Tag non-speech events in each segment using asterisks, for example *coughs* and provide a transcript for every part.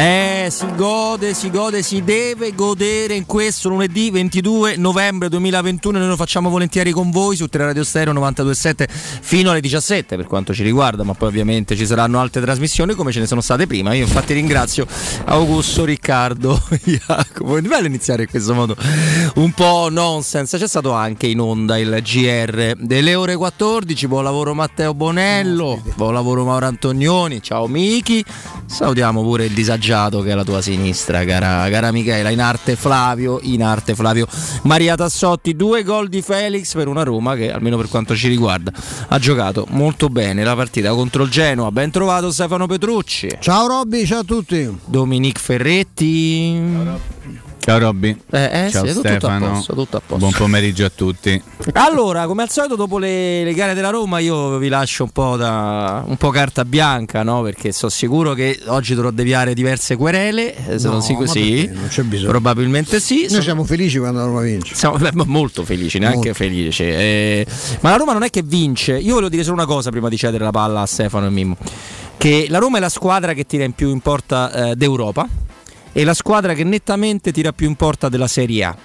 Eh, si gode, si gode, si deve godere in questo lunedì 22 novembre 2021. Noi lo facciamo volentieri con voi su Radio Stereo 927 fino alle 17 per quanto ci riguarda, ma poi ovviamente ci saranno altre trasmissioni come ce ne sono state prima. Io infatti ringrazio Augusto, Riccardo, *laughs* Jacopo. È bello iniziare in questo modo un po' nonsense. C'è stato anche in onda il GR delle ore 14. Buon lavoro Matteo Bonello, buon lavoro Mauro Antonioni. Ciao Miki. Salutiamo pure il disagio mangiato che è la tua sinistra, cara, cara Michela. In arte Flavio, in arte Flavio. Maria Tassotti, due gol di Felix per una Roma che, almeno per quanto ci riguarda, ha giocato molto bene la partita contro il Genoa. Ben trovato Stefano Petrucci. Ciao Robby, ciao a tutti. Dominic Ferretti. Ciao Ciao Robby. Eh, eh, Ciao sì, Stefano. Tutto posto, tutto a posto. Buon pomeriggio a tutti. Allora, come al solito, dopo le, le, gare della Roma, io vi lascio un po', da, un po carta bianca, no? Perché sono sicuro che oggi dovrò deviare diverse querele. Eh, se no, non, sicuro, sì, non c'è bisogno. Probabilmente sì. Noi sono... siamo felici quando la Roma vince. Siamo *laughs* molto felici, neanche molto. felici. Eh, ma la Roma non è che vince. Io volevo dire solo una cosa prima di cedere la palla a Stefano e Mimmo. Che la Roma è la squadra che tira in più in porta eh, d'Europa e la squadra che nettamente tira più in porta della Serie A.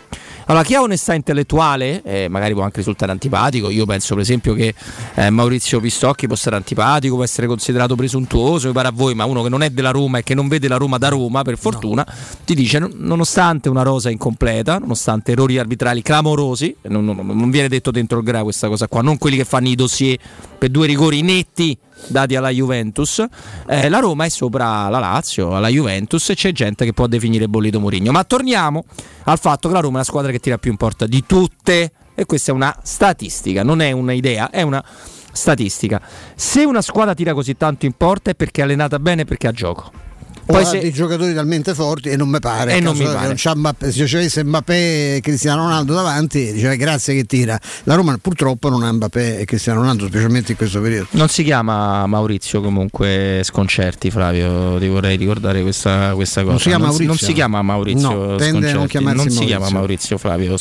Allora, chi ha onestà intellettuale, eh, magari può anche risultare antipatico. Io penso, per esempio, che eh, Maurizio Pistocchi può essere antipatico, può essere considerato presuntuoso, mi pare a voi, ma uno che non è della Roma e che non vede la Roma da Roma, per fortuna, no. ti dice: nonostante una rosa incompleta, nonostante errori arbitrali clamorosi, non, non, non viene detto dentro il gra questa cosa qua, non quelli che fanno i dossier per due rigori netti dati alla Juventus. Eh, la Roma è sopra la Lazio, alla Juventus e c'è gente che può definire bollito Mourinho. Ma torniamo al fatto che la Roma è la squadra che tira più in porta di tutte e questa è una statistica, non è un'idea, è una statistica. Se una squadra tira così tanto in porta è perché è allenata bene e perché ha gioco. Poi se... dei giocatori talmente forti e non mi pare. E non mi pare. Non Mbappé, se ci avesse Mbappé e Cristiano Ronaldo davanti, diceva grazie che tira. La Roma purtroppo non ha Mbappé e Cristiano Ronaldo, specialmente in questo periodo. Non si chiama Maurizio comunque Sconcerti, Flavio, ti vorrei ricordare questa, questa cosa. Non si chiama Maurizio? Non si chiama Maurizio no, Sconcerti. Non, non Maurizio. si chiama Maurizio Flavio.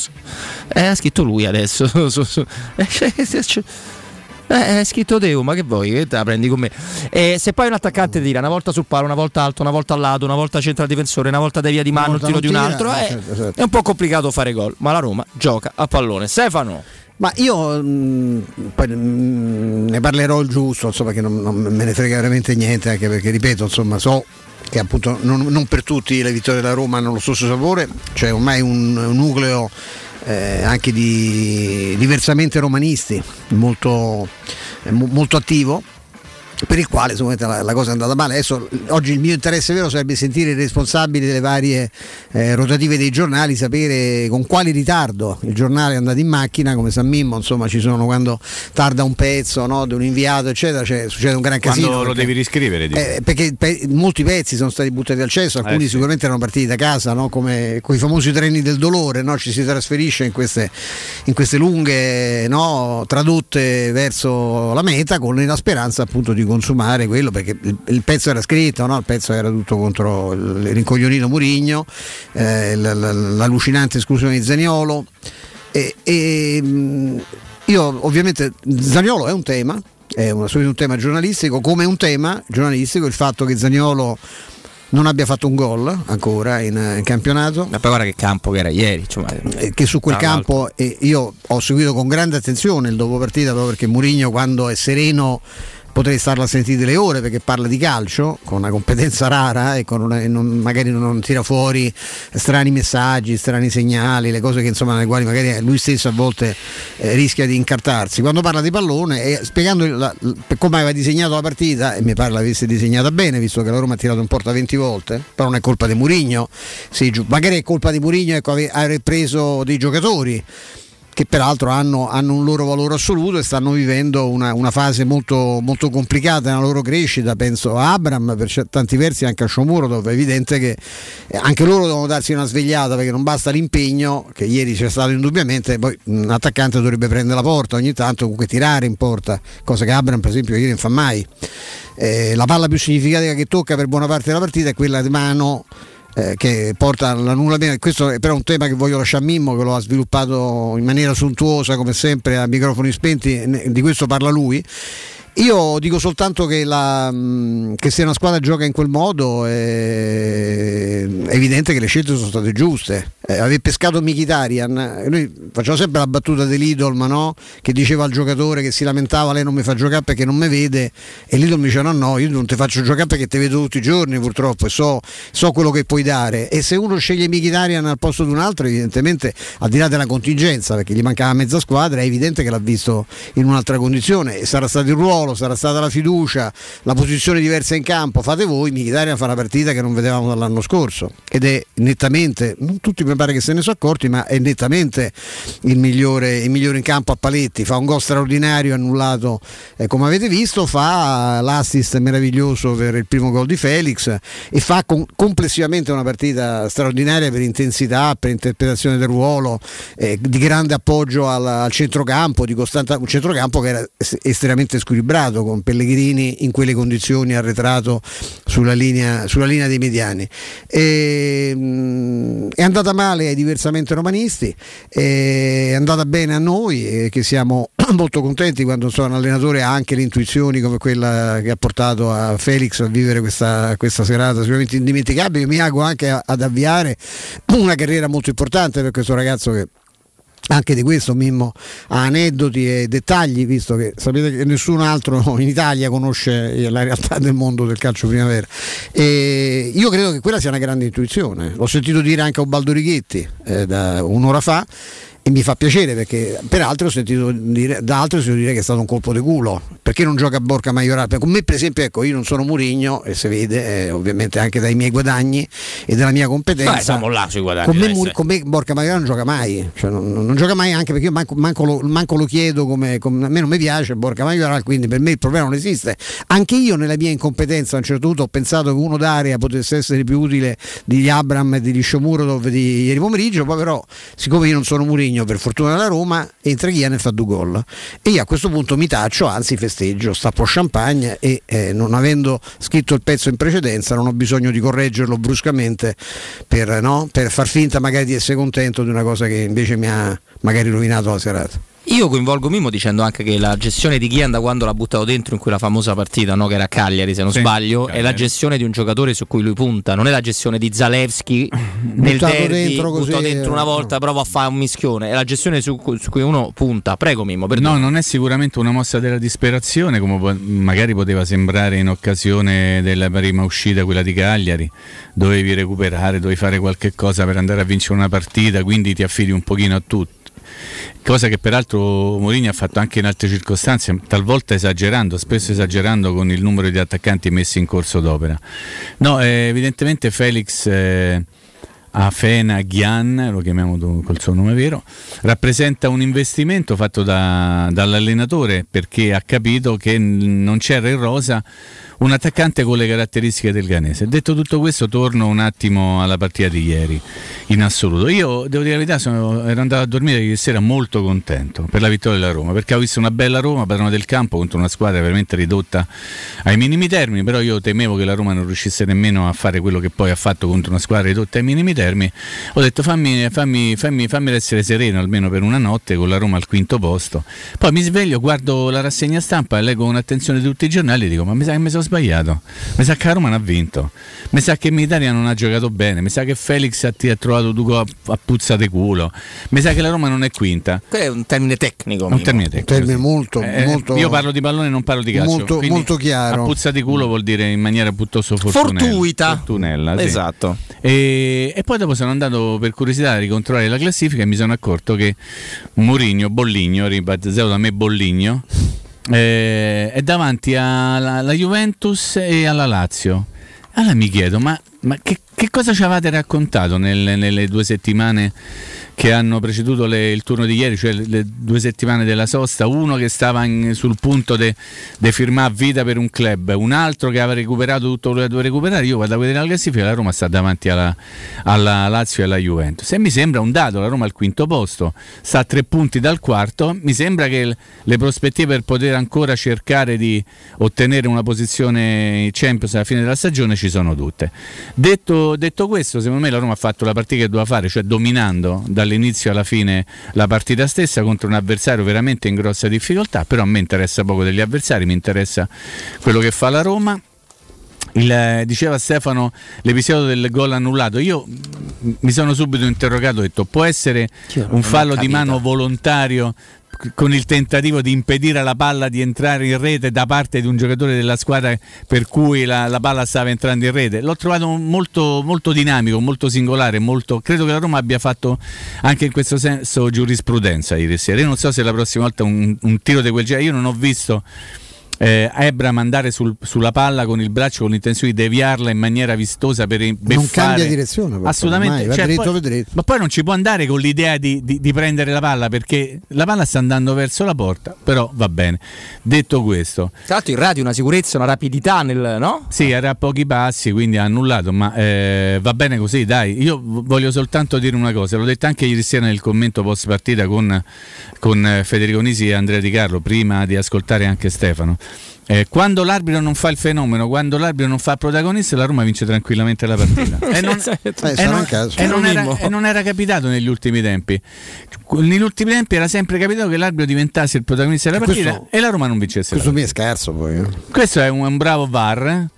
Eh, ha scritto lui adesso. *laughs* Eh, è scritto Teo, ma che vuoi? Che te la prendi con me? Eh, se poi un attaccante tira una volta sul palo, una volta alto, una volta al lato, una volta centro difensore, una volta devia di mano il tiro di un altro, eh, certo, certo. è un po' complicato fare gol. Ma la Roma gioca a pallone. Stefano. Ma io mh, mm, poi, mh, mm, ne parlerò il giusto, insomma, che non, non, me ne frega veramente niente, anche perché ripeto, insomma, so che appunto non, non per tutti le vittorie della Roma hanno lo stesso sapore, cioè ormai un, un nucleo eh, anche di diversamente romanisti, molto, eh, molto attivo per il quale la, la, cosa è andata male. Adesso, oggi il mio interesse vero sarebbe sentire i responsabili delle varie eh, rotative dei giornali, sapere con quale ritardo il giornale è andato in macchina, come San Mimmo, insomma ci sono quando tarda un pezzo no, di un inviato, eccetera, cioè, succede un gran casino. Quando lo perché, devi riscrivere? Eh, perché pe- molti pezzi sono stati buttati al cesso, alcuni eh, sì. sicuramente erano partiti da casa, no, come quei famosi treni del dolore, no, ci si trasferisce in queste, in queste lunghe tradotte verso la meta con la speranza appunto di consumare quello perché il, il pezzo era scritto, no? il pezzo era tutto contro il rincoglionito Murigno, eh, l'allucinante esclusione di Zaniolo. E, e, mm, io ovviamente Zaniolo è un tema, è un, un tema giornalistico, come un tema giornalistico il fatto che Zaniolo non abbia fatto un gol ancora in, in, campionato. Ma poi guarda che campo che era ieri. Eh, che su quel campo eh, io ho seguito con grande attenzione il dopo partita proprio perché Murigno quando è sereno potrei starla a sentire delle ore perché parla di calcio con una competenza rara e, una, e non, magari non tira fuori strani messaggi, strani segnali, le cose che insomma nelle quali magari lui stesso a volte eh, rischia di incartarsi. Quando parla di pallone e spiegando la, come aveva disegnato la partita, e mi pare l'avesse disegnata bene, visto che la Roma ha tirato in porta 20 volte, però non è colpa di Murigno, sì, magari è colpa di Murigno ecco, aver preso dei giocatori che peraltro hanno, hanno, un loro valore assoluto e stanno vivendo una, una, fase molto, molto complicata nella loro crescita, penso a Abram, per tanti versi anche a Shomuro, dove è evidente che eh, anche loro devono darsi una svegliata perché non basta l'impegno, che ieri c'è stato indubbiamente, poi un attaccante dovrebbe prendere la porta ogni tanto, comunque tirare in porta, cosa che Abram per esempio ieri non fa mai. Eh, la palla più significativa che tocca per buona parte della partita è quella di mano eh, che porta all'annullamento. Questo è però un tema che voglio lasciare a Mimmo, che lo ha sviluppato in maniera sontuosa, come sempre, a microfoni spenti, di questo parla lui. Io dico soltanto che, la, mm, che, se una squadra gioca in quel modo è evidente che le scelte sono state giuste. Eh, aver pescato Mkhitaryan, noi facciamo sempre la battuta dell'Idol, no? che diceva al giocatore che si lamentava lei non mi fa giocare perché non mi vede e l'Idol mi diceva no no io non ti faccio giocare perché ti vedo tutti i giorni purtroppo e so, so quello che puoi dare e se uno sceglie Mkhitaryan al posto di un altro evidentemente al di là della contingenza perché gli mancava mezza squadra è evidente che l'ha visto in un'altra condizione e sarà stato il ruolo, sarà stata la fiducia, la posizione diversa in campo, fate voi, Mkhitaryan fa una partita che non vedevamo dall'anno scorso. Ed è nettamente, non tutti mi pare che se ne sono accorti, ma è nettamente il migliore, il migliore in campo a paletti, fa un gol straordinario annullato eh, come avete visto, fa l'assist meraviglioso per il primo gol di Felix e fa com- complessivamente una partita straordinaria per intensità, per interpretazione del ruolo, eh, di grande appoggio al, al centrocampo, di costante, un centrocampo che era estremamente squilibrato con Pellegrini in quelle condizioni arretrato sulla linea, sulla linea dei mediani. E, mh, mm, è andata male ai diversamente romanisti, è andata bene a noi e che siamo *clears throat* molto contenti quando so, un allenatore ha anche le intuizioni come quella che ha portato a Felix a vivere questa, questa serata sicuramente indimenticabile. Mi auguro anche ad avviare *clears throat* una carriera molto importante per questo ragazzo che anche di questo Mimmo ha aneddoti e dettagli, visto che sapete che nessun altro *laughs* in Italia conosce la realtà del mondo del calcio primavera. E io credo che quella sia una grande intuizione, l'ho sentito dire anche a Ubaldo Righetti eh, da un'ora fa e mi fa piacere perché peraltro ho sentito dire, da altri ho sentito dire che è stato un colpo di culo. Perché non gioca a Borca Maioral con me per esempio ecco io non sono Murigno e si vede eh, ovviamente anche dai miei guadagni e dalla mia competenza Beh, siamo là sui guadagni con me, con me Borca Maioral non gioca mai. Cioè, non, non, gioca mai anche perché io manco, manco, lo, manco lo, chiedo come, come, a me non mi piace Borca Maioral quindi per me il problema non esiste. Anche io nella mia incompetenza a un certo punto ho pensato che uno d'area potesse essere più utile di Abram e di Lisciomuro di ieri pomeriggio poi però siccome io non sono Murigno per fortuna della Roma, entra Chian e fa due gol. E io a questo punto mi taccio, anzi festeggio, stappo champagne e eh, non avendo scritto il pezzo in precedenza non ho bisogno di correggerlo bruscamente per, no? per far finta magari di essere contento di una cosa che invece mi ha magari rovinato la serata. Io coinvolgo Mimo dicendo anche che la gestione di Chian da quando l'ha buttato dentro in quella famosa partita, no, che era Cagliari se non sì, sbaglio, Cagliari. è la gestione di un giocatore su cui lui punta, non è la gestione di Zalewski *clears throat* nel derby, dentro così, buttato dentro una volta, prova a fare un mischione, è la gestione su, su cui uno punta. Prego Mimmo, No, non è sicuramente una mossa della disperazione come magari poteva sembrare in occasione della prima uscita, quella di Cagliari, dovevi recuperare, dovevi fare qualche cosa per andare a vincere una partita, quindi ti affidi un pochino a tutto cosa che peraltro Mourinho ha fatto anche in altre circostanze, talvolta esagerando, spesso esagerando con il numero di attaccanti messi in corso d'opera. No, eh, evidentemente Felix eh, Afena Ghian, lo chiamiamo col suo nome vero, rappresenta un investimento fatto da, dall'allenatore perché ha capito che non c'era in rosa un attaccante con le caratteristiche del Ganese. Detto tutto questo, torno un attimo alla partita di ieri, in assoluto. Io devo dire la verità, sono, ero andato a dormire ieri sera molto contento per la vittoria della Roma, perché ho visto una bella Roma, padrone del campo, contro una squadra veramente ridotta ai minimi termini, però io temevo che la Roma non riuscisse nemmeno a fare quello che poi ha fatto contro una squadra ridotta ai minimi termini. Ho detto fammi, fammi, fammi, fammi essere sereno almeno per una notte con la Roma al quinto posto. Poi mi sveglio, guardo la rassegna stampa e leggo con attenzione tutti i giornali e dico ma mi sa che mi sono sbagliato. Mi sa che Roma non ha vinto. Mi sa che Militaria non ha giocato bene. Mi sa che Felix ti ha trovato Duco a, a puzza di culo. Mi sa che la Roma non è quinta. Quello è un termine tecnico. Un termine tecnico. Un termine molto, eh, molto, io parlo di pallone, non parlo di calcio. Molto, molto chiaro. A puzza di culo vuol dire in maniera piuttosto fortunella. Fortuita. Fortunella, sì. Esatto. E, e, poi dopo sono andato per curiosità a ricontrollare la classifica e mi sono accorto che Mourinho, Bolligno, ribattezzato da me Bolligno, eh, è davanti alla, alla, Juventus e alla Lazio. Allora mi chiedo, ma, ma che, che, cosa ci avete raccontato nelle, nelle due settimane? che hanno preceduto le, il turno di ieri, cioè le, le, due settimane della sosta, uno che stava in, sul punto di firmare vita per un club, un altro che aveva recuperato tutto quello che doveva recuperare, io vado a vedere la classifica, la Roma sta davanti alla, alla Lazio e alla Juventus. E mi sembra un dato, la Roma al quinto posto, sta a tre punti dal quarto, mi sembra che le prospettive per poter ancora cercare di ottenere una posizione Champions alla fine della stagione ci sono tutte. Detto, detto, detto, questo, secondo me la Roma ha fatto la partita che doveva fare, cioè dominando dall'inizio alla fine la partita stessa contro un avversario veramente in grossa difficoltà, però a me interessa poco degli avversari, mi interessa quello che fa la Roma. Il, diceva Stefano l'episodio del gol annullato. Io mi sono subito interrogato, ho detto può essere un fallo di mano volontario con il tentativo di impedire alla palla di entrare in rete da parte di un giocatore della squadra per cui la, la palla stava entrando in rete. L'ho trovato molto, molto dinamico, molto singolare, molto... credo che la Roma abbia fatto anche in questo senso giurisprudenza ieri sera. Io non so se la prossima volta un, un tiro di quel genere, io non ho visto eh, Ebram andare sul, sulla palla con il braccio con l'intenzione di deviarla in maniera vistosa per beffare. Non cambia direzione. Assolutamente. Cioè, dritto, poi, ma poi non ci può andare con l'idea di, di, di, prendere la palla perché la palla sta andando verso la porta, però va bene. Detto questo. Tra l'altro il radio una sicurezza, una rapidità nel... no? Sì, era a pochi passi, quindi ha annullato, ma eh, va bene così, dai. Io voglio soltanto dire una cosa, l'ho detto anche ieri sera nel commento post partita con, con Federico Nisi e Andrea Di Carlo, prima di ascoltare anche Stefano. Eh, quando l'arbitro non fa il fenomeno, quando l'arbitro non fa il protagonista, la Roma vince tranquillamente la partita. *laughs* e, non, eh, e, non, e, non era, e, non, era, capitato negli ultimi tempi. Negli ultimi tempi era sempre capitato che l'arbitro diventasse il protagonista della partita questo, e la Roma non vincesse. Questo mi è scarso poi. Eh. Questo è un, un bravo VAR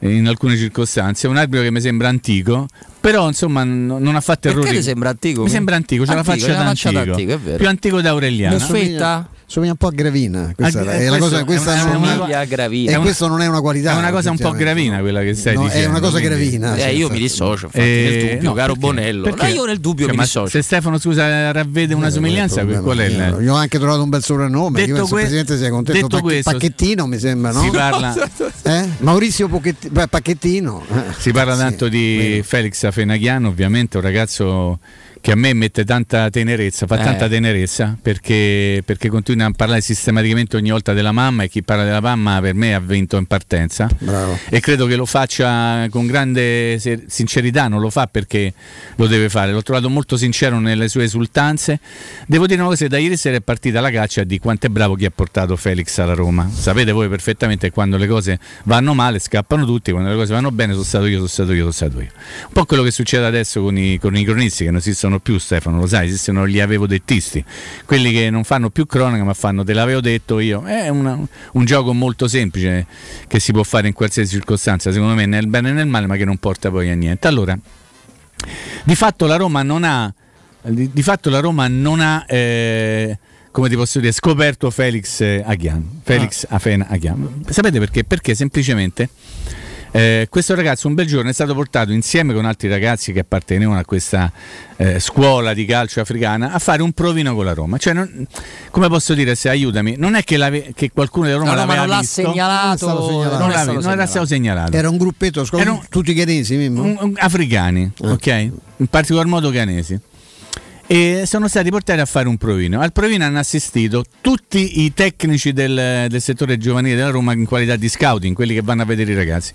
eh, in alcune circostanze, un arbitro che mi sembra antico, però insomma n- non ha fatto errori. Perché ti sembra antico? Mi sembra antico, c'è la faccia d'antico, più antico da Aureliano. Fetta? Somiglia un po' a Gravina. Questa a, è la cosa, questa è una, non è, Gravina. E questo non è una qualità. È una cosa un po' Gravina quella che stai no, dicendo. È una cosa Gravina. Eh, io mi dissocio, infatti, eh, nel dubbio, no, caro perché? Bonello. Perché? io nel dubbio cioè, mi dissocio. Se Stefano scusa ravvede una eh, somiglianza, qual è il Io ho anche trovato un bel soprannome. Detto io que- il Presidente sia contento. Detto questo, Pacchettino mi sembra, no? *laughs* Si parla eh? Maurizio Pacchettino. Si parla tanto di Felix Afenaghiano, ovviamente un ragazzo che a me mette tanta tenerezza, fa eh. tanta tenerezza perché, perché, continua a parlare sistematicamente ogni volta della mamma e chi parla della mamma per me ha vinto in partenza Bravo. e credo che lo faccia con grande sincerità, non lo fa perché lo deve fare, l'ho trovato molto sincero nelle sue esultanze. Devo dire una cosa, da ieri sera è partita la caccia di quanto è bravo chi ha portato Felix alla Roma. Sapete voi perfettamente che quando le cose vanno male scappano tutti, quando le cose vanno bene sono stato io, sono stato io, sono stato io. Un po' quello che succede adesso con i, con i cronisti che non esistono esistono più Stefano, lo sai, esistono gli avevo dettisti, quelli che non fanno più cronaca ma fanno te l'avevo detto io, è una, un gioco molto semplice che si può fare in qualsiasi circostanza, secondo me nel bene e nel male ma che non porta poi a niente. Allora, di fatto la Roma non ha, di, di fatto la Roma non ha... Eh, come ti posso dire, scoperto Felix Aghian. Felix ah. Afena Aghian. Sapete perché? Perché semplicemente eh, questo ragazzo un bel giorno è stato portato insieme con altri ragazzi che appartenevano a questa eh, scuola di calcio africana a fare un provino con la Roma. Cioè, non, come posso dire, se aiutami, non è che, che qualcuno della Roma no, l'aveva non l'ha visto, segnalato, non, segnalato. non, non, non era stato segnalato. Era un gruppetto, un, tutti canesi, un, un, africani, ah. ok? In particolar modo canesi e sono stati portati a fare un provino. Al provino hanno assistito tutti i tecnici del, del, settore giovanile della Roma in qualità di scouting, quelli che vanno a vedere i ragazzi.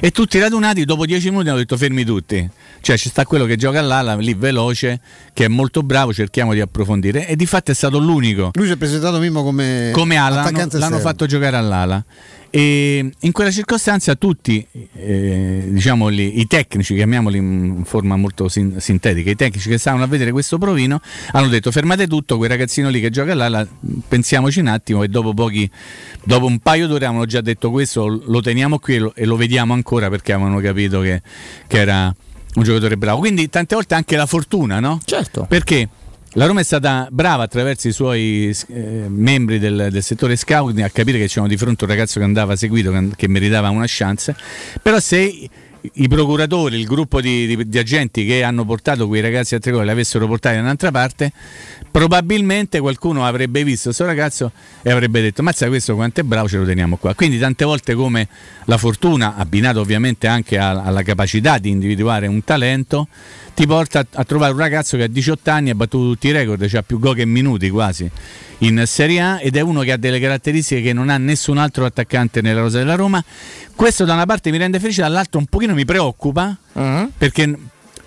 E tutti radunati, dopo dieci minuti hanno detto fermi tutti. Cioè ci sta quello che gioca all'ala, lì veloce, che è molto bravo, cerchiamo di approfondire. E di fatto è stato l'unico. Lui si è presentato Mimmo come, come ala, l'hanno, l'hanno fatto giocare all'ala. E in quella circostanza tutti eh, diciamo gli, i tecnici, chiamiamoli in forma molto sin- sintetica, i tecnici che stavano a vedere questo provino hanno detto fermate tutto, quel ragazzino lì che gioca là, la, pensiamoci un attimo e dopo, pochi, dopo un paio d'ore avevano già detto questo, lo teniamo qui e lo, e lo vediamo ancora perché avevano capito che, che era un giocatore bravo. Quindi tante volte anche la fortuna, no? Certo. Perché? La Roma è stata brava attraverso i suoi eh, membri del, del, settore scout a capire che c'era di fronte un ragazzo che andava seguito, che, che meritava una chance, però se i procuratori, il gruppo di, di, di, agenti che hanno portato quei ragazzi a Tricolore li avessero portati da un'altra parte, probabilmente qualcuno avrebbe visto questo ragazzo e avrebbe detto mazza questo quanto è bravo ce lo teniamo qua. Quindi tante volte come la fortuna, abbinata ovviamente anche alla capacità di individuare un talento, ti porta a, trovare un ragazzo che a 18 anni ha battuto tutti i record, ha cioè più gol che minuti quasi in Serie A ed è uno che ha delle caratteristiche che non ha nessun altro attaccante nella rosa della Roma. Questo da una parte mi rende felice, dall'altra un pochino mi preoccupa uh-huh. perché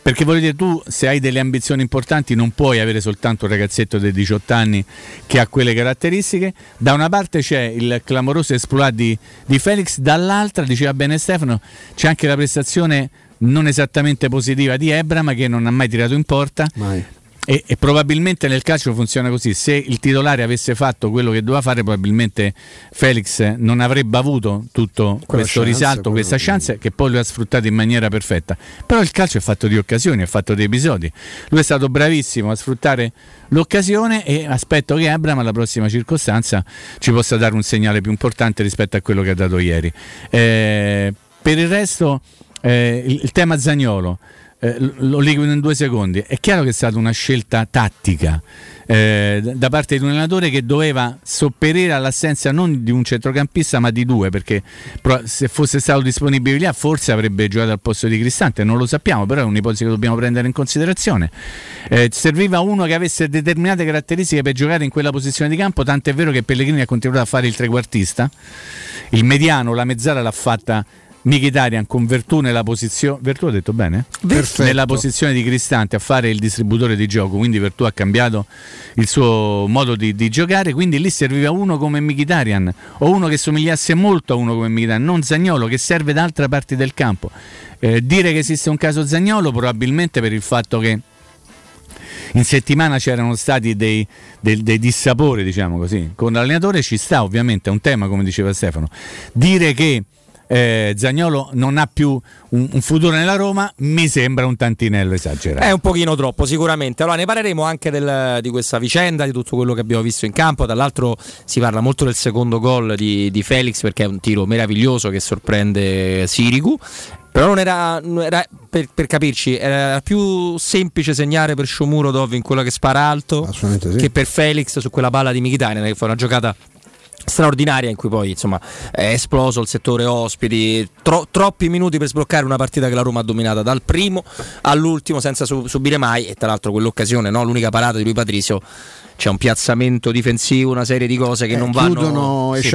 perché voglio dire, tu se hai delle ambizioni importanti non puoi avere soltanto un ragazzetto di 18 anni che ha quelle caratteristiche. Da una parte c'è il clamoroso esploit di, di Felix, dall'altra, diceva bene Stefano, c'è anche la prestazione non esattamente positiva di Ebra, ma che non ha mai tirato in porta. Mai. E, e, probabilmente nel calcio funziona così: se il titolare avesse fatto quello che doveva fare, probabilmente Felix non avrebbe avuto tutto Quella questo chance, risalto, questa chance che poi lui ha sfruttato in maniera perfetta. Però il calcio è fatto di occasioni, è fatto di episodi. Lui è stato bravissimo a sfruttare l'occasione e aspetto che Abram alla prossima circostanza ci possa dare un segnale più importante rispetto a quello che ha dato ieri. Eh, per il resto, eh, il, il tema Zagnolo eh, lo liquido in due secondi. È chiaro che è stata una scelta tattica eh, da parte di un allenatore che doveva sopperire all'assenza non di un centrocampista ma di due, perché se fosse stato disponibile lì forse avrebbe giocato al posto di Cristante, non lo sappiamo, però è un'ipotesi che dobbiamo prendere in considerazione. Eh, serviva uno che avesse determinate caratteristiche per giocare in quella posizione di campo, tanto è vero che Pellegrini ha continuato a fare il trequartista, il mediano, la mezzala l'ha fatta Mkhitaryan con Vertù nella posizione Vertù ha detto bene? Perfetto. nella posizione di Cristante a fare il distributore di gioco quindi Vertù ha cambiato il suo modo di, di giocare quindi lì serviva uno come Mkhitaryan o uno che somigliasse molto a uno come Mkhitaryan non Zagnolo che serve da altre parti del campo eh, dire che esiste un caso Zagnolo probabilmente per il fatto che in settimana c'erano stati dei, dei, dei, dissapori, diciamo così. Con l'allenatore ci sta, ovviamente, è un tema, come diceva Stefano. Dire che eh, Zagnolo non ha più un, un, futuro nella Roma, mi sembra un tantinello esagerato. È un pochino troppo, sicuramente. Allora ne parleremo anche del, di questa vicenda, di tutto quello che abbiamo visto in campo. Dall'altro si parla molto del secondo gol di, di Felix perché è un tiro meraviglioso che sorprende Sirigu. Però non era, non era per, per, capirci, era più semplice segnare per Shomurodov in quello che spara alto sì. che per Felix su quella palla di Mkhitaryan che fa una giocata straordinaria in cui poi insomma è esploso il settore ospiti tro- troppi minuti per sbloccare una partita che la Roma ha dominata dal primo all'ultimo senza su- subire mai e tra l'altro quell'occasione no? l'unica parata di lui Patrizio c'è un piazzamento difensivo, una serie di cose che eh, non vanno. Chiudono sì.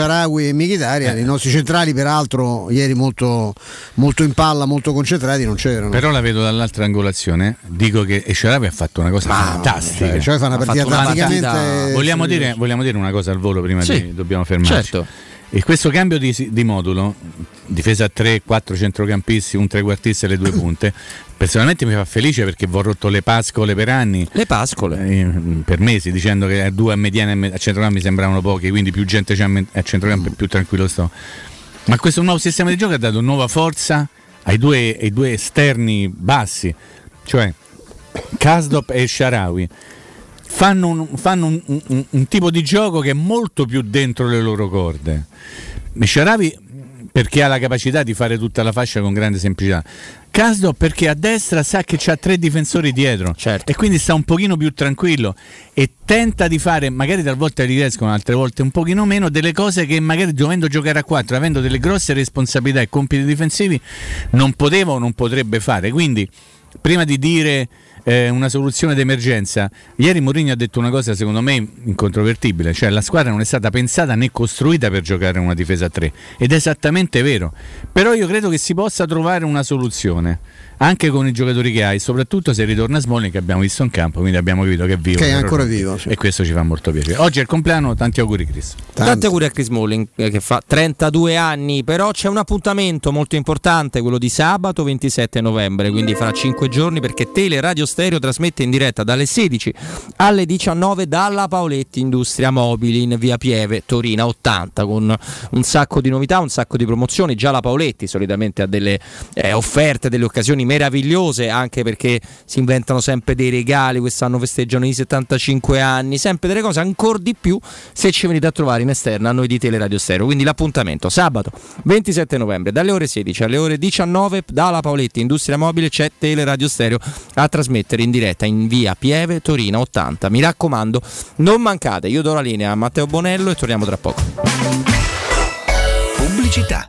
E Michitaria, eh. i nostri centrali peraltro ieri molto, molto, in palla, molto concentrati, non c'erano. Però la vedo dall'altra angolazione, dico che Esharawi ha fatto una cosa Ma fantastica. Cioè, fa una partita praticamente... Vogliamo, dire, vogliamo, dire, una cosa al volo prima sì. di dobbiamo fermarci. Certo. E questo cambio di, di, modulo, difesa a 3, 4 centrocampisti, un trequartista e le due *coughs* punte, personalmente mi fa felice perché ho rotto le pascole per anni. Le pascole? Eh, per mesi, dicendo che a due a mediana e a centrocampo mi sembravano pochi, quindi più gente c'è a centrocampo mm. più tranquillo sto. Ma questo nuovo sistema di gioco ha dato nuova forza ai due, ai due esterni bassi, cioè Kasdop e Sharawi fanno, un, fanno un, un, un, tipo di gioco che è molto più dentro le loro corde. Mesharavi perché ha la capacità di fare tutta la fascia con grande semplicità. Casdo perché a destra sa che c'ha tre difensori dietro certo. e quindi sta un pochino più tranquillo e tenta di fare, magari talvolta gli riescono, altre volte un pochino meno, delle cose che magari dovendo giocare a quattro, avendo delle grosse responsabilità e compiti difensivi, non poteva o non potrebbe fare. Quindi prima di dire eh, una soluzione d'emergenza. Ieri Mourinho ha detto una cosa secondo me incontrovertibile, cioè la squadra non è stata pensata né costruita per giocare una difesa a 3 ed è esattamente vero, però io credo che si possa trovare una soluzione anche con i giocatori che hai, soprattutto se ritorna Smolny che abbiamo visto in campo, quindi abbiamo capito che è vivo. Che è ancora vivo. Sì. E questo ci fa molto piacere. Oggi è il compleanno, tanti auguri Chris. Tanti, tanti auguri a Chris Smalling eh, che fa 32 anni, però c'è un appuntamento molto importante, quello di sabato 27 novembre, quindi fra 5 giorni perché Tele Radio Stereo trasmette in diretta dalle 16 alle 19 dalla Paoletti Industria Mobili in via Pieve, Torino 80 con un sacco di novità, un sacco di promozioni. Già la Paoletti solitamente ha delle eh, offerte, delle occasioni meravigliose anche perché si inventano sempre dei regali, quest'anno festeggiano i 75 anni, sempre delle cose ancora di più se ci venite a trovare in esterna a noi di Teleradio Stereo. Quindi l'appuntamento sabato 27 novembre dalle ore 16 alle ore 19 dalla Paoletti Industria Mobile c'è Teleradio Stereo a trasmettere in diretta in via Pieve Torino 80. Mi raccomando, non mancate. Io do la linea a Matteo Bonello e torniamo tra poco. Pubblicità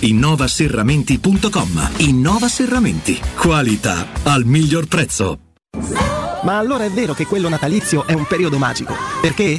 innovaserramenti.com. Innova Serramenti. Qualità al miglior prezzo. Ma allora è vero che quello natalizio è un periodo magico. Perché?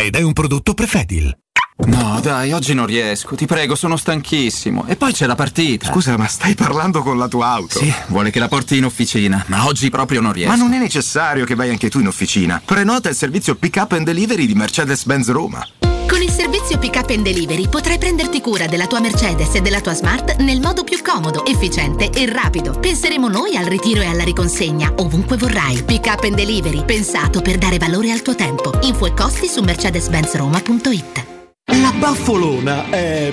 ed è un prodotto Prefedil. No, dai, oggi non riesco. Ti prego, sono stanchissimo. E poi c'è la partita. Scusa, ma stai parlando con la tua auto? Sì, vuole che la porti in officina, ma oggi proprio non riesco. Ma non è necessario che vai anche tu in officina. Prenota il servizio Pick Up and Delivery di Mercedes-Benz Roma. Con il servizio Pick Up and Delivery potrai prenderti cura della tua Mercedes e della tua Smart nel modo più comodo, efficiente e rapido. Penseremo noi al ritiro e alla riconsegna ovunque vorrai. Pick Up and Delivery, pensato per dare valore al tuo tempo. Info e costi su mercedes-benzroma.it. La baffolona è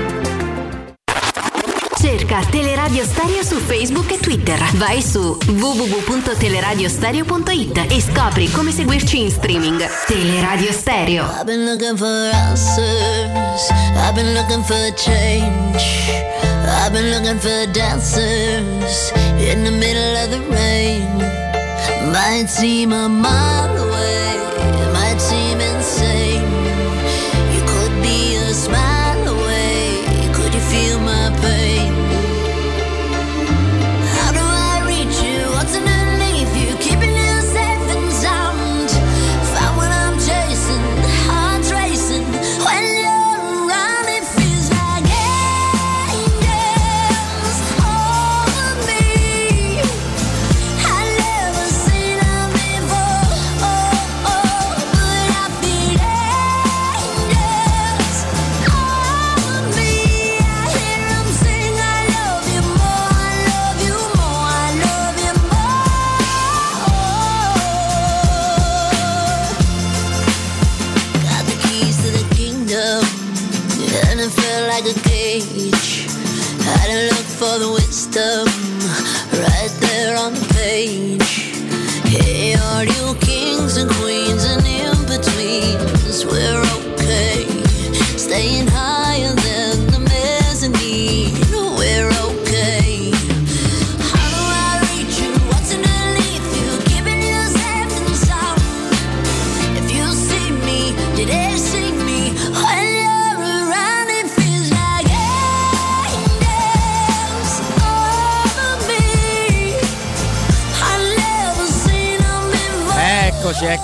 Cerca Teleradio Stereo su Facebook e Twitter. Vai su www.teleradiostereo.it e scopri come seguirci in streaming. Teleradio Stereo. I've been looking for answers. I've been looking for change. I've been looking for dancers in the middle of the rain. Might seem a mile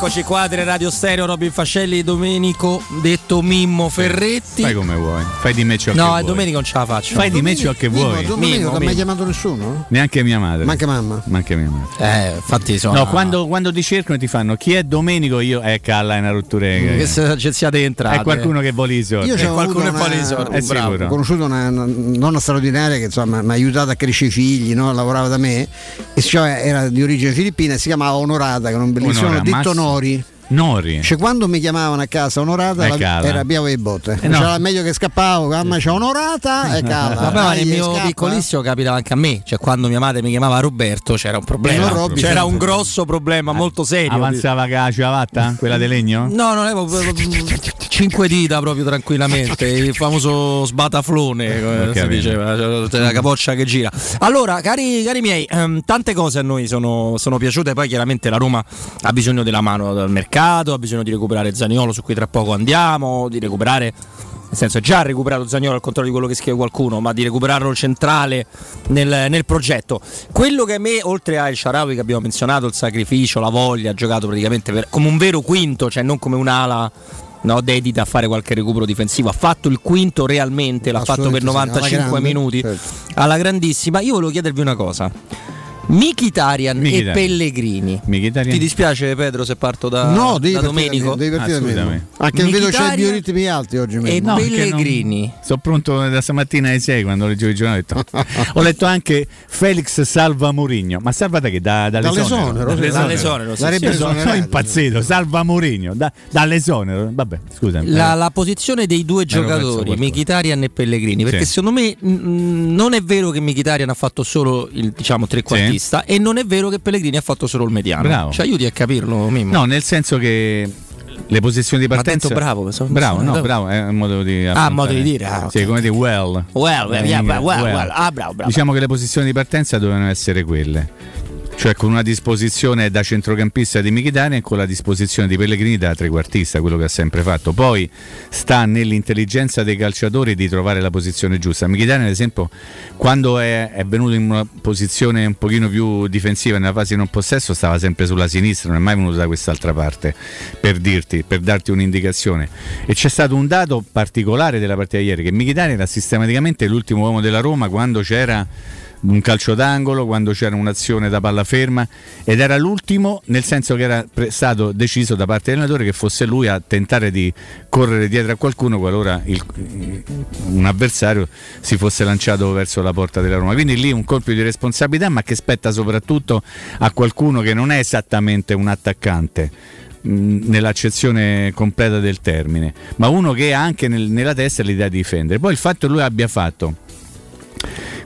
Eccoci, eccoci qua, Tele Radio Stereo, Robin Fascelli, Domenico, detto Mimmo Ferretti. Fai come vuoi, fai di me ciò che No, vuoi. è Domenico non ce la faccio. Fai di me ciò che Mimmo, vuoi. Domenico, Mimmo, non ha mai Mimmo. chiamato nessuno? Neanche mia madre. Manca mamma. Manca mia madre. Eh, infatti sono. No, quando, quando ti cercano ti fanno chi è Domenico, io eh calla è una rottura. Questa agenzia di entrate. È qualcuno che vuole i soldi. Io Eh, c'ho qualcuno che una- i soldi, È bravo. sicuro. Ho conosciuto una, una nonna straordinaria che insomma mi ha aiutato a crescere i figli, no? lavorava da me, e cioè era di origine filippina e si chiamava Onorata, che era un bellissimo Onora, detto Massimo. Nori. Nori. Cioè, quando mi chiamavano a casa onorata Eh, la- era abbiamo le botte. Eh, no. C'era meglio che scappavo, mamma c'è onorata e cala. Vabbè, ma nel mio scappa. piccolissimo capitava anche a me, cioè quando mia madre mi chiamava Roberto c'era un problema, Eh, no, Robby, c'era un grosso problema molto serio. Avanzava la ciabatta? Quella di legno? No, non avevo *laughs* cinque dita proprio tranquillamente, il famoso sbataflone, come si diceva, cioè, la capoccia che gira. Allora, cari, cari miei, ehm, tante cose a noi sono, sono piaciute, poi chiaramente la Roma ha bisogno della mano dal mercato, ha bisogno di recuperare Zaniolo su cui tra poco andiamo, di recuperare nel senso già recuperato Zagnolo al contrario di quello che scrive qualcuno, ma di recuperarlo centrale nel, nel progetto. Quello che a me, oltre al Sharawi che abbiamo menzionato, il sacrificio, la voglia, ha giocato praticamente per- come un vero quinto, cioè non come un'ala no, dedita a fare qualche recupero difensivo, ha fatto il quinto realmente, l'ha fatto per Assolutamente sì, alla 95 grande, minuti, certo. alla grandissima. Io volevo chiedervi una cosa. Mkhitaryan e. Pellegrini. Mkhitaryan. Ti dispiace Pedro se parto da, No, devi da Domenico? me, devi partire da me. Assolutamente. Anche vedo c'è i bioritmi alti oggi. e. No, Pellegrini. non- Sono pronto da stamattina alle 6 quando leggevo il giornale. Ho, detto- *laughs* ho letto anche Felix salva Mourinho. Ma salva da che? Da, dall'esonero? Dall'esonero, sì. Dall'esonero, sì, Sarebbe sono, impazzito. Salva Mourinho da, dall'esonero. Vabbè, scusa. La, la posizione dei due giocatori. Mkhitaryan e Pellegrini, perché Sì. secondo me mh, non è vero che Mkhitaryan ha fatto solo il diciamo trequartista e non è vero che Pellegrini ha fatto solo il mediano. Bravo. Ci aiuti a capirlo, Mimmo. No, nel senso che le posizioni di Ma partenza. detto bravo, so- bravo, no, so- bravo, è un modo di. Ah, affrontare. modo di dire, ah, Sì, ok. come dire, well. Well, well, Eh, yeah, well, inglese, well. Ah, bravo, bravo. Diciamo che le posizioni di partenza dovevano essere quelle. Cioè con una disposizione da centrocampista di Mkhitaryan e con la disposizione di Pellegrini da trequartista, quello che ha sempre fatto. Poi sta nell'intelligenza dei calciatori di trovare la posizione giusta. Mkhitaryan ad esempio quando è, è venuto in una posizione un pochino più difensiva nella fase di non possesso stava sempre sulla sinistra, non è mai venuto da quest'altra parte per dirti, per darti un'indicazione. E c'è stato un dato particolare della partita ieri che Mkhitaryan era sistematicamente l'ultimo uomo della Roma quando c'era un calcio d'angolo, quando c'era un'azione da palla ferma ed era l'ultimo nel senso che era stato deciso da parte dell'allenatore che fosse lui a tentare di correre dietro a qualcuno qualora il- un avversario si fosse lanciato verso la porta della Roma. Quindi lì un colpo di responsabilità ma che spetta soprattutto a qualcuno che non è esattamente un attaccante mh, nell'accezione completa del termine, ma uno che ha anche nel- nella testa l'idea di difendere. Poi il fatto che lui abbia fatto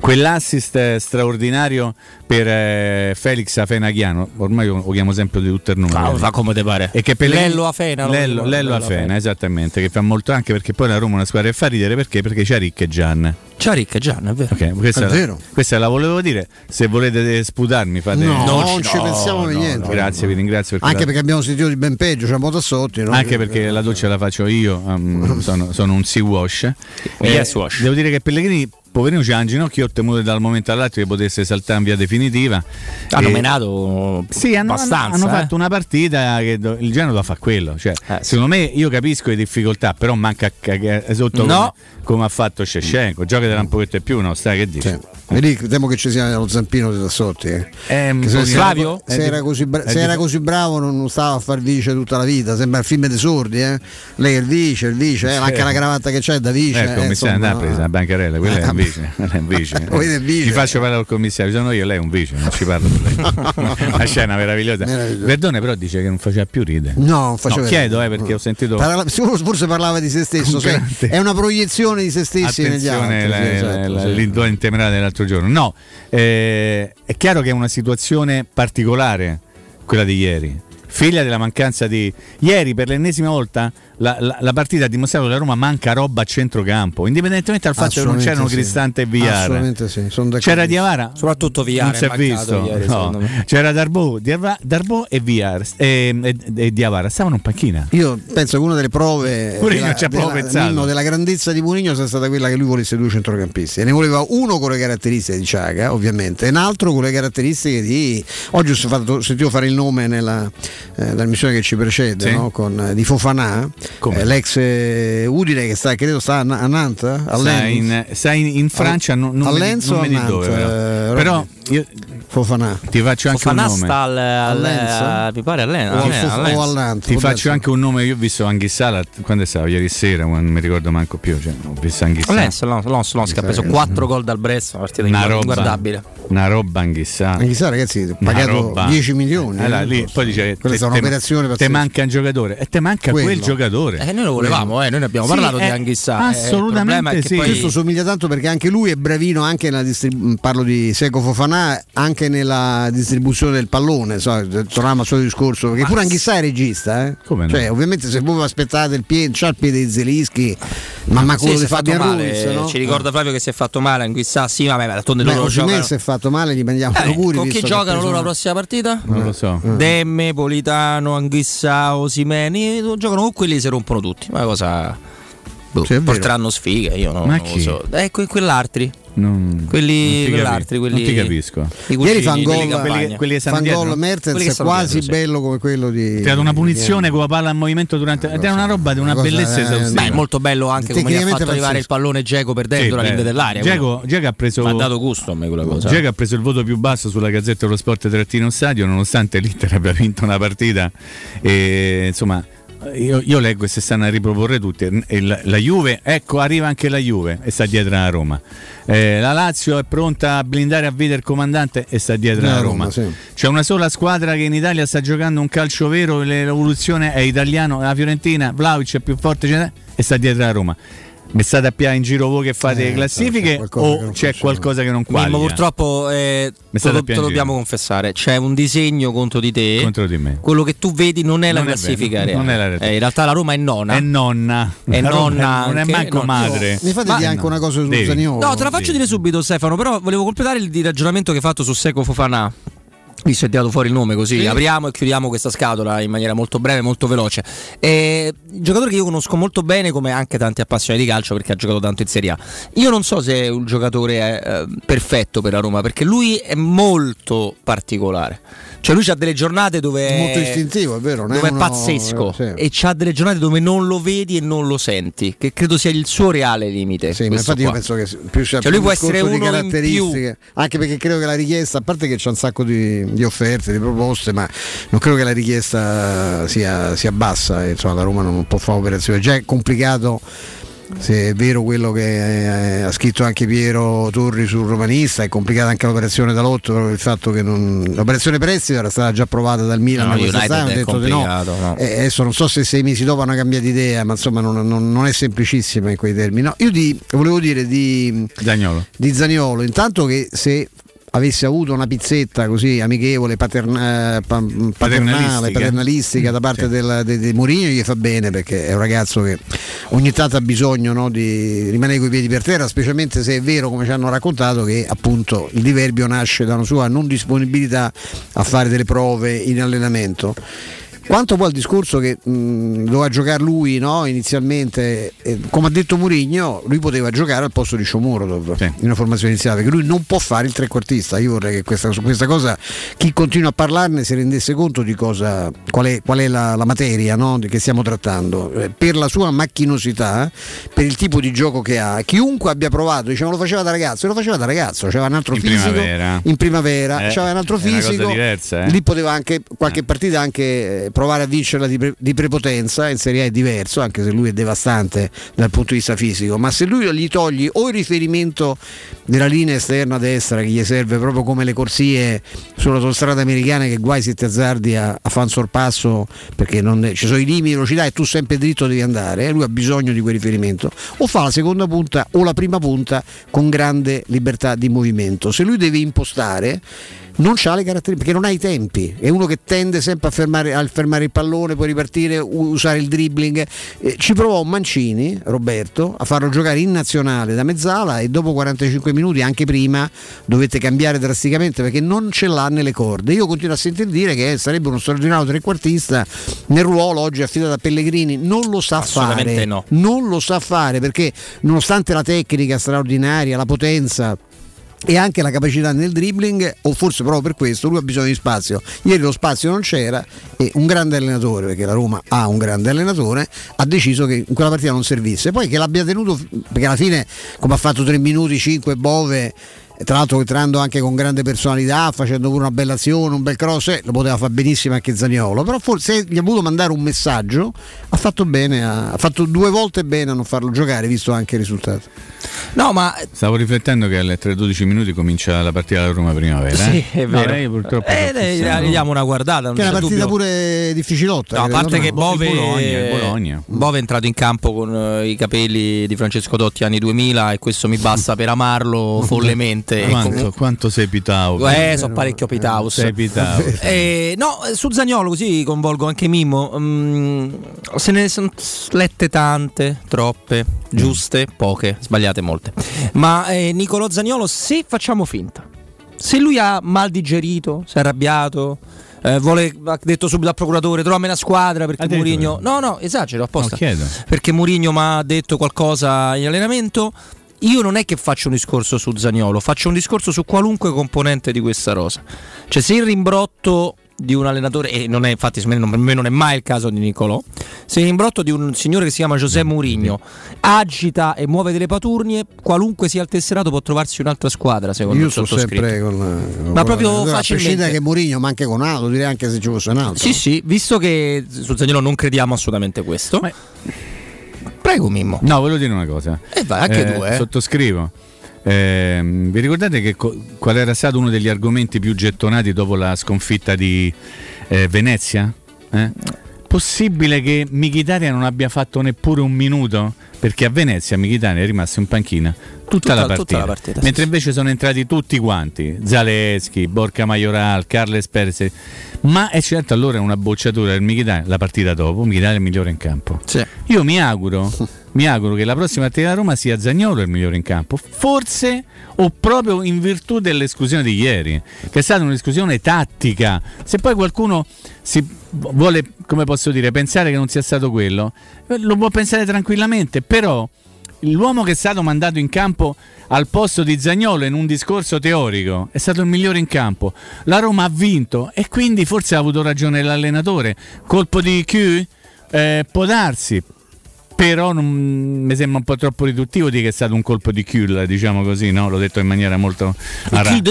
quell'assist eh, straordinario per eh, Felix Afenaghiano, ormai lo chiamo sempre di tutto il nome. Fa- fa come te pare. E che Pellegrini- Lello Afena, lo Lello, Lello Lello Afena, Afena. esattamente, che fa molto anche perché poi la Roma è una squadra che fa ridere perché? Perché c'è Rick e Gian. C'ha Rick e Gian, è vero. Ok, questa, È la- vero. questa la volevo dire. Se volete sputarmi, fate. No, Non non, ci- no, pensiamo per no, niente. Grazie, vi ringrazio. Perché Anche la- perché abbiamo sentito di ben peggio, c'è Motassotti. No? anche perché la doccia la faccio io, um, sono, sono un sea wash. Eh, Yes, wash. Devo dire che Pellegrini, poverino, c'ha un ginocchio temuto dal momento all'altro che potesse saltare in via definitiva. Hanno E- menato Sì, hanno, abbastanza. hanno eh. fatto una partita che do- il Genoa fa quello. Cioè, Eh, sì. Secondo me io capisco le difficoltà, però manca a cagare sotto No. come, come ha fatto Shevchenko. Giocatela un pochetto di più, no? Stai che dici? Sì. Vedi, temo che ci sia lo zampino di Tassotti. Eh. Ehm, Che se, Flavio? se era di- così, bra- è se di- era così bravo non stava a far vice tutta la vita, sembra il film dei sordi, eh? Lei è il vice, il vice, eh? anche la cravatta che c'è da vice. Ecco, eh, mi insomma, andare a presa la bancarella, quella Eh, è vice, *laughs* lei è un vice. *laughs* Ti faccio parlare col commissario, sono io, lei è un vice, non ci parlo con lei. *laughs* La scena meravigliosa. Meraviglioso. Verdone però dice che non faceva più ridere. No, non faceva chiedo ridere. eh, perché ho sentito Parla- forse parlava di se stesso, grande- è una proiezione di se stessi negli altri. La, sì, esatto, la, sì. l'indoa intemerata dell'altro giorno. No, eh, è chiaro che è una situazione particolare quella di ieri. Figlia della mancanza di. Ieri, per l'ennesima volta, la, la- la partita ha dimostrato che la Roma manca roba a centrocampo, indipendentemente dal fatto che non c'erano sì. Cristante e Villar. Assolutamente sì, sono d'accordo. C'era Diavara? Soprattutto Villar Non si è visto. ieri, no. secondo me. C'era Darbo, Darbo e Villar e, e- e Diavara. Stavano in panchina. Io penso che una delle prove della, ci ha proprio della- pensato. Mimmo, della grandezza di Mourinho sia stata quella che lui volesse due centrocampisti e ne voleva uno con le caratteristiche di Ciaga ovviamente e un altro con le caratteristiche di oggi ho sentito fare il nome nella, eh, nella missione che ci precede Sì. no? Con, eh, di Fofanà Come? eh, l'ex eh, Udine che sta credo sta a, a Nantes a Sta in, sta in- in Francia, non, non a mi- Lens non o mi a di dove. Però, eh, Però io Fofanà ti faccio anche Fofana un nome. sta al, al, Lens? a- mi pare a Lens. o, a al Lens, Fof- a Lens. o al Nantes Ti faccio darsi. anche un nome, io ho visto Anghissala quando è stato? Ieri sera, non mi ricordo manco più. Cioè, ho visto A Anghissala. Lens, Lons, Lons, Lons che ha preso 4 gol dal Brest, una partita Una roba, inguardabile. una roba Anghissala. Chissà ragazzi pagato roba. 10 milioni Allora, eh. lì, poi dice Quella è te- un'operazione te pazzesca. manca un giocatore e te manca Quello. quel giocatore. Eh, noi lo volevamo, eh, noi ne abbiamo Sì, parlato di eh, Anghissà. eh, assolutamente che sì. poi- Questo somiglia tanto perché anche lui è bravino anche nella distribuzione, parlo di Seco Fofanà, anche nella distribuzione del pallone, so, torniamo al suo discorso, perché pure Anghissà è regista, eh? Come no? Cioè, ovviamente se voi aspettate il piede, c'ha il piede di Zelischi, ma, ma Sì, quello si di è fatto Fabian male, Ruiz, no? Ci ricorda Flavio che si è fatto male Anghissà, sì, vabbè, ma d'altronde Beh, loro giocano. si è fatto male, gli mandiamo Eh, auguri. con chi giocano loro la prossima partita? Non lo so. Demme, Politano, Anghissà, Osimeni, giocano con quelli si rompono tutti. Una cosa. boh, Sì, porteranno sfighe, io no, Ma non lo chi? so. Eh, que- quell'altri. Non, Quelli- non ti quell'altri, quelli- non ti capisco. I Ieri cugini fa un di gol, quelli- quelli che stanno fa un dietro? gol Mertens Quelli quasi dietro, sì. bello come quello di... Ti ha dato una di- punizione con la palla in movimento durante. Ed è una roba di una, Una cosa, bellezza eh, esaustiva. Beh, è molto bello anche come gli ha fatto arrivare il pazzesco. pallone Geco per dentro la limite dell'area. Geco, Geco ha preso. Ha dato gusto a me quella cosa. Geco ha preso il voto più basso sulla Gazzetta dello Sport Trattino Stadio, nonostante l'Inter abbia vinto una partita. E, insomma, io, io leggo e si stanno a riproporre tutti. La, la Juve, ecco, arriva anche la Juve e sta dietro alla Roma. Eh, la Lazio è pronta a blindare a vita il comandante e sta dietro La alla Roma, Roma. sì. C'è una sola squadra che in Italia sta giocando un calcio vero, l'evoluzione è italiano, la Fiorentina, Vlaovic è più forte e sta dietro alla Roma. Mi state a piare in giro voi che fate Eh, le classifiche c'è o non c'è qualcosa che non Mimmo, qualifica? purtroppo eh, Mi te, lo, te piangere. lo dobbiamo confessare. C'è un disegno contro di te. contro di me. Quello che tu vedi non è la Non è classifica vero, reale. non è la realtà. Eh, in realtà la Roma è nona. È nonna. È La nonna non è manco no, madre. Mi fate Ma- dire anche una cosa su. Zaniolo? No, te la faccio dire subito, Stefano. Però volevo completare il di ragionamento che hai fatto su Seco Fofana. Visto hai tirato fuori il nome così, Sì. apriamo e chiudiamo questa scatola in maniera molto breve e molto veloce. Un giocatore che io conosco molto bene, come anche tanti appassionati di calcio, perché ha giocato tanto in Serie A. Io non so se è un giocatore eh, perfetto per la Roma, perché lui è molto particolare. Cioè, lui ha delle giornate dove È è, molto istintivo, è vero? dove è uno- pazzesco eh, sì. e c'ha delle giornate dove non lo vedi e non lo senti, che credo sia il suo reale limite. Sì, ma infatti io qua. penso che più sia Cioè, lui può essere di caratteristiche, anche perché credo che la richiesta, a parte che c'è un sacco di, di offerte, di proposte, ma non credo che la richiesta sia, sia bassa, insomma la Roma non può fare operazioni, già è complicato se è vero quello che eh, ha scritto anche Piero Torri sul romanista, è complicata anche l'operazione da Lotto, proprio il fatto che non... l'operazione prestito era stata già approvata dal Milan No, United hanno è detto di no. no. Eh, adesso non so se sei mesi dopo hanno cambiato idea, ma insomma non, non- non è semplicissima in quei termini. No, io di- volevo dire di, Zagnolo. di Zaniolo, intanto che se avesse avuto una pizzetta così amichevole, paterna- eh, pa- paternale, Paternalistica. paternalistica da parte Sì. del, de, de Mourinho gli fa bene perché è un ragazzo che ogni tanto ha bisogno no, di rimanere coi piedi per terra, specialmente se è vero come ci hanno raccontato che appunto il diverbio nasce da una sua non disponibilità a fare delle prove in allenamento. Quanto poi al discorso che mh, doveva giocare lui no, inizialmente, eh, come ha detto Mourinho, lui poteva giocare al posto di Shomurodov Sì. in una formazione iniziale, perché lui non può fare il trequartista. Io vorrei che questa, su questa cosa chi continua a parlarne si rendesse conto di cosa, qual è, qual è la, la materia no, che stiamo trattando. Eh, per la sua macchinosità, per il tipo di gioco che ha, chiunque abbia provato, diciamo lo faceva da ragazzo, lo faceva da ragazzo, c'era un altro In fisico primavera. in primavera, Eh, c'era un altro fisico, diversa, eh. lì poteva anche qualche partita anche eh, provare a vincerla di, pre- di prepotenza, in Serie A è diverso, anche se lui è devastante dal punto di vista fisico, ma se lui gli togli o il riferimento della linea esterna destra che gli serve proprio come le corsie sull'autostrada americana che guai se ti azzardi a, a fare un sorpasso perché non ci sono i limiti di velocità e tu sempre dritto devi andare, eh, lui ha bisogno di quel riferimento, o fa la seconda punta o la prima punta con grande libertà di movimento. Se lui deve impostare non ha le caratteristiche perché non ha i tempi. È uno che tende sempre a fermare, a fermare il pallone poi ripartire usare il dribbling. Eh, ci provò Mancini Roberto a farlo giocare in nazionale da mezzala e dopo 45 minuti anche prima dovette cambiare drasticamente perché non ce l'ha nelle corde. Io continuo a sentir dire che sarebbe uno straordinario trequartista nel ruolo oggi affidato a Pellegrini. Non lo sa fare. no. non lo sa fare perché nonostante la tecnica straordinaria la potenza e anche la capacità nel dribbling o forse proprio per questo lui ha bisogno di spazio. Ieri lo spazio non c'era e un grande allenatore perché la Roma ha un grande allenatore ha deciso che in quella partita non servisse. Poi che l'abbia tenuto perché alla fine come ha fatto 3 minuti 5 Bove tra l'altro entrando anche con grande personalità, facendo pure una bella azione, un bel cross, eh, lo poteva fare benissimo anche Zaniolo, però forse gli ha voluto mandare un messaggio, ha fatto bene, ha fatto due volte bene a non farlo giocare, visto anche il risultato. No, ma Stavo riflettendo che alle 3-12 minuti comincia la partita della Roma primavera. Sì, eh? è No, vero. lei purtroppo Eh, gli diamo una guardata. non Che è una partita dubbio. pure difficilotta. No, a eh, parte che no? Bove, Bologna, Bologna. Bove è entrato in campo con eh, i capelli di Francesco Totti anni 2000 e questo mi basta per amarlo *laughs* follemente. E Quanto, comunque- quanto sei pitao? Eh, so parecchio Pitaus. Sei pitao. *laughs* Eh, no, eh, su Zagnolo così coinvolgo anche Mimmo. mm, se ne sono lette tante, troppe, giuste, poche, sbagliate molte. Ma eh, Nicolò Zagnolo, se facciamo finta, se lui ha mal digerito, si è arrabbiato. eh, vuole, ha detto subito al procuratore trovami una squadra perché. Mourinho no no esagero apposta No, perché Mourinho mi ha detto qualcosa in allenamento io non è che faccio un discorso su Zagnolo, faccio un discorso su qualunque componente di questa rosa. Cioè se il rimbrotto di un allenatore, e non è infatti me per me non è mai il caso di Nicolò, se il rimbrotto di un signore che si chiama José Mourinho agita e muove delle paturnie, qualunque sia il tesserato può trovarsi un'altra squadra secondo Io il sto sottoscritto. sempre con, con Ma proprio A facilmente. prescindere che Mourinho, ma anche con altro, direi anche se ci fosse un altro. Sì, sì, visto che su Zagnolo non crediamo assolutamente questo. Prego Mimmo. No, volevo dire una cosa. E vai, anche tu, eh. Sottoscrivo. Ehm, vi ricordate che co- qual era stato uno degli argomenti più gettonati dopo la sconfitta di eh, Venezia? Eh? Possibile che Michitaria non abbia fatto neppure un minuto? Perché a Venezia Michitaria è rimasto in panchina tutta, Tutta- la tutta partita. la partita, sì, Mentre invece sono entrati tutti quanti: Zaleschi, Borca Majoral, Carles Perez. Ma è certo allora una bocciatura del Michitaria la partita dopo. Michitaria è il migliore in campo. Io mi auguro, *laughs* mi auguro che la prossima partita da Roma sia Zagnolo il migliore in campo. Forse o proprio in virtù dell'esclusione di ieri, che è stata un'esclusione tattica. Se poi qualcuno si vuole, come posso dire, pensare che non sia stato quello, eh, lo può pensare tranquillamente, però l'uomo che è stato mandato in campo al posto di Zagnolo in un discorso teorico è stato il migliore in campo. La Roma ha vinto e quindi forse ha avuto ragione l'allenatore. Colpo di Q? Eh, può darsi. Però non- mi sembra un po' troppo riduttivo dire che è stato un colpo di kill, diciamo così, no? L'ho detto in maniera molto,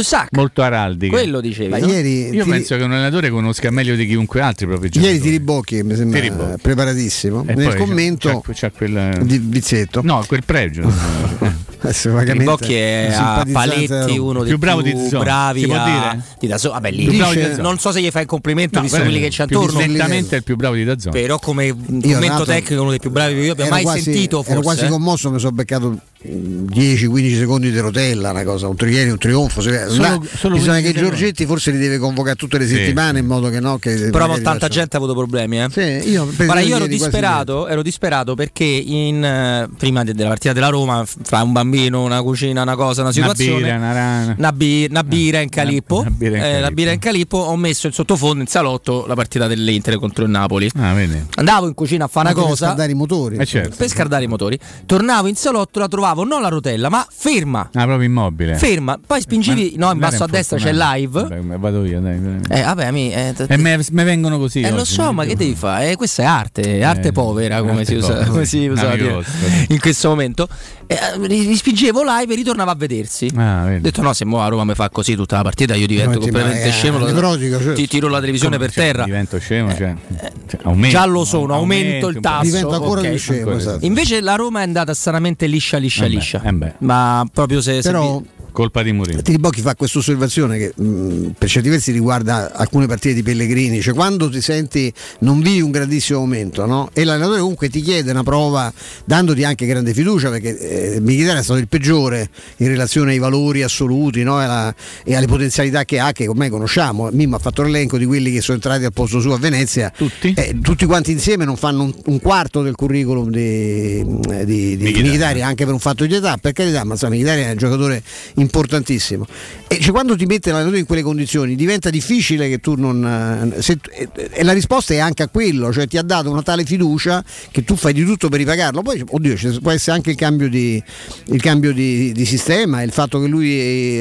sac. molto araldica. Quello dicevi, Ma no? ieri Io ti- penso che un allenatore conosca meglio di chiunque altro i propri Ieri giocatori. Tiribocchi mi sembra Tiribocchi. preparatissimo. E Nel poi c'è- commento c'è, c'è quel, di Vizietto. No, quel pregio. *laughs* Vagamente Bocchi è a paletti uno dei Più bravo più di Zon, bravi si può a- dire? di Dazon. Vabbè, lì Più bravo di dice- non so se gli fai il complimento No, visto veramente, quelli che c'è attorno. nettamente è il più bravo di Dazzone. Però come commento tecnico uno dei più bravi che io abbia mai quasi- sentito forse. Ero quasi commosso, mi sono beccato 10-15 secondi di rotella, una cosa, un trienio, un trionfo. Se- Solo- là, solo bisogna 15 che. Giorgetti forse li deve convocare tutte le Sì. settimane in modo che no. Che Però tanta faccia- gente ha avuto problemi. Eh. Sì, io per Guarda, io ero disperato, ero disperato perché in, eh, prima de- della partita della Roma, fra un bambino, una cucina, una cosa, una Una situazione. una rana. una, bi- una birra in calippo, una birra in eh, birra in calippo, ho messo in sottofondo in salotto la partita dell'Inter contro il Napoli. Ah. Andavo in cucina a fare una per cosa scaldare i motori. Eh, certo. per scaldare i motori. Tornavo in salotto, la trovavo trovavo non la rotella, ma ferma. Ah, proprio immobile. Ferma, poi spingevi, no, in basso a destra c'è live. Vabbè, ma vado io, dai. Eh, vabbè, mi, eh, t- E me, me vengono così. eh, lo so, ma che devi fare? Eh, questa è arte, arte Eh, povera, come arte si usa, come si usa *laughs* in questo momento. Eh, ri- rispingevo live e ritornavo a vedersi. Ah, Ho detto no, se mo a Roma mi fa così tutta la partita, io divento completamente ma è scemo. certo. Ti tiro la televisione per cioè, terra. Divento scemo, cioè, cioè, aumento, Già lo sono, aumento il tasso. Diventa ancora più scemo, esatto. Invece la Roma è andata stranamente liscia, liscia, Eh beh, liscia. eh beh. Ma proprio se. se Però vi- Colpa di Mourinho. Tiribocchi fa questa osservazione che mh, per certi versi riguarda alcune partite di Pellegrini, cioè quando ti senti non vivi un grandissimo momento no? e l'allenatore comunque ti chiede una prova dandoti anche grande fiducia perché eh, Mkhitaryan è stato il peggiore in relazione ai valori assoluti no? e, alla- e alle potenzialità che ha che ormai conosciamo, Mimmo ha fatto l'elenco di quelli che sono entrati al posto suo a Venezia, Tutti? Eh, tutti quanti insieme non fanno un, un quarto del curriculum di, di, di. Mkhitaryan, anche per un fatto di età, per carità, ma insomma Mkhitaryan è un giocatore importantissimo. E cioè, quando ti mette l'allenatore in quelle condizioni diventa difficile che tu non. eh, se- e, la risposta è anche a quello, cioè ti ha dato una tale fiducia che tu fai di tutto per ripagarlo. Poi, oddio, ci può essere anche il cambio di, il cambio di, di sistema, il fatto che lui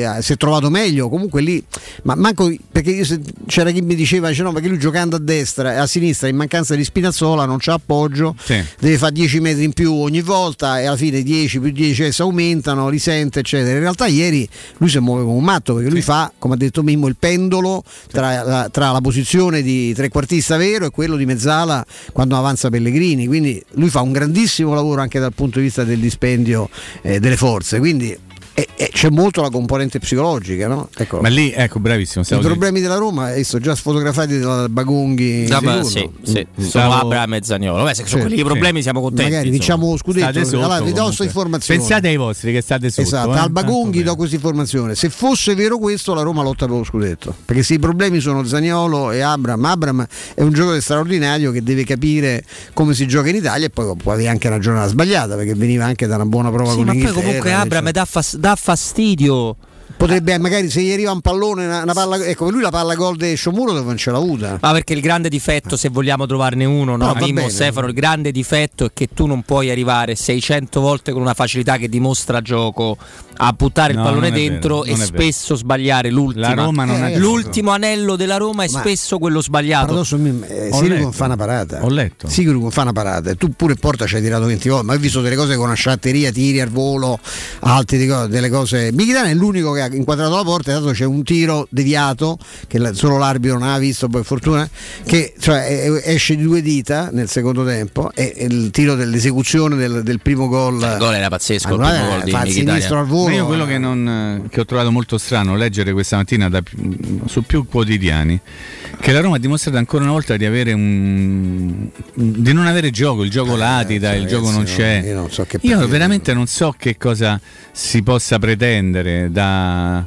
eh, si è trovato meglio, comunque lì, ma manco perché io se- c'era chi mi diceva, dice, no, perché lui giocando a destra e a sinistra in mancanza di Spinazzola non c'ha appoggio, Sì. deve fare 10 metri in più ogni volta e alla fine 10 più 10 adesso aumentano, risente eccetera. In realtà ieri lui si muove come un matto perché lui fa, come ha detto Mimmo, il pendolo tra la, tra la posizione di trequartista vero e quello di mezzala quando avanza Pellegrini, quindi lui fa un grandissimo lavoro anche dal punto di vista del dispendio eh, delle forze, quindi e- e c'è molto la componente psicologica, no? Ecco. Ma lì, ecco, bravissimo. I problemi della Roma eh, sono già sfotografati da Bagonghi. Ah, beh, sì, sì, Mm. sono Stavo- Abram e Zaniolo. Beh, se sono Sì, quelli i problemi siamo contenti. Magari insomma. vinciamo lo scudetto. Sotto, allora, vi do questa informazione. Pensate ai vostri che state sotto. Esatto, eh? al Bagonghi Tanto do questa informazione. Se fosse vero questo, la Roma lotta per lo scudetto. Perché se i problemi sono Zaniolo e Abram, Abram è un giocatore straordinario che deve capire come si gioca in Italia e poi può avere anche una giornata sbagliata perché veniva anche da una buona prova Sì, con ma poi comunque Abram dà, fas- dà fastidio. Potrebbe magari se gli arriva un pallone, una, una palla, ecco, lui la palla gol di Sciomuro dove non ce l'ha avuta. Ma perché il grande difetto, se vogliamo trovarne uno, no? No, Mimmo bene. Stefano, il grande difetto è che tu non puoi arrivare 600 volte con una facilità che dimostra gioco a buttare No, il pallone dentro vero, e spesso sbagliare l'ultima. La Roma non ha- L'ultimo anello della Roma è Ma- spesso quello sbagliato. Paradosso, eh, fa una parata. Ho letto. Sirigu non fa una parata. Tu pure in porta ci hai tirato 20 volte. Ma ho visto delle cose con una sciatteria, tiri al volo, co- delle cose. Mkhitaryan è l'unico che ha inquadrato la porta. Tanto c'è un tiro deviato che solo l'arbitro non ha visto, per fortuna. Che cioè, esce di due dita nel secondo tempo. E, il tiro dell'esecuzione del, del primo gol. Il gol era pazzesco, il primo gol di fa sinistro al Ma volo. io quello che, non, che ho trovato molto strano leggere questa mattina da- su più quotidiani che la Roma ha dimostrato ancora una volta di avere un di non avere gioco, il gioco latita, il ragazzi, gioco non no, c'è. io non so che Io veramente non so che cosa si possa pretendere da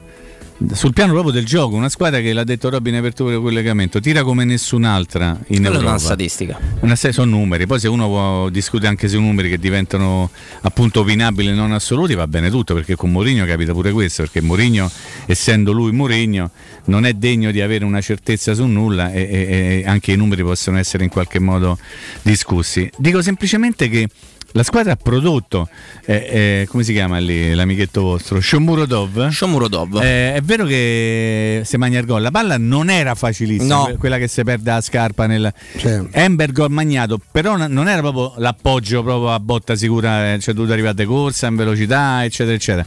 sul piano proprio del gioco, una squadra che l'ha detto Robin in apertura del collegamento, tira come nessun'altra in Quella è Europa. una statistica. Una serie sono numeri, poi se uno può discutere anche sui numeri che diventano appunto opinabili e non assoluti va bene tutto, perché con Mourinho capita pure questo, perché Mourinho, essendo lui Mourinho, non è degno di avere una certezza su nulla e, e- e anche i numeri possono essere in qualche modo discussi. Dico semplicemente che la squadra ha prodotto, eh, eh, come si chiama lì l'amichetto vostro? Shomurodov. Shomurodov. Eh, è vero che se magna il gol, la palla non era facilissima, No. que- quella che si perde a scarpa nel Cioè, Ember gol magnato, però non era proprio l'appoggio proprio a botta sicura, eh, cioè dovuto arrivare di corsa, in velocità, eccetera, eccetera.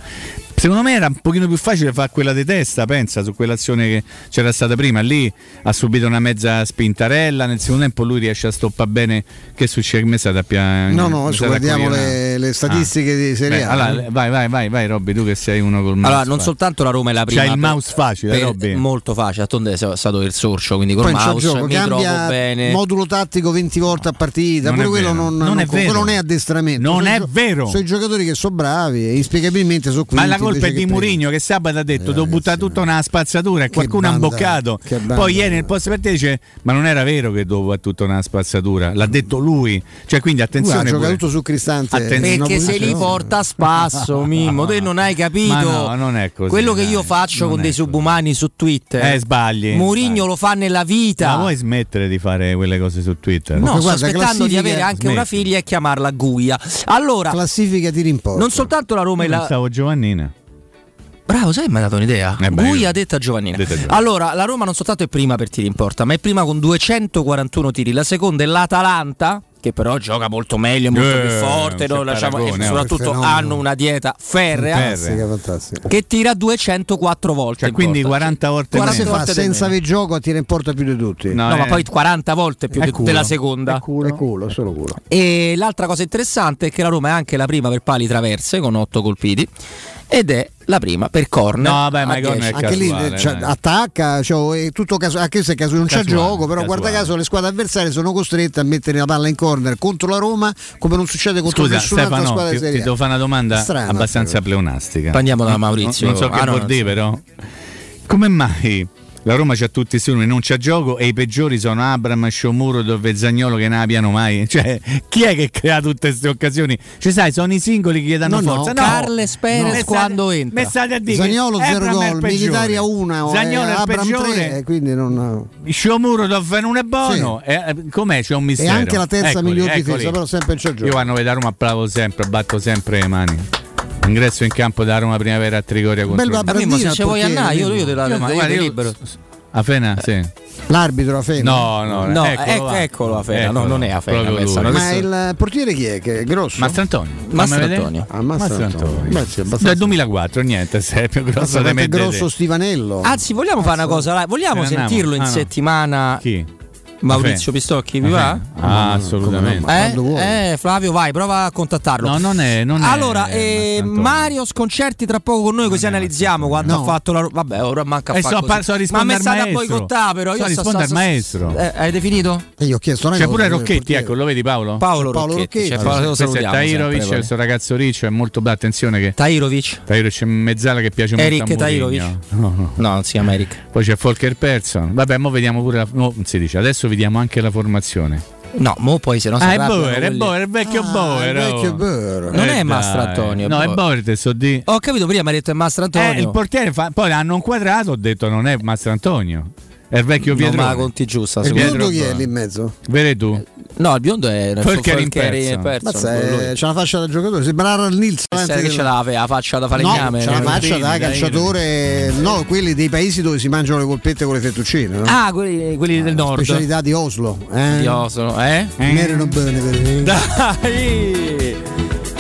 Secondo me era un pochino più facile fare quella di testa, pensa, su quell'azione che c'era stata prima. Lì ha subito una mezza spintarella, nel secondo tempo lui riesce a stoppare bene. Che succede? Che mi è stata appia- No, no, adesso guardiamo le, le statistiche Ah. di Serie A. allora, vai, vai, vai, vai, Robby, tu che sei uno col mouse. Allora, non vai. soltanto la Roma è la prima. C'hai il mouse facile, per- Robby. Molto facile, attonde è stato il sorcio, quindi col Poi c'è mouse gioco, mi trovo cambia bene. modulo tattico 20 volte a partita, Non quello non, Non non- è quello non è addestramento. Non Sono è gio- vero. Sono i giocatori che sono bravi e inspiegabilmente sono Ma quinti. la colpa è invece di. Murigno che sabato ha detto devo buttare tutto nella spazzatura e qualcuno ha imboccato. Poi ieri nel post partita dice ma non era vero che dovevo buttare tutto nella spazzatura, l'ha detto lui. Cioè quindi Lui attenzione. ha giocato tutto su Cristante. Attenzione. una Perché se li porta a spasso, *laughs* Mimmo, te non hai capito. Ma no, non è così, Quello che io faccio non con è dei subumani su Twitter. Eh, sbagli. Murigno lo fa nella vita. Ma vuoi smettere di fare quelle cose su Twitter? No, sto aspettando di avere anche una figlia e chiamarla Guia. Allora, classifica tiri in porta. non soltanto la Roma e la. Pensavo Giovannina. Bravo, sai, mi ha dato un'idea. Eh beh, Guia io- ha detto a Giovannina. Detta a Giovannina. Allora, la Roma non soltanto è prima per tiri in porta, ma è prima con 241 tiri. La seconda è l'Atalanta, che però gioca molto meglio, molto Eh, più forte. no? Lasciamo- paragone, e soprattutto hanno una dieta ferrea. Fantastica, fantastica. Che tira 204 volte. Cioè, in quindi porta. 40 volte Come 40 si fa volte di senza avere gioco a tirare in porta più di tutti? No, No, ma eh. poi 40 volte più È di- culo. della seconda. È culo. È culo, solo culo. E l'altra cosa interessante è che la Roma è anche la prima per pali traverse con 8 colpiti ed è la prima per corner. No, vabbè, ma corner 10. è Anche lì casuale, cioè, dai. attacca, cioè, è tutto caso, anche se caso non c'è Casuale, gioco, però guarda casuale. caso le squadre avversarie sono costrette a mettere la palla in corner contro la Roma come non succede contro Scusa, nessun'altra Stefano, squadra ti, Serie ti devo fare una domanda Strana, abbastanza pleonastica. Andiamo da Non- Maurizio. Non, so che Ah, no, vuol non dire, so. però. Come mai la Roma c'ha tutti questi numeri, non c'ha gioco e i peggiori sono Abram, Sciomuro e Zagnolo che non abbiano mai? *laughs* Cioè, chi è che crea tutte queste occasioni? Ci sai, sono i singoli che gli danno No, no. forza. Carles Perez state- quando entra. me state a dire Zagnolo che 0 Abram è il gol. Militari a 1, Zagnolo è il Abram peggiore. 3, quindi non... Sciomuro non è buono. Eh, eh, com'è? C'è un E mistero. anche la terza Eccoli, miglior eccoli. difesa, però sempre c'è Io gioco. quando vedo a Roma applaudo sempre, batto sempre le mani. Ingresso in campo da Roma Primavera a Trigoria contro Bel il- Ma Mimmo, se ci vuoi andare, io, io te la Io, ma io io- libero. A Fena, sì. L'arbitro a Fena. No, no, No, eccolo, ecco- va. eccolo a Fena, no, Eccolo, non è a Fena proprio questa, Ma questo- il portiere chi è? Che è grosso? Mastro Antonio. Mastro Fammi vedere. Antonio. Ah. Dal 2004, niente, se è più grosso Grosso, di me. è grosso Stivanello. Anzi, vogliamo fare una cosa? Vogliamo andiamo? sentirlo in Ah, no. settimana? Chi? Maurizio Pistocchi, vi va? Ah, assolutamente. Ma. Eh, eh, Flavio, vai, prova a contattarlo. No, non è. Non è allora, eh, Mastro Antonio. Mario Sconcerti tra poco con noi, così analizziamo quando No. ha fatto la. Vabbè, ora manca a Eh, fare so, così. par- so Ma risponde mi al state a boicottare, però. So Io risponde al maestro. Eh, avete finito? E io ho chiesto una C'è pure Rocchetti, ecco, lo vedi Paolo? Paolo, Paolo Rocchetti. Rocchetti. cioè, Questo- lo Questo è Tairovic, questo ragazzo riccio è molto bello, attenzione che Tairovic? Tairovic è mezzala che piace Eric molto a Mourinho. Tairovic? No, no. No, non si chiama Eric. Poi c'è Volker Persson. Vabbè, mo vediamo pure la no, non si dice, adesso vediamo anche la formazione. No, mo poi se no si Ah, è Boer, è. Boer, il vecchio Ah, Boer. il oh. vecchio Boer. Non Eh, è Mastro. Antonio, è No, è Boer. Boer, te so di. Ho capito prima, mi ha detto è Mastro Antonio. Eh, il portiere fa- poi hanno inquadrato, ho detto non è Mastro Antonio. È il vecchio Pietro. la conti giusta. Il biondo chi è lì in mezzo? Vedi tu? No, il biondo è in eh, lì. c'ha la faccia da giocatore, sembra Aaron Nils. Sai che ce l'ha la faccia da No, falegname? c'ha la faccia da calciatore, no, quelli dei paesi dove si mangiano le polpette con le fettuccine. No? Ah, quelli, quelli del nord. Specialità di Oslo. Eh? Di Oslo, eh? Mi erano bene per me. Dai!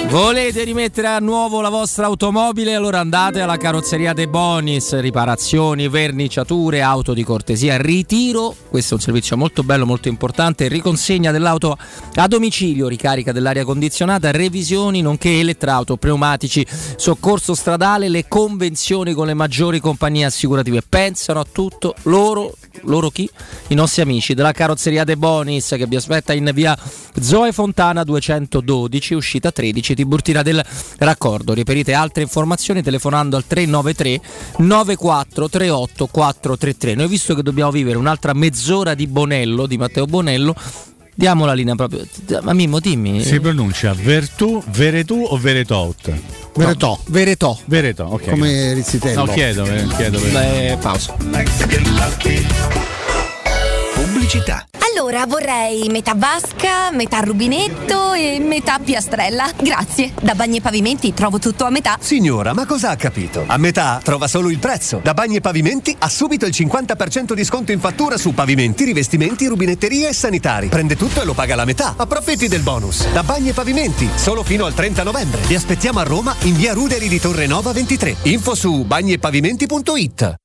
Volete rimettere a nuovo la vostra automobile? Allora andate alla carrozzeria De Bonis, riparazioni, verniciature, auto di cortesia, ritiro, questo è un servizio molto bello, molto importante, riconsegna dell'auto a domicilio, ricarica dell'aria condizionata, revisioni, nonché elettrauto, pneumatici, soccorso stradale, le convenzioni con le maggiori compagnie assicurative. Pensano a tutto loro, loro chi? I nostri amici della carrozzeria De Bonis che vi aspetta in via Zoe Fontana 212, uscita 13 Tiburtina del raccordo. Reperite altre informazioni telefonando al 393 9438 433. Noi visto che dobbiamo vivere un'altra mezz'ora di Bonello, di Matteo Bonello, diamo la linea proprio. Ma Mimmo, dimmi. Si pronuncia Vertù, Veretù o Veretot? Veretò, Veretò. Veretò, ok. come Rizzitello. No, chiedo, eh, chiedo. per- Beh, pausa. Pubblicità. Allora vorrei metà vasca, metà rubinetto e metà piastrella. Grazie. Da Bagni e Pavimenti trovo tutto a metà. Signora, ma cosa ha capito? A metà trova solo il prezzo. Da Bagni e Pavimenti ha subito il 50% di sconto in fattura su pavimenti, rivestimenti, rubinetterie e sanitari. Prende tutto e lo paga la metà. Approfitti del bonus. Da Bagni e Pavimenti, solo fino al 30 novembre. Vi aspettiamo a Roma in via Ruderi di Torre Nova 23. Info su bagniepavimenti.it.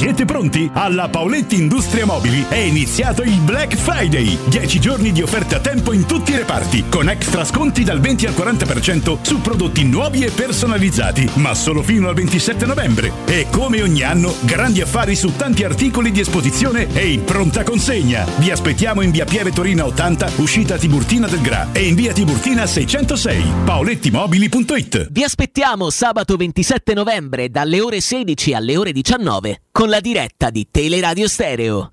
Siete pronti? Alla Paoletti Industria Mobili è iniziato il Black Friday. 10 giorni di offerte a tempo in tutti i reparti, con extra sconti dal 20 al 40% su prodotti nuovi e personalizzati, ma solo fino al 27 novembre. E come ogni anno, grandi affari su tanti articoli di esposizione e in pronta consegna. Vi aspettiamo in via Pieve Torina 80, uscita Tiburtina del Gra e in via Tiburtina 606. paolettimobili.it Vi aspettiamo sabato 27 novembre dalle ore 16 alle ore 19 con la diretta di Teleradio Stereo.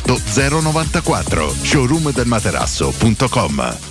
094 showroomdelmaterasso.com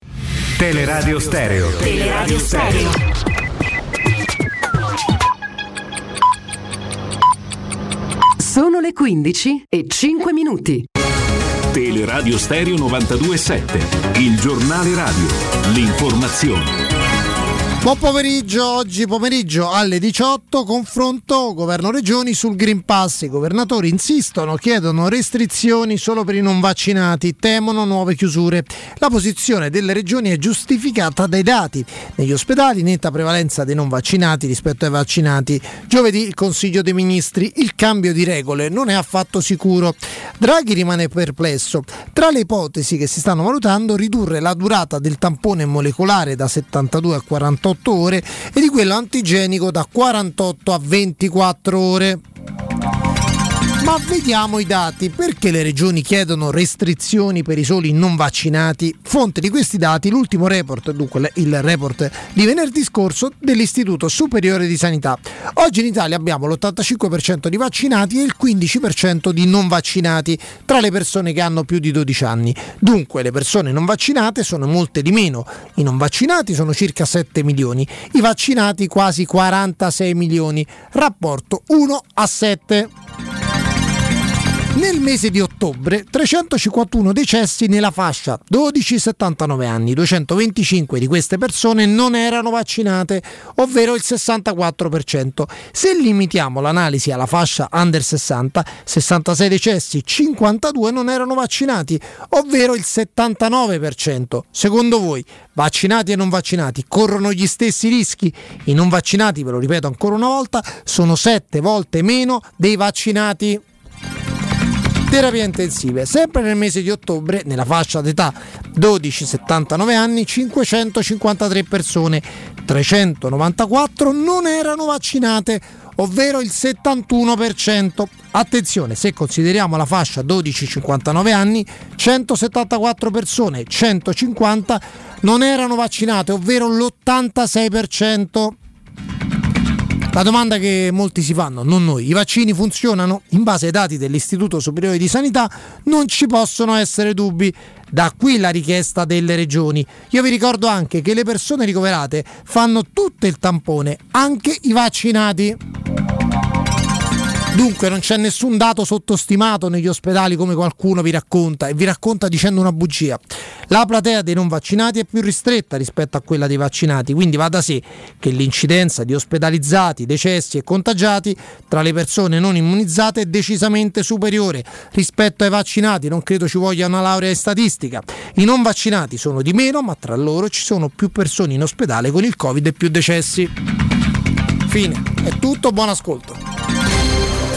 Teleradio Stereo. Teleradio Stereo. Sono le 15 e 5 minuti. Teleradio Stereo 927. Il giornale radio. L'informazione. Buon pomeriggio, oggi pomeriggio alle 18 confronto governo-regioni sul Green Pass. I governatori insistono, chiedono restrizioni solo per i non vaccinati, temono nuove chiusure. La posizione delle regioni è giustificata dai dati. Negli ospedali netta prevalenza dei non vaccinati rispetto ai vaccinati. Giovedì il Consiglio dei Ministri, il cambio di regole non è affatto sicuro. Draghi rimane perplesso. Tra le ipotesi che si stanno valutando ridurre la durata del tampone molecolare da 72 a 48 ore e di quello antigenico da 48 a 24 ore. Ma vediamo i dati. Perché le regioni chiedono restrizioni per i soli non vaccinati? Fonte di questi dati l'ultimo report, dunque il report di venerdì scorso dell'Istituto Superiore di Sanità. Oggi in Italia abbiamo l'85% di vaccinati e il 15% di non vaccinati tra le persone che hanno più di 12 anni. Dunque le persone non vaccinate sono molte di meno. I non vaccinati sono circa 7 milioni, i vaccinati quasi 46 milioni. Rapporto 1 a 7. Nel mese di ottobre 351 decessi nella fascia 12-79 anni, 225 di queste persone non erano vaccinate, ovvero il 64%. Se limitiamo l'analisi alla fascia under 60, 66 decessi, 52 non erano vaccinati, ovvero il 79%. Secondo voi, vaccinati e non vaccinati corrono gli stessi rischi? I non vaccinati, ve lo ripeto ancora una volta, sono 7 volte meno dei vaccinati terapie intensive. Sempre nel mese di ottobre, nella fascia d'età 12-79 anni, 553 persone, 394 non erano vaccinate, ovvero il 71%. Attenzione, se consideriamo la fascia 12-59 anni, 174 persone, 150 non erano vaccinate, ovvero l'86%. La domanda che molti si fanno, non noi, i vaccini funzionano? In base ai dati dell'Istituto Superiore di Sanità non ci possono essere dubbi. Da qui la richiesta delle regioni. Io vi ricordo anche che le persone ricoverate fanno tutto il tampone, anche i vaccinati. Dunque non c'è nessun dato sottostimato negli ospedali come qualcuno vi racconta e vi racconta dicendo una bugia. La platea dei non vaccinati è più ristretta rispetto a quella dei vaccinati, quindi va da sé che l'incidenza di ospedalizzati, decessi e contagiati tra le persone non immunizzate è decisamente superiore rispetto ai vaccinati, non credo ci voglia una laurea in statistica. I non vaccinati sono di meno, ma tra loro ci sono più persone in ospedale con il Covid e più decessi. Fine, è tutto, buon ascolto.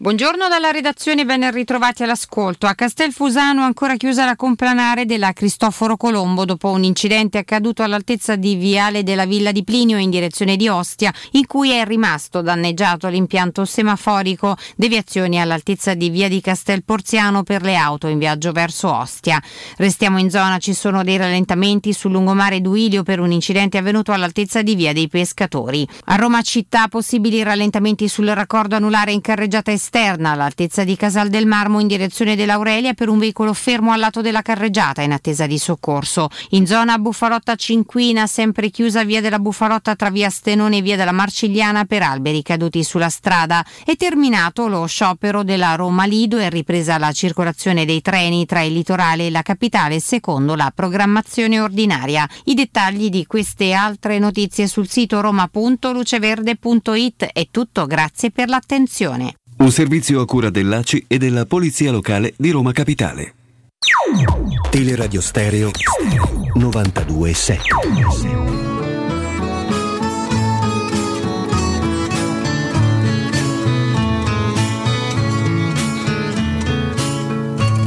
Buongiorno dalla redazione, ben ritrovati all'ascolto. A Castelfusano ancora chiusa la complanare della Cristoforo Colombo dopo un incidente accaduto all'altezza di Viale della Villa di Plinio in direzione di Ostia, in cui è rimasto danneggiato l'impianto semaforico, deviazioni all'altezza di Via di Castel Porziano per le auto in viaggio verso Ostia. Restiamo in zona, ci sono dei rallentamenti sul lungomare Duilio per un incidente avvenuto all'altezza di Via dei Pescatori. A Roma città possibili rallentamenti sul raccordo anulare in carreggiata esterna esterna all'altezza di Casal del Marmo in direzione dell'Aurelia per un veicolo fermo al lato della carreggiata in attesa di soccorso. In zona Buffarotta Cinquina, sempre chiusa via della Buffarotta tra via Stenone e via della Marcigliana per alberi caduti sulla strada. È terminato lo sciopero della Roma Lido e ripresa la circolazione dei treni tra il litorale e la capitale secondo la programmazione ordinaria. I dettagli di queste altre notizie sul sito roma.luceverde.it è tutto, grazie per l'attenzione. Un servizio a cura dell'ACI e della Polizia Locale di Roma Capitale. Teleradio Stereo 92.7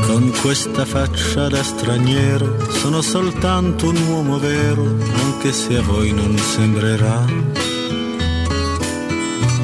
Con questa faccia da straniero sono soltanto un uomo vero, anche se a voi non sembrerà.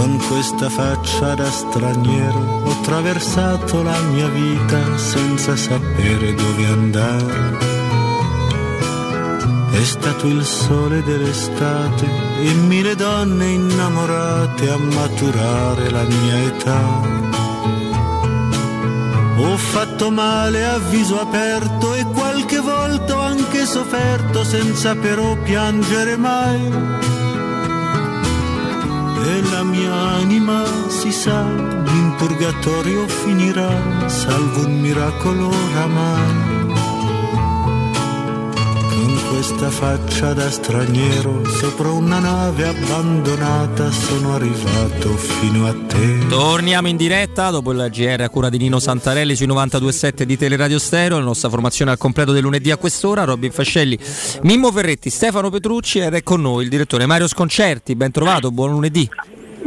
con questa faccia da straniero ho attraversato la mia vita senza sapere dove andare. È stato il sole dell'estate e mille donne innamorate a maturare la mia età. Ho fatto male a viso aperto e qualche volta ho anche sofferto senza però piangere mai. E la mia anima si sa, in purgatorio finirà, salvo un miracolo oramai. Questa faccia da straniero, sopra una nave abbandonata, sono arrivato fino a te. Torniamo in diretta dopo il GR a cura di Nino Santarelli sui 92.7 di Teleradio Stereo, la nostra formazione al completo del lunedì a quest'ora, Robin Fascelli, Mimmo Ferretti, Stefano Petrucci ed è con noi il direttore Mario Sconcerti, ben trovato, buon lunedì.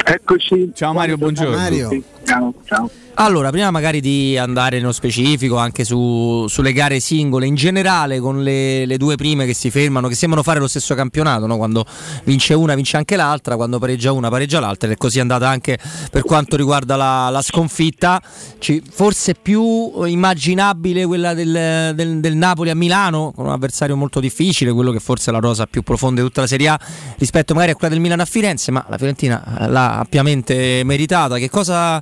Eccoci. Ciao Mario, buongiorno. Mario. Ciao, ciao. Allora, prima magari di andare nello specifico anche su, sulle gare singole, in generale con le, le, due prime che si fermano, che sembrano fare lo stesso campionato, no? quando vince una vince anche l'altra, quando pareggia una pareggia l'altra ed è così andata anche per quanto riguarda la, la sconfitta, Ci, forse più immaginabile quella del, del, del, Napoli a Milano, con un avversario molto difficile, quello che forse è la rosa più profonda di tutta la Serie A rispetto magari a quella del Milano a Firenze, ma la Fiorentina l'ha ampiamente meritata. Che cosa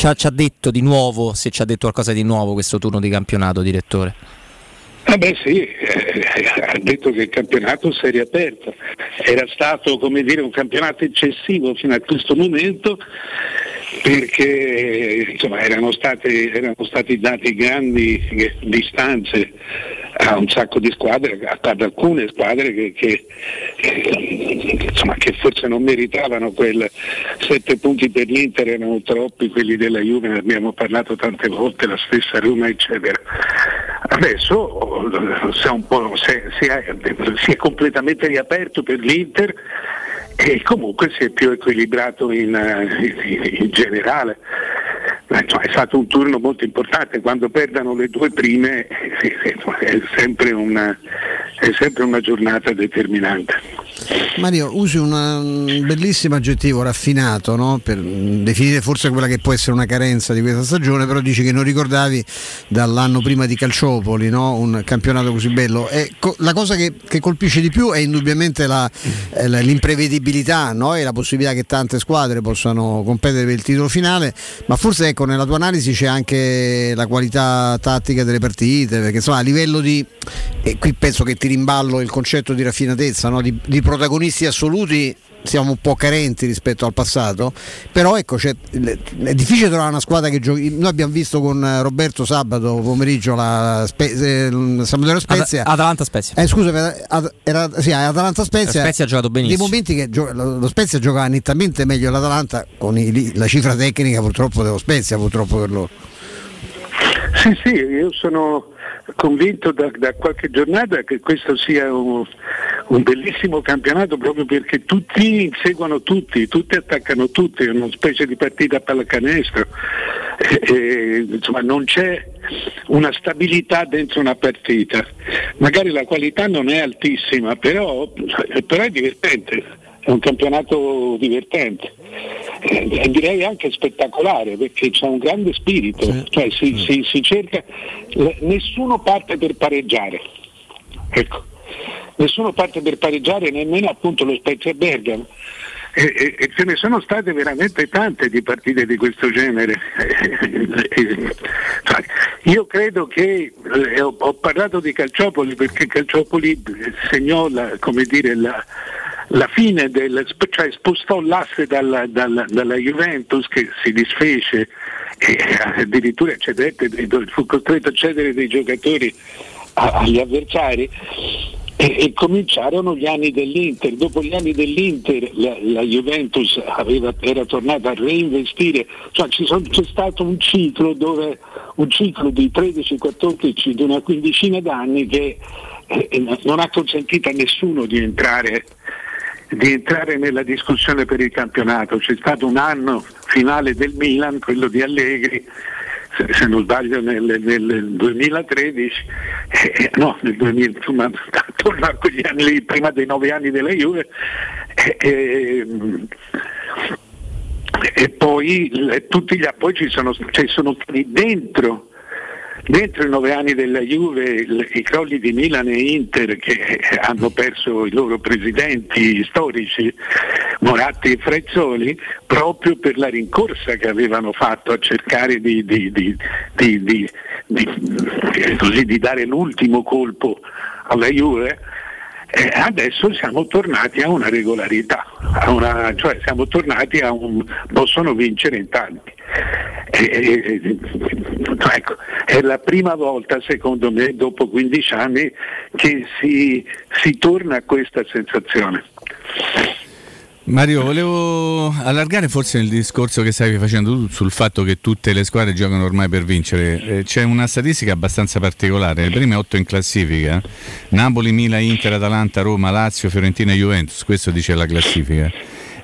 ci ha, ci ha, detto di nuovo, se ci ha detto qualcosa di nuovo questo turno di campionato, direttore? Eh beh sì, eh, ha detto che il campionato si è riaperto, era stato come dire un campionato eccessivo fino a questo momento perché insomma, erano, stati, erano stati dati grandi distanze a un sacco di squadre, ad alcune squadre che, che, che, insomma, che, forse non meritavano quel sette punti per l'Inter, erano troppi, quelli della Juve, ne abbiamo parlato tante volte, la stessa Roma eccetera. Adesso si è, si è, si è completamente riaperto per l'Inter e comunque si è più equilibrato in, in, in generale. Cioè, è stato un turno molto importante, quando perdono le due prime è sempre una, è sempre una giornata determinante. Mario, usi un bellissimo aggettivo raffinato no? per definire forse quella che può essere una carenza di questa stagione, però dici che non ricordavi dall'anno prima di Calciopoli no? un campionato così bello. E co- la cosa che, che, colpisce di più è indubbiamente la, eh, l'imprevedibilità no? e la possibilità che tante squadre possano competere per il titolo finale, ma forse ecco, nella tua analisi c'è anche la qualità tattica delle partite, perché insomma a livello di, e qui penso che ti rimballo il concetto di raffinatezza, di, di protagonisti assoluti siamo un po' carenti rispetto al passato, però ecco, è difficile trovare una squadra che giochi. Noi abbiamo visto con Roberto sabato pomeriggio la Spe- eh, Samuele Spezia. Ad- Atalanta Spezia. Eh, scusa, era, era, sì, Atalanta Spezia. Spezia ha giocato benissimo. Nei momenti che gio- lo Spezia giocava nettamente meglio l'Atalanta, con i, la cifra tecnica purtroppo dello Spezia, purtroppo per loro. Sì, sì, io sono convinto da, da, qualche giornata che questo sia un, un, bellissimo campionato proprio perché tutti inseguono tutti, tutti attaccano tutti, è una specie di partita a pallacanestro. E, insomma, non c'è una stabilità dentro una partita. Magari la qualità non è altissima, però, però è divertente è un campionato divertente e direi anche spettacolare perché c'è un grande spirito, sì. cioè si, si, si, cerca, nessuno parte per pareggiare, ecco. nessuno parte per pareggiare nemmeno appunto lo Spezia Bergamo. E, e, e, ce ne sono state veramente tante di partite di questo genere. *laughs* Cioè, io credo che eh, ho, ho, parlato di Calciopoli perché Calciopoli segnò la, dire, la, la fine del, cioè spostò l'asse dalla, dalla, dalla Juventus che si disfece e addirittura cedette, fu costretto a cedere dei giocatori agli avversari e, e, cominciarono gli anni dell'Inter. Dopo gli anni dell'Inter la, la Juventus aveva, era tornata a reinvestire, cioè sono, c'è stato un ciclo, dove, un ciclo di 13-14, di una quindicina d'anni che eh, non ha consentito a nessuno di entrare di entrare nella discussione per il campionato. C'è stato un anno finale del Milan, quello di Allegri, se non sbaglio nel, nel 2013, eh, no, nel 2000, insomma, *laughs* attorno a quegli anni lì, prima dei nove anni della Juve, eh, eh, e poi, tutti gli, ci sono, ci sono stati dentro Dentro i nove anni della Juve i crolli di Milan e Inter che hanno perso i loro presidenti storici, Moratti e Frezzoli, proprio per la rincorsa che avevano fatto a cercare di, di, di, di dare l'ultimo colpo alla Juve, eh, adesso siamo tornati a una regolarità, a una, cioè siamo tornati a un possono vincere in tanti. Eh, eh, ecco, è la prima volta secondo me dopo 15 anni che si, si torna a questa sensazione. Mario, volevo allargare forse il discorso che stavi facendo tu sul fatto che tutte le squadre giocano ormai per vincere. Eh, c'è una statistica abbastanza particolare, le prime otto in classifica, Napoli, Milan, Inter, Atalanta, Roma, Lazio, Fiorentina e Juventus, questo dice la classifica.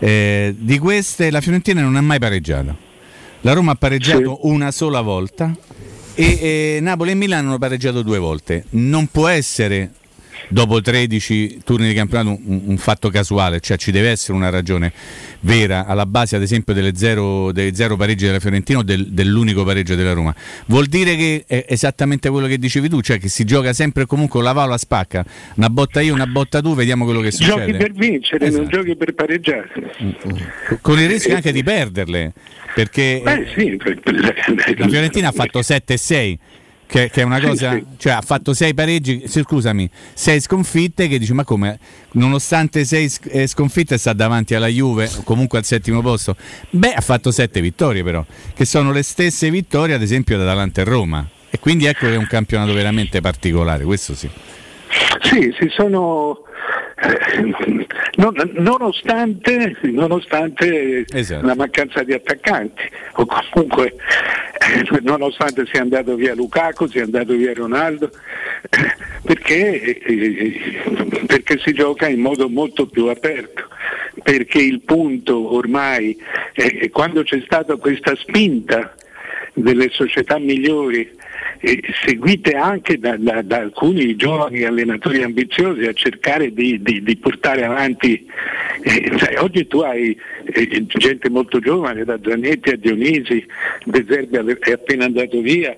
Eh, di queste la Fiorentina non ha mai pareggiato, la Roma ha pareggiato sì. una sola volta e eh, Napoli e Milano hanno pareggiato due volte. Non può essere dopo 13 turni di campionato un, un, fatto casuale, cioè ci deve essere una ragione vera alla base ad esempio delle zero, dei zero pareggi della Fiorentina o del, dell'unico pareggio della Roma. Vuol dire che è esattamente quello che dicevi tu, cioè che si gioca sempre e comunque la va o la spacca, una botta io, una botta tu, vediamo quello che succede. Giochi per vincere, esatto. non giochi per pareggiare. Con il rischio anche di perderle, perché Beh, sì, la Fiorentina ha fatto 7 e 6 che, che, è una cosa, sì, sì. cioè ha fatto sei pareggi, scusami, sei sconfitte che dici ma come, nonostante sei eh, sconfitte sta davanti alla Juve, comunque al settimo posto, beh ha fatto sette vittorie però, che sono le stesse vittorie ad esempio da Atalanta e Roma e quindi ecco che è un campionato veramente particolare, questo sì. Sì, si sono non, nonostante, nonostante esatto. la mancanza di attaccanti o comunque eh, nonostante sia andato via Lukaku, sia andato via Ronaldo, eh, perché, perché si gioca in modo molto più aperto, perché il punto ormai, quando c'è stata questa spinta delle società migliori eh, seguite anche da, da, da, alcuni giovani allenatori ambiziosi a cercare di, di, di portare avanti. Eh, sai, oggi tu hai eh, gente molto giovane, da Zanetti a Dionisi, De Zerbi è appena andato via,